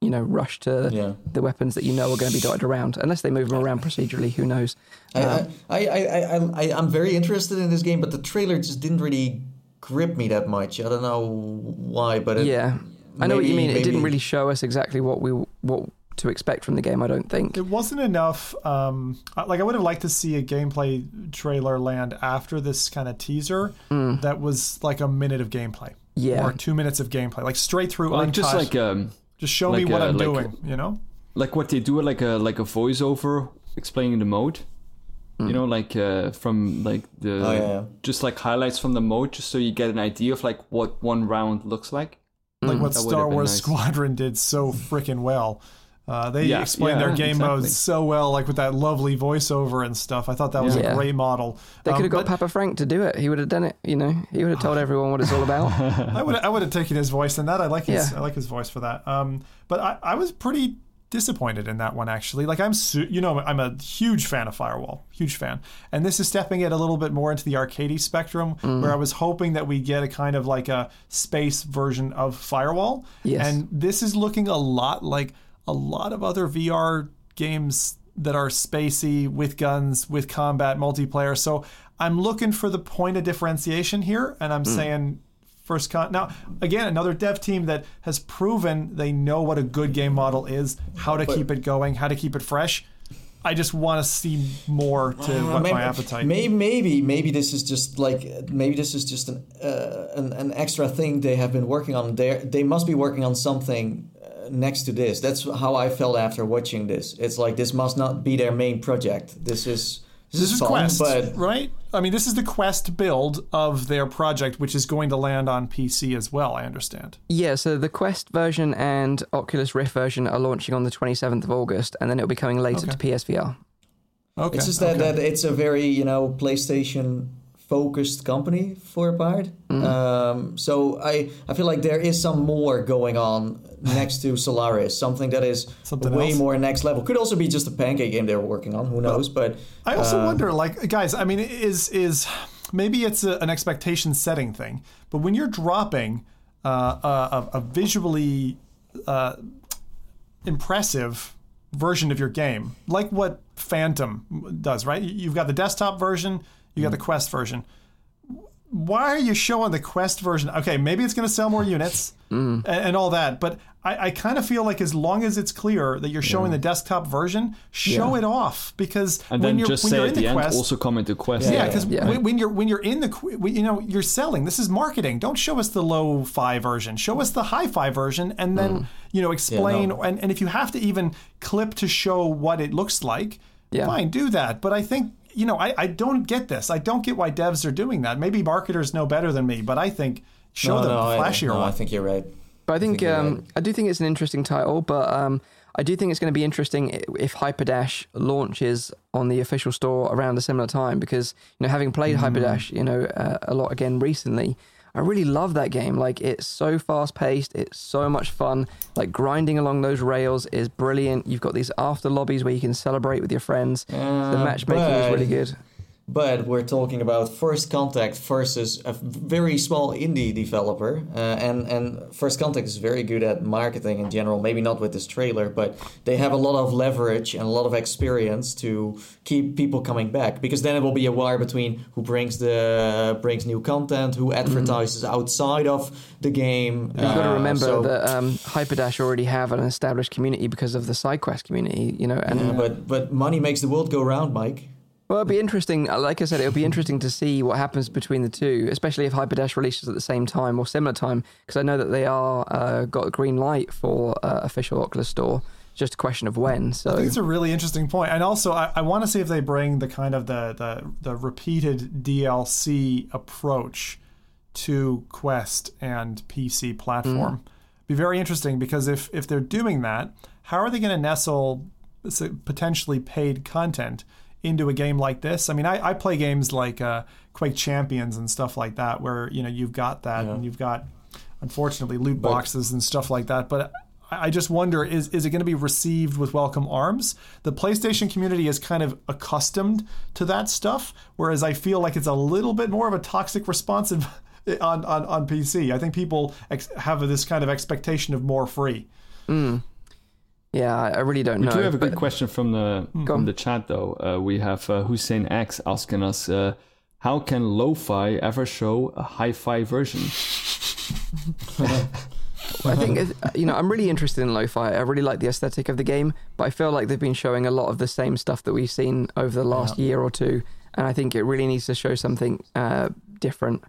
you know rush to yeah. the weapons that you know are going to be dotted around. Unless they move them around procedurally who knows? Um, I, I, I, I, I'm very interested in this game but the trailer just didn't really grip me that much. I don't know why but it, yeah. I know maybe, what you mean. Maybe... it didn't really show us exactly what we what to expect from the game I don't think. It wasn't enough um, like I would have liked to see a gameplay trailer land after this kind of teaser mm. that was like a minute of gameplay. Yeah. Or two minutes of gameplay like straight through like just like um just show like me what i am like, doing, you know? Like what they do, like a like a voiceover explaining the mode. Mm. You know, like uh, from like the oh, yeah, yeah. just like highlights from the mode, just so you get an idea of like what one round looks like. Like mm. what that Star Wars nice. Squadron did so freaking well. Uh, they yeah, explained yeah, their game exactly. modes so well, like with that lovely voiceover and stuff. I thought that was yeah. a great model. They um, could have got Papa Frank to do it. He would have done it. You know, he would have told everyone what it's all about. I would I would have taken his voice in that. I like his I like his voice for that. Um, but I, I was pretty disappointed in that one actually. Like I'm, su- you know, I'm a huge fan of Firewall, huge fan, and this is stepping it a little bit more into the arcadey spectrum, mm. where I was hoping that we get a kind of like a space version of Firewall, yes. and this is looking a lot like a lot of other VR games that are spacey with guns, with combat, multiplayer. So I'm looking for the point of differentiation here, and I'm mm. saying first con. Now, again, another dev team that has proven they know what a good game model is, how to but, keep it going, how to keep it fresh. I just want to see more to uh, maybe, my appetite. Maybe, maybe, maybe this is just like maybe this is just an, uh, an an extra thing they have been working on. They they must be working on something next to this. That's how I felt after watching this. It's like this must not be their main project. This is this, this is, is fun, Quest, but right? I mean, this is the Quest build of their project, which is going to land on PC as well. I understand. Yeah, so the Quest version and Oculus Rift version are launching on the 27th of August, and then it'll be coming later okay. to PSVR. Okay. It's just that, okay. that it's a very you know PlayStation focused company for a part. Mm. Um, so I, I feel like there is some more going on next to Solaris, something that is something way else. more next level. Could also be just a pancake game they're working on. Who knows? But I also uh, wonder, like guys, I mean, is is maybe it's a, an expectation setting thing, but when you're dropping uh, a, a, visually uh, impressive version of your game, like what Phantom does, right? You've got the desktop version, you got the Quest version. Why are you showing the Quest version? Okay, maybe it's going to sell more units mm. and, and, all that, but I, I kind of feel like as long as it's clear that you're showing yeah. the desktop version, show yeah. it off because and when you're, just when say you're at the, the end, Quest, also come into Quest. Yeah, because yeah, when, when, you're when you're in the you know you're selling. This is marketing. Don't show us the low fi version. Show us the high fi version, and then mm. you know explain. No. And, and if you have to even clip to show what it looks like, fine, do that. But I think you know, I, I don't get this. I don't get why devs are doing that. Maybe marketers know better than me, but I think show no, them no, flashier I, no, I think you're right. But I think I, think um. I do think it's an interesting title, but um, I do think it's going to be interesting if Hyperdash launches on the official store around a similar time because you know having played mm. Hyperdash, you know uh, a lot again recently, I really love that game. Like it's so fast paced, it's so much fun. Like grinding along those rails is brilliant. You've got these after lobbies where you can celebrate with your friends. Uh, the matchmaking is really good but we're talking about First Contact versus a very small indie developer, uh, and and First Contact is very good at marketing in general. Maybe not with this trailer, but they have a lot of leverage and a lot of experience to keep people coming back. Because then it will be a war between who brings the brings new content, who advertises mm-hmm. outside of the game. You've uh, got to remember so, that um, Hyperdash already have an established community because of the SideQuest community, you know. And yeah, but but money makes the world go round, Mike. Well, it'll be interesting. Uh, like I said, it'll be interesting to see what happens between the two, especially if Hyperdash releases at the same time or similar time, because I know that they are uh, got a green light for uh, official Oculus Store. It's just a question of when. So I think it's a really interesting point. point, and also I, I want to see if they bring the kind of the, the the repeated DLC approach to Quest and PC platform. Mm. Be very interesting because if if they're doing that, how are they going to nestle potentially paid content? Into a game like this. I mean, I, I play games like uh, Quake Champions and stuff like that, where you know you've got that, yeah. and you've got unfortunately loot boxes but, and stuff like that. But I just wonder is is it going to be received with welcome arms? The PlayStation community is kind of accustomed to that stuff, whereas I feel like it's a little bit more of a toxic response on on, on PC. I think people ex- have this kind of expectation of more free. Mm. Yeah, I really don't we know. We do have a good question from the from the chat though. Uh, we have uh, Hussein X asking us, uh, "How can lo-fi ever show a hi-fi version?" I think you know I'm really interested in lo-fi. I really like the aesthetic of the game, but I feel like they've been showing a lot of the same stuff that we've seen over the last yeah. year or two, and I think it really needs to show something uh, different.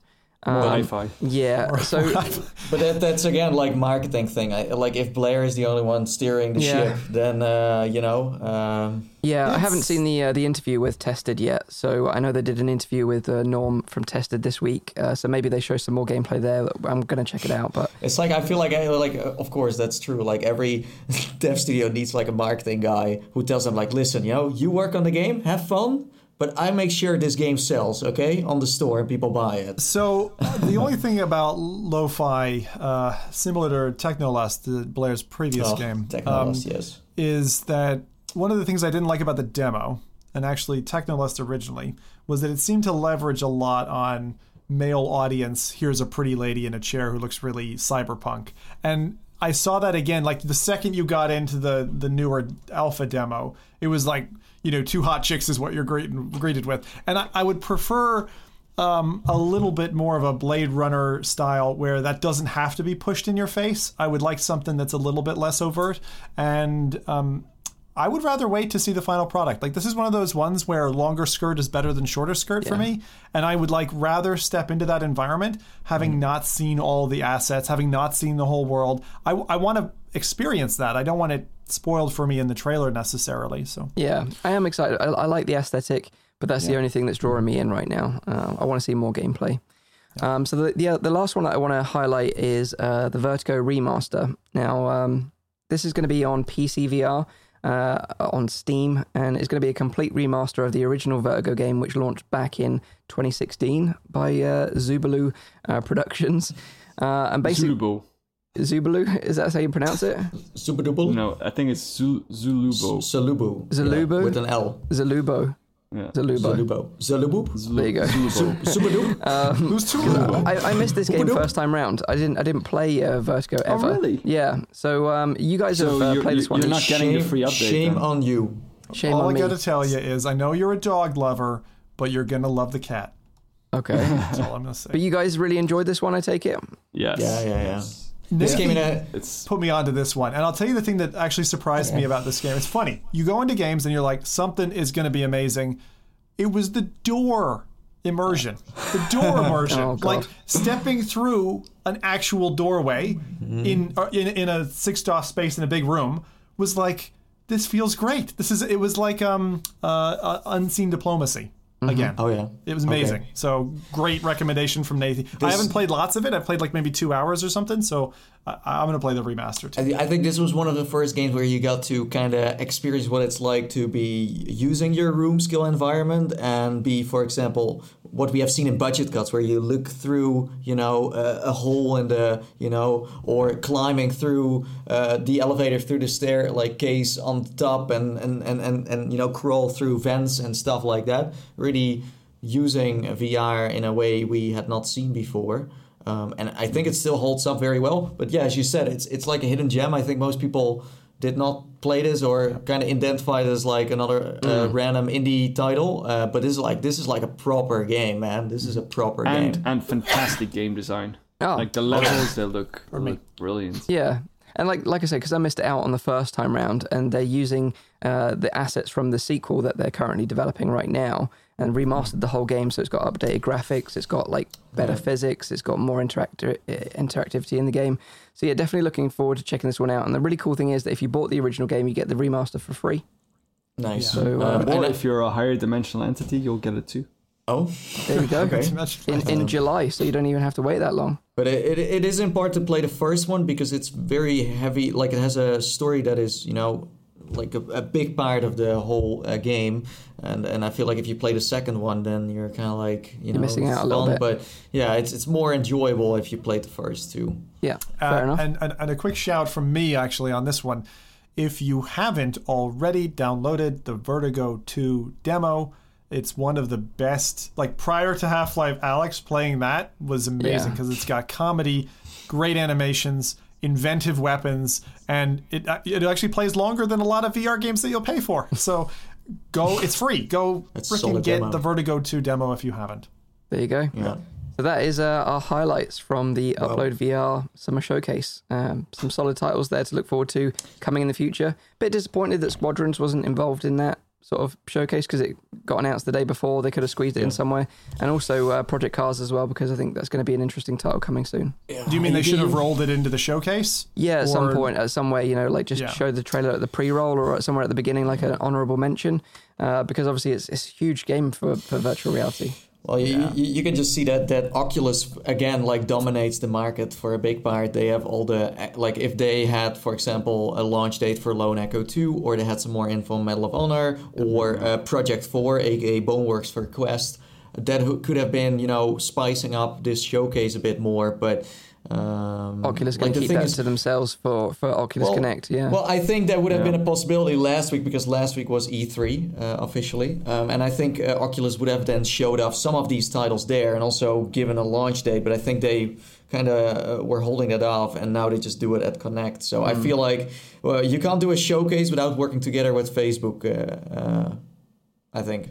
More um, hi-fi. Yeah. So, but that, that's again like marketing thing. I, like if Blair is the only one steering the yeah. ship, then uh, you know. Um, yeah, I haven't seen the uh, the interview with Tested yet. So I know they did an interview with uh, Norm from Tested this week. Uh, so maybe they show some more gameplay there. I'm gonna check it out. But it's like I feel like I like uh, of course that's true. Like every dev studio needs like a marketing guy who tells them like, listen, you know, you work on the game, have fun but I make sure this game sells, okay, on the store and people buy it. So the only thing about lo-fi, uh, similar to Technolust, Blair's previous oh, game, Technolust, um, yes, is that one of the things I didn't like about the demo, and actually Technolust originally, was that it seemed to leverage a lot on male audience. Here's a pretty lady in a chair who looks really cyberpunk, and I saw that again. Like the second you got into the the newer alpha demo, it was like you know, two hot chicks is what you're greeted, greeted with. And I, I would prefer um, a little bit more of a Blade Runner style where that doesn't have to be pushed in your face. I would like something that's a little bit less overt. And um, I would rather wait to see the final product. Like this is one of those ones where longer skirt is better than shorter skirt yeah. for me, and I would like rather step into that environment having mm. not seen all the assets, having not seen the whole world. I, I want to experience that. I don't want it spoiled for me in the trailer necessarily. So yeah, I am excited. I, I like the aesthetic, but that's yeah. the only thing that's drawing me in right now. Uh, I want to see more gameplay. Yeah. Um, so the, the, the last one that I want to highlight is uh, the Vertigo remaster. Now um, this is going to be on PC VR. Uh, on Steam, and it's going to be a complete remaster of the original Vertigo game, which launched back in 2016 by uh, Zubalu uh, Productions. Uh, and basically, Zubalu? Is that how you pronounce it? Zubadubu? No, I think it's Zulubo. Zalubo. Zalubo? Yeah, with an L. Zalubo. Yeah. Zalubo. Zalubo. Zalubo. There you go. Zalubo. um, Who's Tulubo? I, I missed this game first time round. I didn't. I didn't play uh, Vertigo oh, ever. Oh really? Yeah. So um, you guys so have uh, played this one. You're not getting shame, the free update. Shame then. on you. Shame All on I me. gotta tell you is, I know you're a dog lover, but you're gonna love the cat. Okay. That's all I'm gonna say. But you guys really enjoyed this one, I take it. Yes. Yeah, yeah, yeah. This came in a, it's put me onto this one, and I'll tell you the thing that actually surprised me about this game. It's funny. You go into games and you're like, something is going to be amazing. It was the door immersion, the door immersion, Oh, like stepping through an actual doorway in, uh, in in a six DoF space in a big room was like this feels great. This is it was like um uh, uh unseen diplomacy Mm-hmm. again. Oh yeah. It was amazing. So great recommendation from Nathan. I haven't played lots of it. I played like maybe two hours or something. So I, I'm gonna play the remaster too. I, I think this was one of the first games where you got to kind of experience what it's like to be using your room scale environment and be, for example, what we have seen in budget cuts, where you look through, you know, a, a hole in the, you know, or climbing through uh, the elevator through the stair like case on top and and, and, and and you know crawl through vents and stuff like that. Really using VR in a way we had not seen before. Um, and I think it still holds up very well. But yeah, as you said, it's it's like a hidden gem. I think most people did not play this or kind of identify it as like another uh, random indie title. Uh, but this is like this is like a proper game, man. This is a proper And game. and fantastic game design. Oh. Like the levels, they look look brilliant. Yeah. And like like I said, because I missed it out on the first time round, and they're using uh, the assets from the sequel that they're currently developing right now, and remastered the whole game. So it's got updated graphics, it's got like better physics, it's got more interacti- uh, interactivity in the game. So yeah, definitely looking forward to checking this one out. And the really cool thing is that if you bought the original game, you get the remaster for free. nice. So, uh, Um, Or and if you're a higher dimensional entity, you'll get it too. oh, There you go. Okay. In, in July, so you don't even have to wait that long. But it, it, it is important to play the first one because it's very heavy. Like it has a story that is, you know, like a, a big part of the whole uh, game. And and I feel like if you play the second one, then you're kind of like you know missing it's out a little bit. But yeah, it's it's more enjoyable if you played the first two. Yeah, fair Uh, enough. And, and, and a quick shout from me actually on this one. If you haven't already downloaded the Vertigo 2 demo, it's one of the best. Like prior to Half Life, Alyx playing that was amazing Yeah. because it's got comedy, great animations, inventive weapons, and it it actually plays longer than a lot of VR games that you'll pay for. So go, it's free. Go freaking get demo. the Vertigo 2 demo if you haven't. there you go. Yeah. So that is uh, our highlights from the UploadVR Summer Showcase. Um, some solid titles there to look forward to coming in the future. Bit disappointed that Squadrons wasn't involved in that sort of showcase because it got announced the day before. They could have squeezed it in somewhere, and also uh, Project Cars as well because I think that's going to be an interesting title coming soon. Do you mean they should have rolled it into the showcase? Yeah, at some point, at somewhere, you know, like just Yeah. show the trailer at the pre-roll or somewhere at the beginning, like an honorable mention, uh, because obviously it's, it's a huge game for, for virtual reality. Well, you, you, you can just see that that Oculus again like dominates the market for a big part. They have all the like if they had, for example, a launch date for Lone Echo Two, or they had some more info on Medal of Honor, or uh, Project Four, aka Boneworks for Quest, that could have been you know spicing up this showcase a bit more. But um, Oculus like, going to the keep thing that is- to themselves for, for Oculus well, Connect, yeah. Well, I think that would have been a possibility last week because last week was E3 uh, officially, um, and I think uh, Oculus would have then showed off some of these titles there and also given a launch date. But I think they kind of uh, were holding that off, and now they just do it at Connect. So Hmm. I feel like well, you can't do a showcase without working together with Facebook. Uh, uh, I think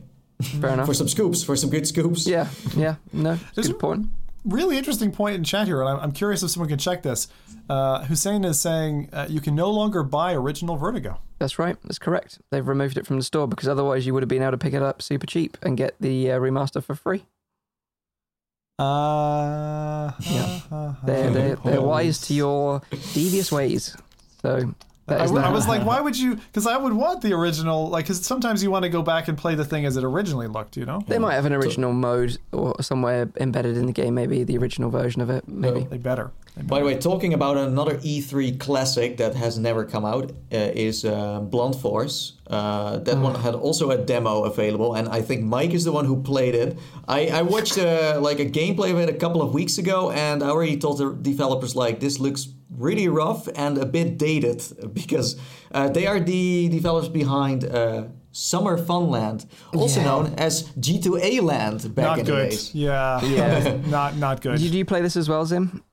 Fair enough. for some scoops, for some good scoops. Yeah, yeah, no, There's good point. Really interesting point in chat here, and I'm, I'm curious if someone can check this. Uh, Hussein is saying uh, you can no longer buy original Vertigo. That's right. That's correct. They've removed it from the store because otherwise you would have been able to pick it up super cheap and get the uh, remaster for free. Uh, Yeah. They're, they're, they're wise to your devious ways. So that I, is w- I that. was like, why would you? Because I would want the original. Like, because sometimes you want to go back and play the thing as it originally looked. You know, They might have an original mode or somewhere embedded in the game, maybe the original version of it. Maybe. they better. They By the way, talking about another E3 classic that has never come out uh, is uh, Blunt Force. Uh, that one had also a demo available, and I think Mike is the one who played it. I, I watched uh, like a gameplay of it a couple of weeks ago, and I already told the developers like this looks really rough and a bit dated because uh, they are the developers behind uh, Summer Funland, also yeah. known as G2A Land back not in good. the days. Yeah, yeah, not not good. Did you play this as well, Zim?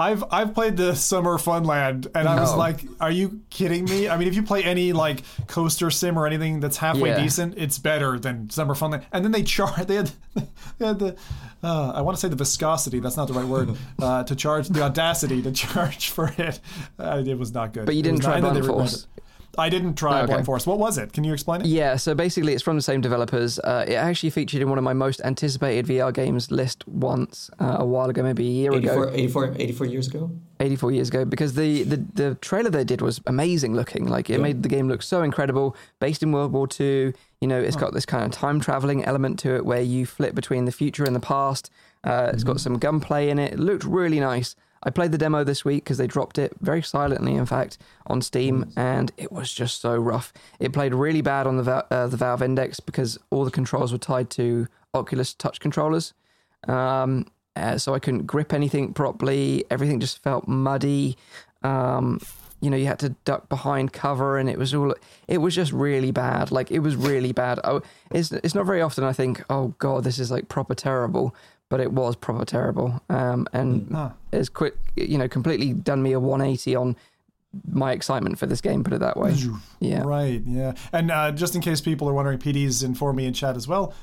I've I've played the Summer Funland, and I was like, "Are you kidding me?" I mean, if you play any like coaster sim or anything that's halfway yeah. decent, it's better than Summer Funland. And then they charge. They had, they had the uh, I want to say the viscosity. That's not the right word. Uh, to charge the audacity to charge for it. Uh, it was not good. But you didn't try Blunt Force. I didn't try oh, okay. Blunt Force. What was it? Can you explain it? Yeah, so basically it's from the same developers. Uh, it actually featured in one of my most anticipated VR games list once uh, a while ago, maybe a year 84, ago. 84, 84 years ago? 84 years ago, because the, the, the trailer they did was amazing looking. Like it yeah. made the game look so incredible, based in World War II. You know, it's oh. got this kind of time traveling element to it where you flip between the future and the past. Uh, mm-hmm. It's got mm-hmm. some gunplay in it. It looked really nice. I played the demo this week because they dropped it very silently, in fact, on Steam, and it was just so rough. It played really bad on the uh, the Valve Index because all the controls were tied to Oculus Touch controllers, um, uh, so I couldn't grip anything properly. Everything just felt muddy. Um, you know, you had to duck behind cover, and it was all. It was just really bad. Like it was really bad. Oh, it's it's not very often I think, oh god, this is like proper terrible but it was proper terrible. Um, and mm. it's quick, you know, completely done me a 180 on my excitement for this game. Put it that way. Yeah. Right. Yeah. And uh, just in case people are wondering, PD's informed me in chat as well.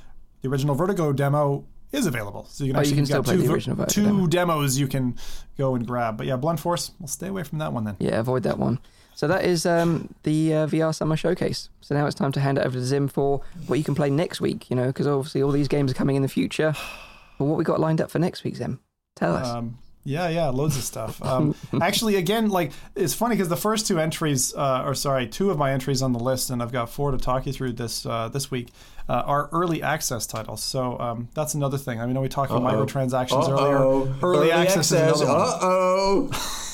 The original Vertigo demo is available, so you can oh, actually you can still play two, the original two demo. demos you can go and grab. But yeah, Blunt Force, we'll stay away from that one then. Yeah, avoid that one. So that is um, the uh, VR Summer Showcase. So now it's time to hand it over to Zim for what you can play next week. You know, because obviously all these games are coming in the future. Well, what we got lined up for next week, Zim? Tell us. Um, yeah, yeah, loads of stuff. Um, actually, again, like it's funny because the first two entries, uh, or sorry, two of my entries on the list, and I've got four to talk you through this uh, this week, uh, are early access titles. So um, that's another thing. I mean, we talked about microtransactions Uh-oh. earlier. Early, early access, access. is another one. Uh oh.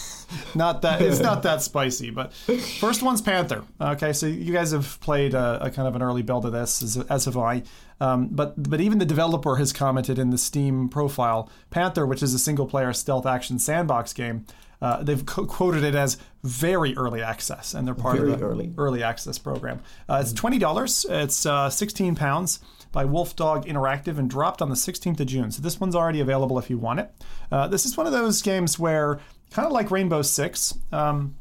not that it's not that spicy, but first one's Panther. Okay, so you guys have played a, a kind of an early build of this, as, as have I. Um, but but even the developer has commented in the Steam profile, Panther, which is a single player stealth action sandbox game. Uh, they've co- quoted it as very early access, and they're part very of the early. early access program. Uh, it's twenty dollars. It's uh, sixteen pounds by Wolf Dog Interactive and dropped on the 16th of June. So this one's already available if you want it. Uh, this is one of those games where kind of like Rainbow Six. Um,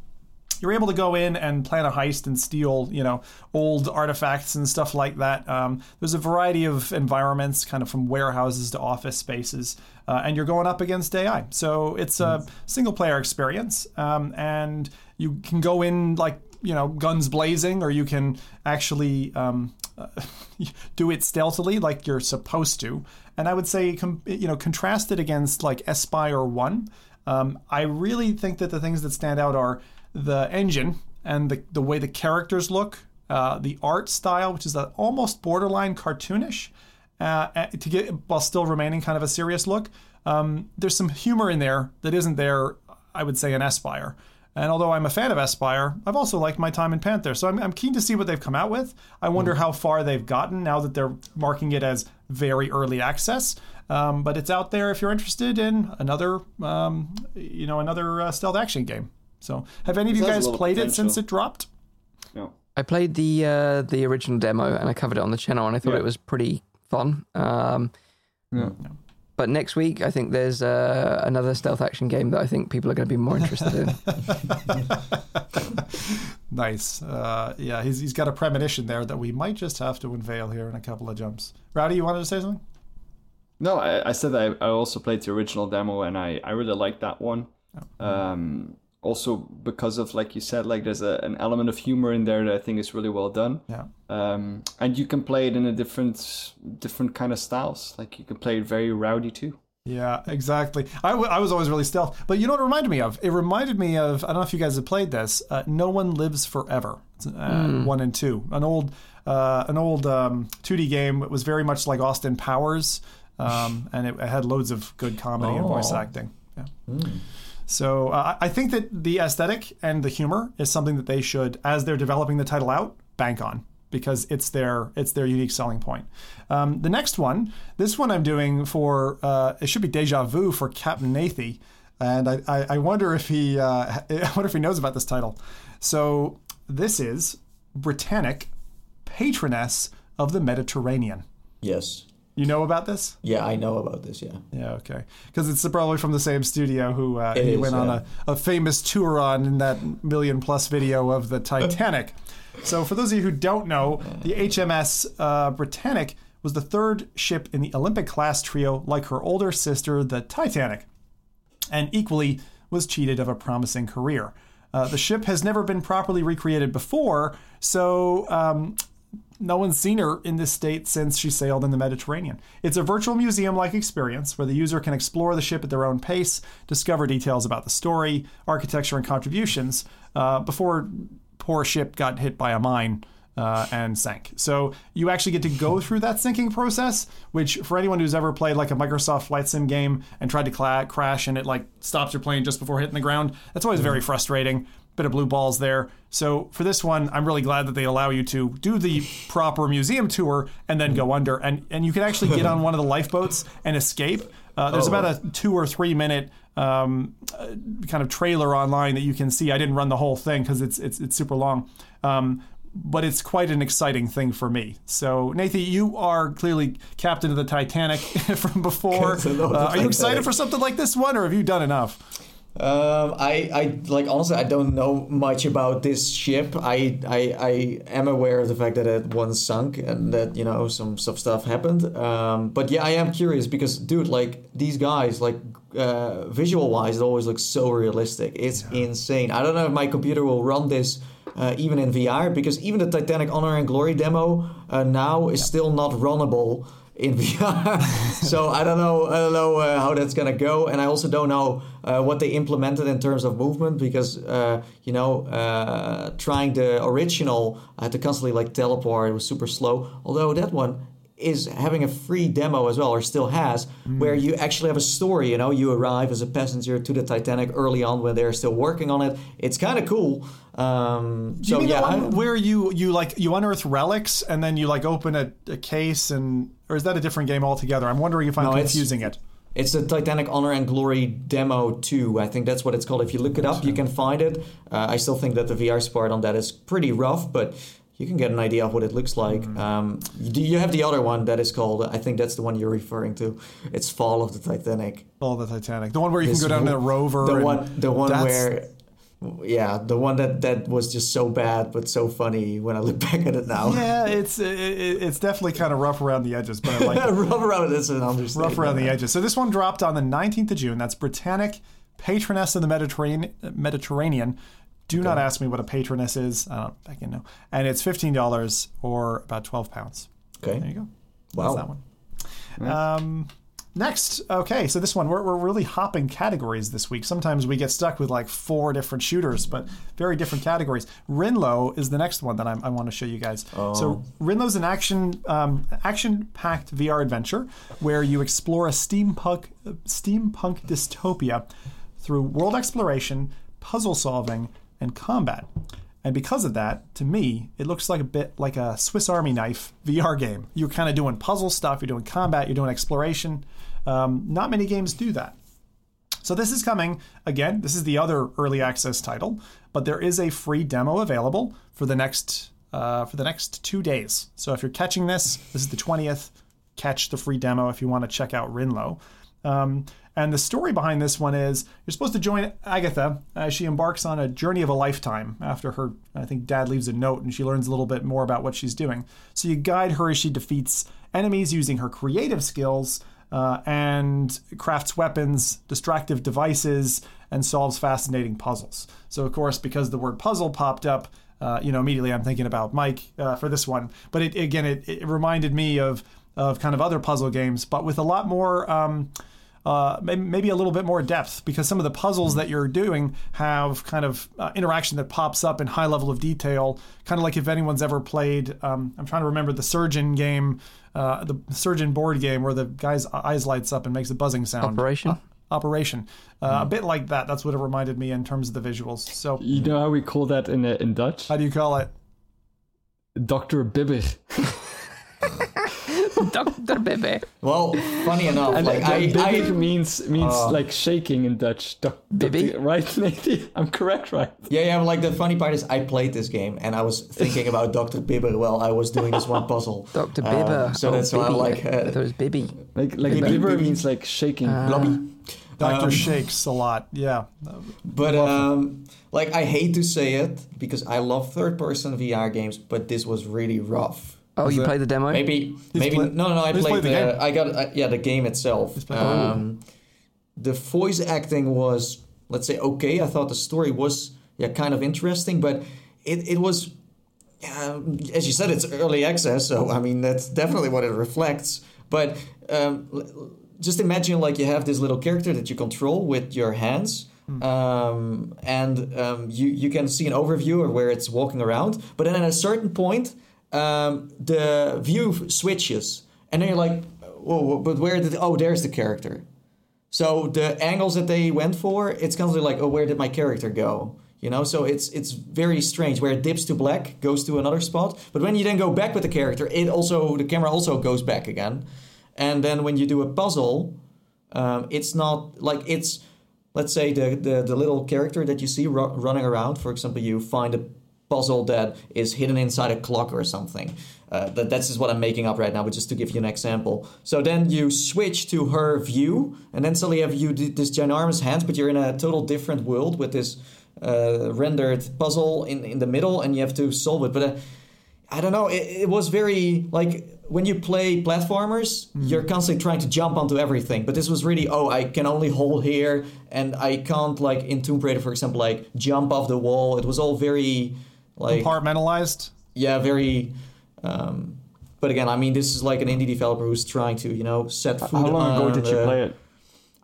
you're able to go in and plan a heist and steal, you know, old artifacts and stuff like that. Um, there's a variety of environments, kind of from warehouses to office spaces, uh, and you're going up against AI. So it's a single player experience, um, and you can go in like you know guns blazing, or you can actually um, uh, do it stealthily, like you're supposed to. And I would say, com- you know, contrast it against like Espire One. Um, I really think that the things that stand out are the engine and the, the way the characters look, uh, the art style, which is almost borderline cartoonish, uh, to get while still remaining kind of a serious look. Um, there's some humor in there that isn't there, I would say, in Espire. And although I'm a fan of Espire, I've also liked my time in Panther. So I'm, I'm keen to see what they've come out with. I wonder mm. how far they've gotten now that they're marking it as very early access. Um, but it's out there if you're interested in another, um, you know, another uh, stealth action game. So, have any of you guys played it since it dropped? No. I played the uh, the original demo and I covered it on the channel, and I thought yeah. it was pretty fun. Um, yeah. But next week, I think there's uh, another stealth action game that I think people are going to be more interested in. nice. Uh, yeah, he's, he's got a premonition there that we might just have to unveil here in a couple of jumps. Rowdy, you wanted to say something? No, I, I said I, I also played the original demo and I, I really liked that one. Oh. Um, also because of like you said, like there's a, an element of humor in there that I think is really well done. Yeah. Um, and you can play it in a different different kind of styles. Like you can play it very rowdy too. Yeah, exactly. I, w- I was always really stealth. But you know what it reminded me of? It reminded me of, I don't know if you guys have played this, uh, No One Lives Forever, uh, mm. one and two. An old, uh, an old um, 2D game. It was very much like Austin Powers um, and it, it, had loads of good comedy oh. and voice oh. acting. Yeah. Mm. So uh, I think that the aesthetic and the humor is something that they should, as they're developing the title out, bank on because it's their it's their unique selling point. Um, the next one, this one I'm doing for uh, it should be Deja Vu for Captain Nathie, and I, I, I wonder if he uh, I wonder if he knows about this title. So this is Britannic patroness of the Mediterranean. Yes. You know about this? Yeah, I know about this. Yeah. Yeah. Okay. Because it's probably from the same studio who uh, he is, went on a, a famous tour on in that million plus video of the Titanic. so, for those of you who don't know, the HMS uh, Britannic was the third ship in the Olympic class trio, like her older sister, the Titanic, and equally was cheated of a promising career. Uh, the ship has never been properly recreated before, so um, no one's seen her in this state since she sailed in the Mediterranean. It's a virtual museum like experience where the user can explore the ship at their own pace, discover details about the story, architecture, and contributions uh, before poor ship got hit by a mine. Uh, and sank. So you actually get to go through that sinking process, which for anyone who's ever played like a Microsoft flight sim game and tried to cla- crash and it like stops your plane just before hitting the ground, that's always very frustrating bit of blue balls there. So for this one, I'm really glad that they allow you to do the proper museum tour and then go under, and and you can actually get on one of the lifeboats and escape. Uh, there's oh. about a two or three minute um, uh, kind of trailer online that you can see. I didn't run the whole thing because it's it's it's super long. Um, but it's quite an exciting thing for me. So, Nathan, you are clearly captain of the Titanic from before. Uh, are you excited for something like this one, or have you done enough? Um, I, I like honestly, I don't know much about this ship. I, I, I am aware of the fact that it once sunk and that you know some some stuff happened. Um, but yeah, I am curious because, dude, like these guys, like uh, visual wise, it always looks so realistic. It's yeah. insane. I don't know if my computer will run this uh, even in VR because even the Titanic Honor and Glory demo uh, now is still not runnable in VR. so I don't know. I don't know uh, how that's gonna go, and I also don't know uh, what they implemented in terms of movement because uh, you know uh, trying the original, I had to constantly like teleport. It was super slow. Although that one is having a free demo as well, or still has, mm. where you actually have a story. You know, you arrive as a passenger to the Titanic early on when they're still working on it. It's kind of cool. Um, so yeah, where you you like you unearth relics and then you like open a, a, case and or is that a different game altogether? I'm wondering if I'm no, confusing it. It's the Titanic Honor and Glory Demo 2. I think that's what it's called. If you look it up, you can find it. Uh, I still think that the VR support on that is pretty rough, but you can get an idea of what it looks like. Mm. Um, you, you have the other one that is called, I think that's the one you're referring to. It's Fall of the Titanic. Fall of the Titanic. The one where you this can go down to the rover. The one, the one where yeah, the one that that was just so bad but so funny when I look back at it now. Yeah, it's it, it's definitely kind of rough around the edges, but I like rough around this an understatement. Rough around the edges. So this one dropped on the 19th of June. That's Britannic, Patroness of the Mediterranean. Mediterranean. Do okay. not ask me what a patroness is. I don't I can know. And it's fifteen dollars or about twelve pounds. Okay, there you go. Wow. That's that one. Yeah. Um, Next, okay, so this one, we're, we're really hopping categories this week. Sometimes we get stuck with like four different shooters, but very different categories. Rinlo is the next one that I'm, i want to show you guys. Oh. So Rinlo's an action um, action packed VR adventure where you explore a steampunk steampunk dystopia through world exploration, puzzle solving, and combat. And because of that, to me, it looks like a bit like a Swiss Army knife VR game. You're kind of doing puzzle stuff, you're doing combat, you're doing exploration. Um, not many games do that. So this is coming again. This is the other early access title, but there is a free demo available for the next uh, for the next two days. So if you're catching this, this is the 20th. Catch the free demo if you want to check out Rinlo. Um, and the story behind this one is you're supposed to join Agatha as she embarks on a journey of a lifetime after her, I think, dad leaves a note and she learns a little bit more about what she's doing. So you guide her as she defeats enemies using her creative skills uh, and crafts weapons, distractive devices, and solves fascinating puzzles. So, of course, because the word puzzle popped up, uh, you know, immediately I'm thinking about Mike uh, for this one. But it, again, it, it reminded me of of kind of other puzzle games, but with a lot more. Um, uh, maybe a little bit more depth because some of the puzzles that you're doing have kind of uh, interaction that pops up in high level of detail. Kind of like if anyone's ever played, um, I'm trying to remember the Surgeon game, uh, the Surgeon board game where the guy's eyes lights up and makes a buzzing sound. Operation. Operation, mm. a bit like that. That's what it reminded me in terms of the visuals. So you know how we call that in uh, in Dutch? How do you call it? Doctor Bibber. Dr. Bibi. Well, funny enough, And like uh, I, Bibi I means means Oh. like shaking in Dutch. Doc- Bibi? doc- right, Nathan? I'm correct, right? yeah, yeah. Like the funny part is, I played this game and I was thinking about Doctor Bibber while I was doing this one puzzle. Dr. Um, Bibber. so Oh, that's why I'm like I uh, thought was Bibi. Like like Bibi, Bibber Bibi. means like shaking. blobby. Doctor Um, shakes a lot. Yeah. But um, like I hate to say it because I love third-person VR games, but this was really rough. Oh, you it? played the demo? Maybe, maybe play- no, no, no. I played, played the the. game. I got uh, yeah, the game itself. the. Um, the voice acting was, let's say, okay. I thought the story was yeah, kind of interesting, but it it was, um, as you said, it's early access, so I mean that's definitely what it reflects. But um, l- l- just imagine like you have this little character that you control with your hands. Um, and um, you you can see an overview of where it's walking around, but then at a certain point, um, the view switches, and then you're like, "Whoa, but where did? Oh, there's the character." So the angles that they went for, it's constantly like, "Oh, where did my character go?" You know, so it's it's very strange where it dips to black, goes to another spot, but when you then go back with the character, it also the camera also goes back again, and then when you do a puzzle, um, it's not like it's let's say the, the, the little character that you see ru- running around for example you find a puzzle that is hidden inside a clock or something uh, that, that's just what i'm making up right now but just to give you an example so then you switch to her view and then suddenly you have you this ginormous hand but you're in a total different world with this uh, rendered puzzle in, in the middle and you have to solve it but uh, I don't know. It, it was very like when you play platformers, you're constantly trying to jump onto everything. But this was really, oh, I can only hold here, and I can't like in Tomb Raider, for example, like jump off the wall. It was all very like Compartmentalized. yeah, very. Um, but again, I mean, this is like an indie developer who's trying to you know set food. How long ago on did you the- play it?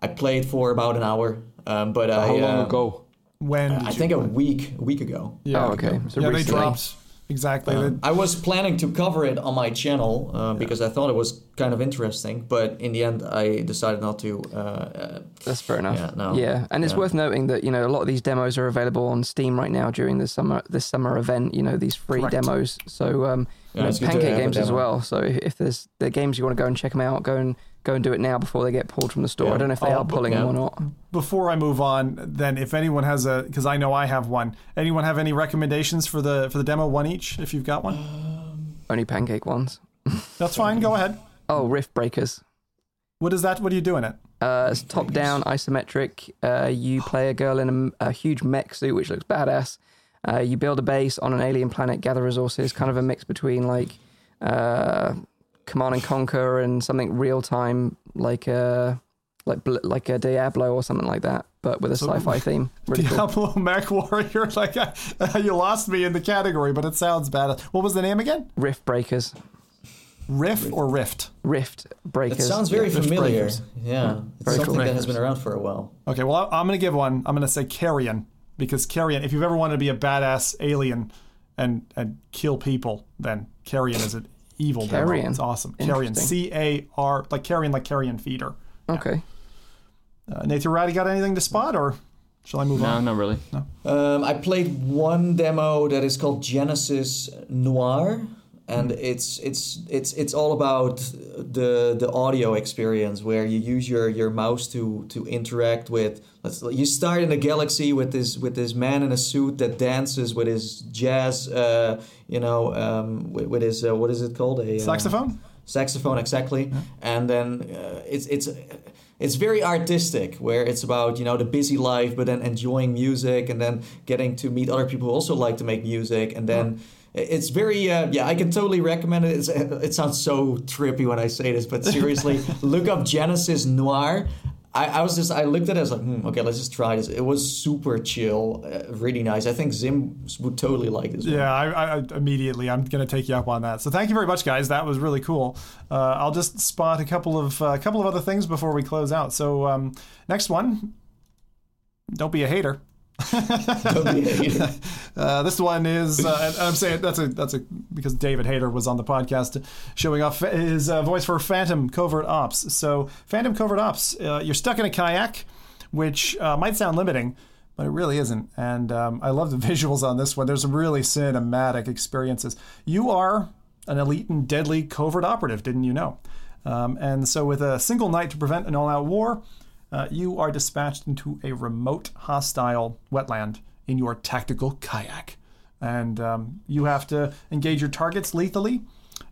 I played for about an hour, um, but I How long um, ago? When I think a week, a week ago. Yeah. Oh, okay. So yeah, they recently. dropped exactly. Um, I was planning to cover it on my channel uh, because I thought it was kind of interesting, but in the end, I decided not to. Uh, uh, That's fair enough. Yeah, no. Yeah, and it's Yeah. worth noting that you know a lot of these demos are available on Steam right now during the summer this summer event. You know these free Correct. demos. So um, you know, it's good to Pancake Games as well. So if there's the games you want to go and check them out, go and go and do it now before they get pulled from the store. Yeah. I don't know if they Oh, are pulling yeah. them or not. Before I move on, then if anyone has a, because I know I have one. Anyone have any recommendations for the for the demo? One each, if you've got one. Only Pancake ones. That's fine. Go ahead. Oh, Rift Breakers. What is that? What are you doing it? Uh, it's top down isometric. Uh, you play a girl in a, a huge mech suit, which looks badass. Uh, you build a base on an alien planet, gather resources, kind of a mix between like uh, Command and Conquer and something real time, like a like bl- like a Diablo or something like that, but with a So- sci-fi theme. Really cool. Diablo Mech Warrior. Like uh, you lost me in the category, but it sounds bad. What was the name again? Rift Breakers. Riff or Rift? it Rift Breakers. sounds very Rift familiar. Breakers. Yeah, it's Very something cool. that has been around for a while. Okay, well, I- I'm going to give one. I'm going to say Carrion because Carrion. If you've ever wanted to be a badass alien and and kill people, then Carrion is an evil demo. Carrion. It's awesome. Carrion. C A R like Carrion like Carrion feeder. Okay. Uh, Nathan Rowdy got anything to spot or shall I move No, on? No, not really. No. Um, I played one demo that is called Genesis Noir, and it's it's it's it's all about the the audio experience where you use your your mouse to to interact with. You start in a galaxy with this with this man in a suit that dances with his jazz, uh, you know, um, with, with his uh, what is it called? A uh, Saxophone? saxophone exactly. And then uh, it's it's it's very artistic where it's about you know the busy life but then enjoying music and then getting to meet other people who also like to make music. And then it's very uh, yeah i can totally recommend it. It's, it sounds so trippy when i say this but seriously look up genesis noir I, I was just I looked at it as like hmm, okay let's just try this it was super chill uh, really nice I think Zim would totally like this. Yeah, I, I immediately I'm to take you up on that. So thank you very much, guys. That was really cool. Uh, I'll just spot a couple of a couple of other things before we close out. So um, next one, don't be a hater. Uh, this one is, uh, I'm saying that's a that's a because David Hayter was on the podcast showing off his uh, voice for Phantom Covert Ops. So Phantom Covert Ops, uh, you're stuck in a kayak, which uh, might sound limiting, but it really isn't. And um, I love the visuals on this one. There's some really cinematic experiences. You are an elite and deadly covert operative, didn't you know? Um, and so, with a single night to prevent an all out war, uh, you are dispatched into a remote, hostile wetland in your tactical kayak. And um, you have to engage your targets lethally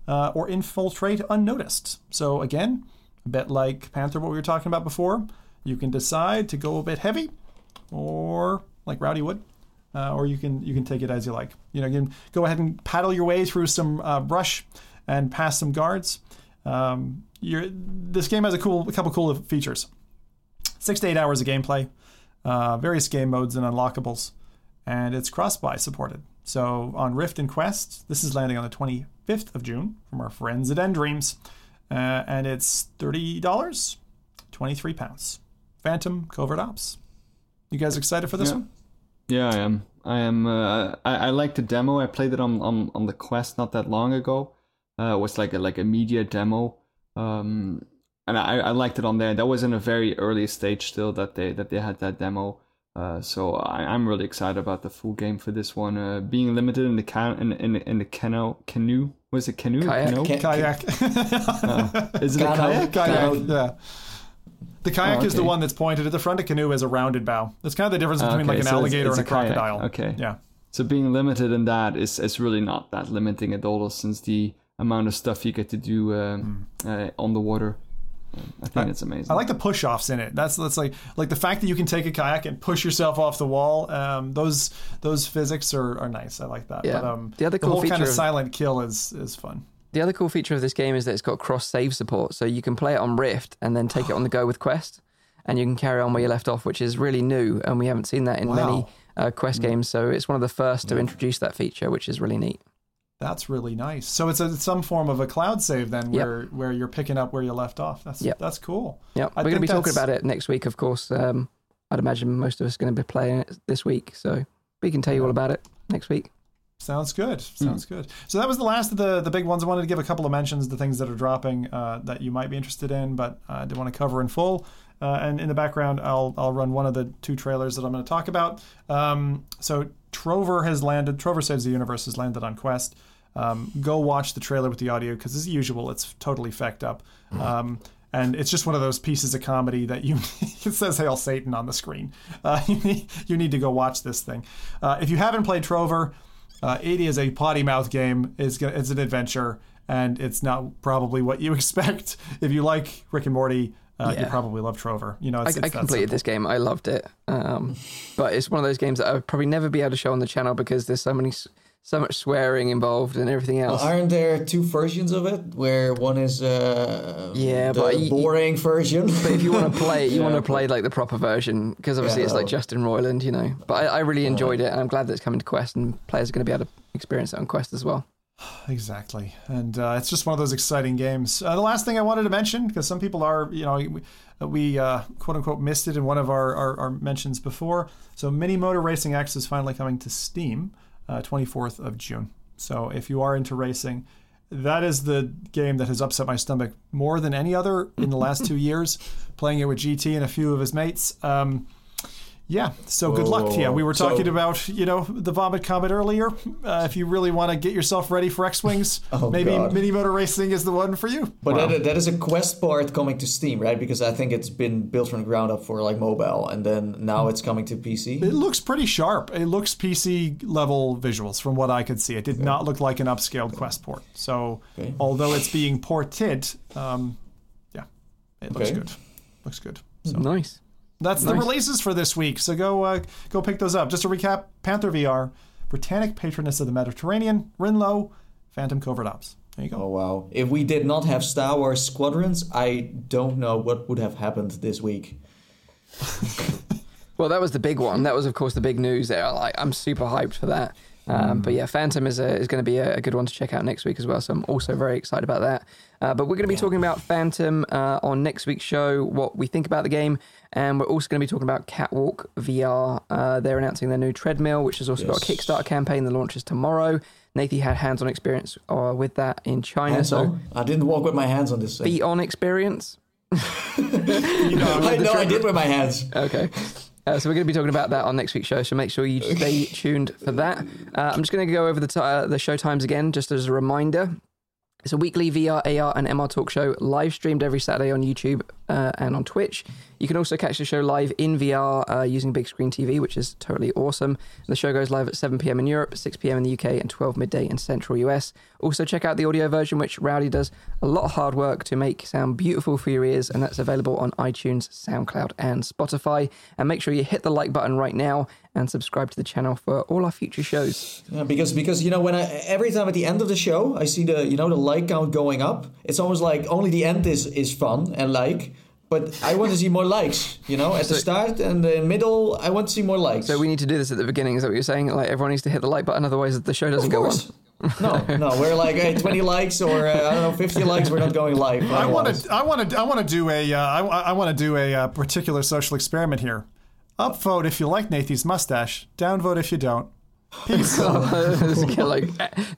uh, or infiltrate unnoticed. So, again, a bit like Panther, what we were talking about before, you can decide to go a bit heavy or like Rowdy would. Uh, or you can you can take it as you like. You know, you can go ahead and paddle your way through some uh, brush and past some guards. Um, this game has a cool, a couple cool features. Six to eight hours of gameplay, uh, various game modes and unlockables, and it's cross-buy supported. So on Rift and Quest, this is landing on the 25th of June from our friends at nDreams, uh, and it's thirty dollars, twenty-three pounds. Phantom Covert Ops. You guys excited for this yeah. one? Yeah, I am. I am. Uh, I, I like the demo. I played it on, on, on the Quest not that long ago. Uh, it was like a like a media demo, um, and I, I liked it on there. That was in a very early stage still that they that they had that demo. Uh, so I, I'm really excited about the full game for this one. Uh, being limited in the can in in, in the canoe canoe was it canoe kayak canoe? kayak. Uh, is it a kayak? Kayak. Yeah. The kayak oh, okay. is the one that's pointed at the front. A canoe has a rounded bow. That's kind of the difference between okay, like an so alligator it's, it's and a, a crocodile. Okay. Yeah. So being limited in that is is really not that limiting at all, since the amount of stuff you get to do uh, mm. uh, on the water. I think I, it's amazing. I like the push offs in it. That's that's like like the fact that you can take a kayak and push yourself off the wall. Um, those those physics are, are nice. I like that. Yeah. But um, the other cool the whole kind of of, silent kill is is fun. The other cool feature of this game is that it's got cross save support, so you can play it on Rift and then take it on the go with Quest and you can carry on where you left off, which is really new, and we haven't seen that in wow. many uh, Quest mm. games. So it's one of the first to introduce that feature, which is really neat. That's really nice. So it's, a, it's some form of a cloud save then, where yep. where you're picking up where you left off. That's yep. that's cool. Yeah, we're going to be talking about it next week, of course. Um, I'd imagine most of us are going to be playing it this week, so we can tell you all about it next week. Sounds good. Sounds mm. good. So that was the last of the the big ones. I wanted to give a couple of mentions, the things that are dropping uh, that you might be interested in, but I didn't want to cover in full. Uh, and in the background, I'll I'll run one of the two trailers that I'm going to talk about. Um, so Trover has landed. Trover Saves the Universe has landed on Quest. Um, go watch the trailer with the audio because, as usual, it's totally fecked up. Um, and it's just one of those pieces of comedy that you it says Hail Satan on the screen. Uh, you, need, you need to go watch this thing. Uh, if you haven't played Trover, uh, it is a potty mouth game. It's it's an adventure, and it's not probably what you expect if you like Rick and Morty uh, yeah. you probably love Trover. You know, it's, I, it's I completed this game. I loved it, um, but it's one of those games that I would probably never be able to show on the channel because there's so many, so much swearing involved and everything else. Well, aren't there two versions of it? Where one is uh, yeah, the but boring version. But if you want to play, you yeah. want to play like the proper version because obviously yeah, it's like Justin Roiland, you know. But I, I really enjoyed it, and I'm glad that it's coming to Quest, and players are going to be able to experience it on Quest as well. Exactly, and uh, it's just one of those exciting games. Uh, the last thing I wanted to mention, because some people are, you know, we, we uh, quote unquote missed it in one of our, our, our, mentions before. So, Mini Motor Racing X is finally coming to Steam, 24th uh, of June. So, if you are into racing, that is the game that has upset my stomach more than any other in the last two years. Playing it with GT and a few of his mates. Um, yeah. So good luck. Yeah, we were talking so, about you know the vomit comet earlier. Uh, if you really want to get yourself ready for X wings, oh maybe God. mini motor racing is the one for you. But wow. that, that is a Quest part coming to Steam, right? Because I think it's been built from the ground up for like mobile, and then now it's coming to PC. It looks pretty sharp. It looks PC level visuals from what I could see. It did okay. not look like an upscaled okay. Quest port. So okay. although it's being ported, um, yeah, it looks good. Looks good. So. Nice. That's nice. the releases for this week. So go uh, go pick those up. Just to recap: Panther VR, Britannic Patroness of the Mediterranean, Rinlo, Phantom Covert Ops. There you go. Oh wow! If we did not have Star Wars Squadrons, I don't know what would have happened this week. well, that was the big one. That was, of course, the big news there. Like, I'm super hyped for that. Um, but yeah, Phantom is, a, is going to be a, a, good one to check out next week as well. So I'm also very excited about that. Uh, but we're going to be yeah. talking about Phantom uh, on next week's show, what we think about the game. And we're also going to be talking about Catwalk VR. Uh, they're announcing their new treadmill, which has also yes. got a Kickstarter campaign that launches tomorrow. Nathan had hands on experience uh, with that in China. So? I didn't walk with my hands on this thing. Feet on experience? you know, I know I did with my hands. Okay. Uh, so we're going to be talking about that on next week's show. So make sure you stay tuned for that. Uh, I'm just going to go over the t- uh, the show times again, just as a reminder. It's a weekly VR, AR, and MR talk show live streamed every Saturday on YouTube uh, and on Twitch. You can also catch the show live in VR uh, using Bigscreen TV, which is totally awesome. And the show goes live at 7 p.m. in Europe, 6 p.m. in the UK, and 12 midday in Central US. Also, check out the audio version, which Rowdy does a lot of hard work to make sound beautiful for your ears, and that's available on iTunes, SoundCloud, and Spotify. And make sure you hit the like button right now and subscribe to the channel for all our future shows. Yeah, because because you know when I every time at the end of the show I see the you know the like count going up, it's almost like only the end is is fun and like. But I want to see more likes, you know, at so, the start and the middle. I want to see more likes. So we need to do this at the beginning. Is that what you're saying? Like everyone needs to hit the like button, otherwise the show doesn't go on. no, no, we're like hey, 20 likes or uh, I don't know 50 likes. We're not going live. I want to, I want to, I want to do a, uh, I, I want to do a uh, particular social experiment here. Upvote if you like Nathie's mustache. Downvote if you don't. Peace. like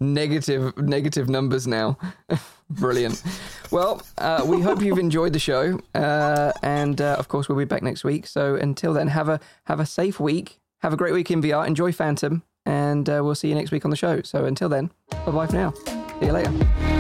negative negative numbers now. Brilliant. Well, uh, we hope you've enjoyed the show, uh, and uh, of course we'll be back next week. So until then, have a have a safe week. Have a great week in VR. Enjoy Phantom, and uh, we'll see you next week on the show. So until then, bye bye for now. See you later.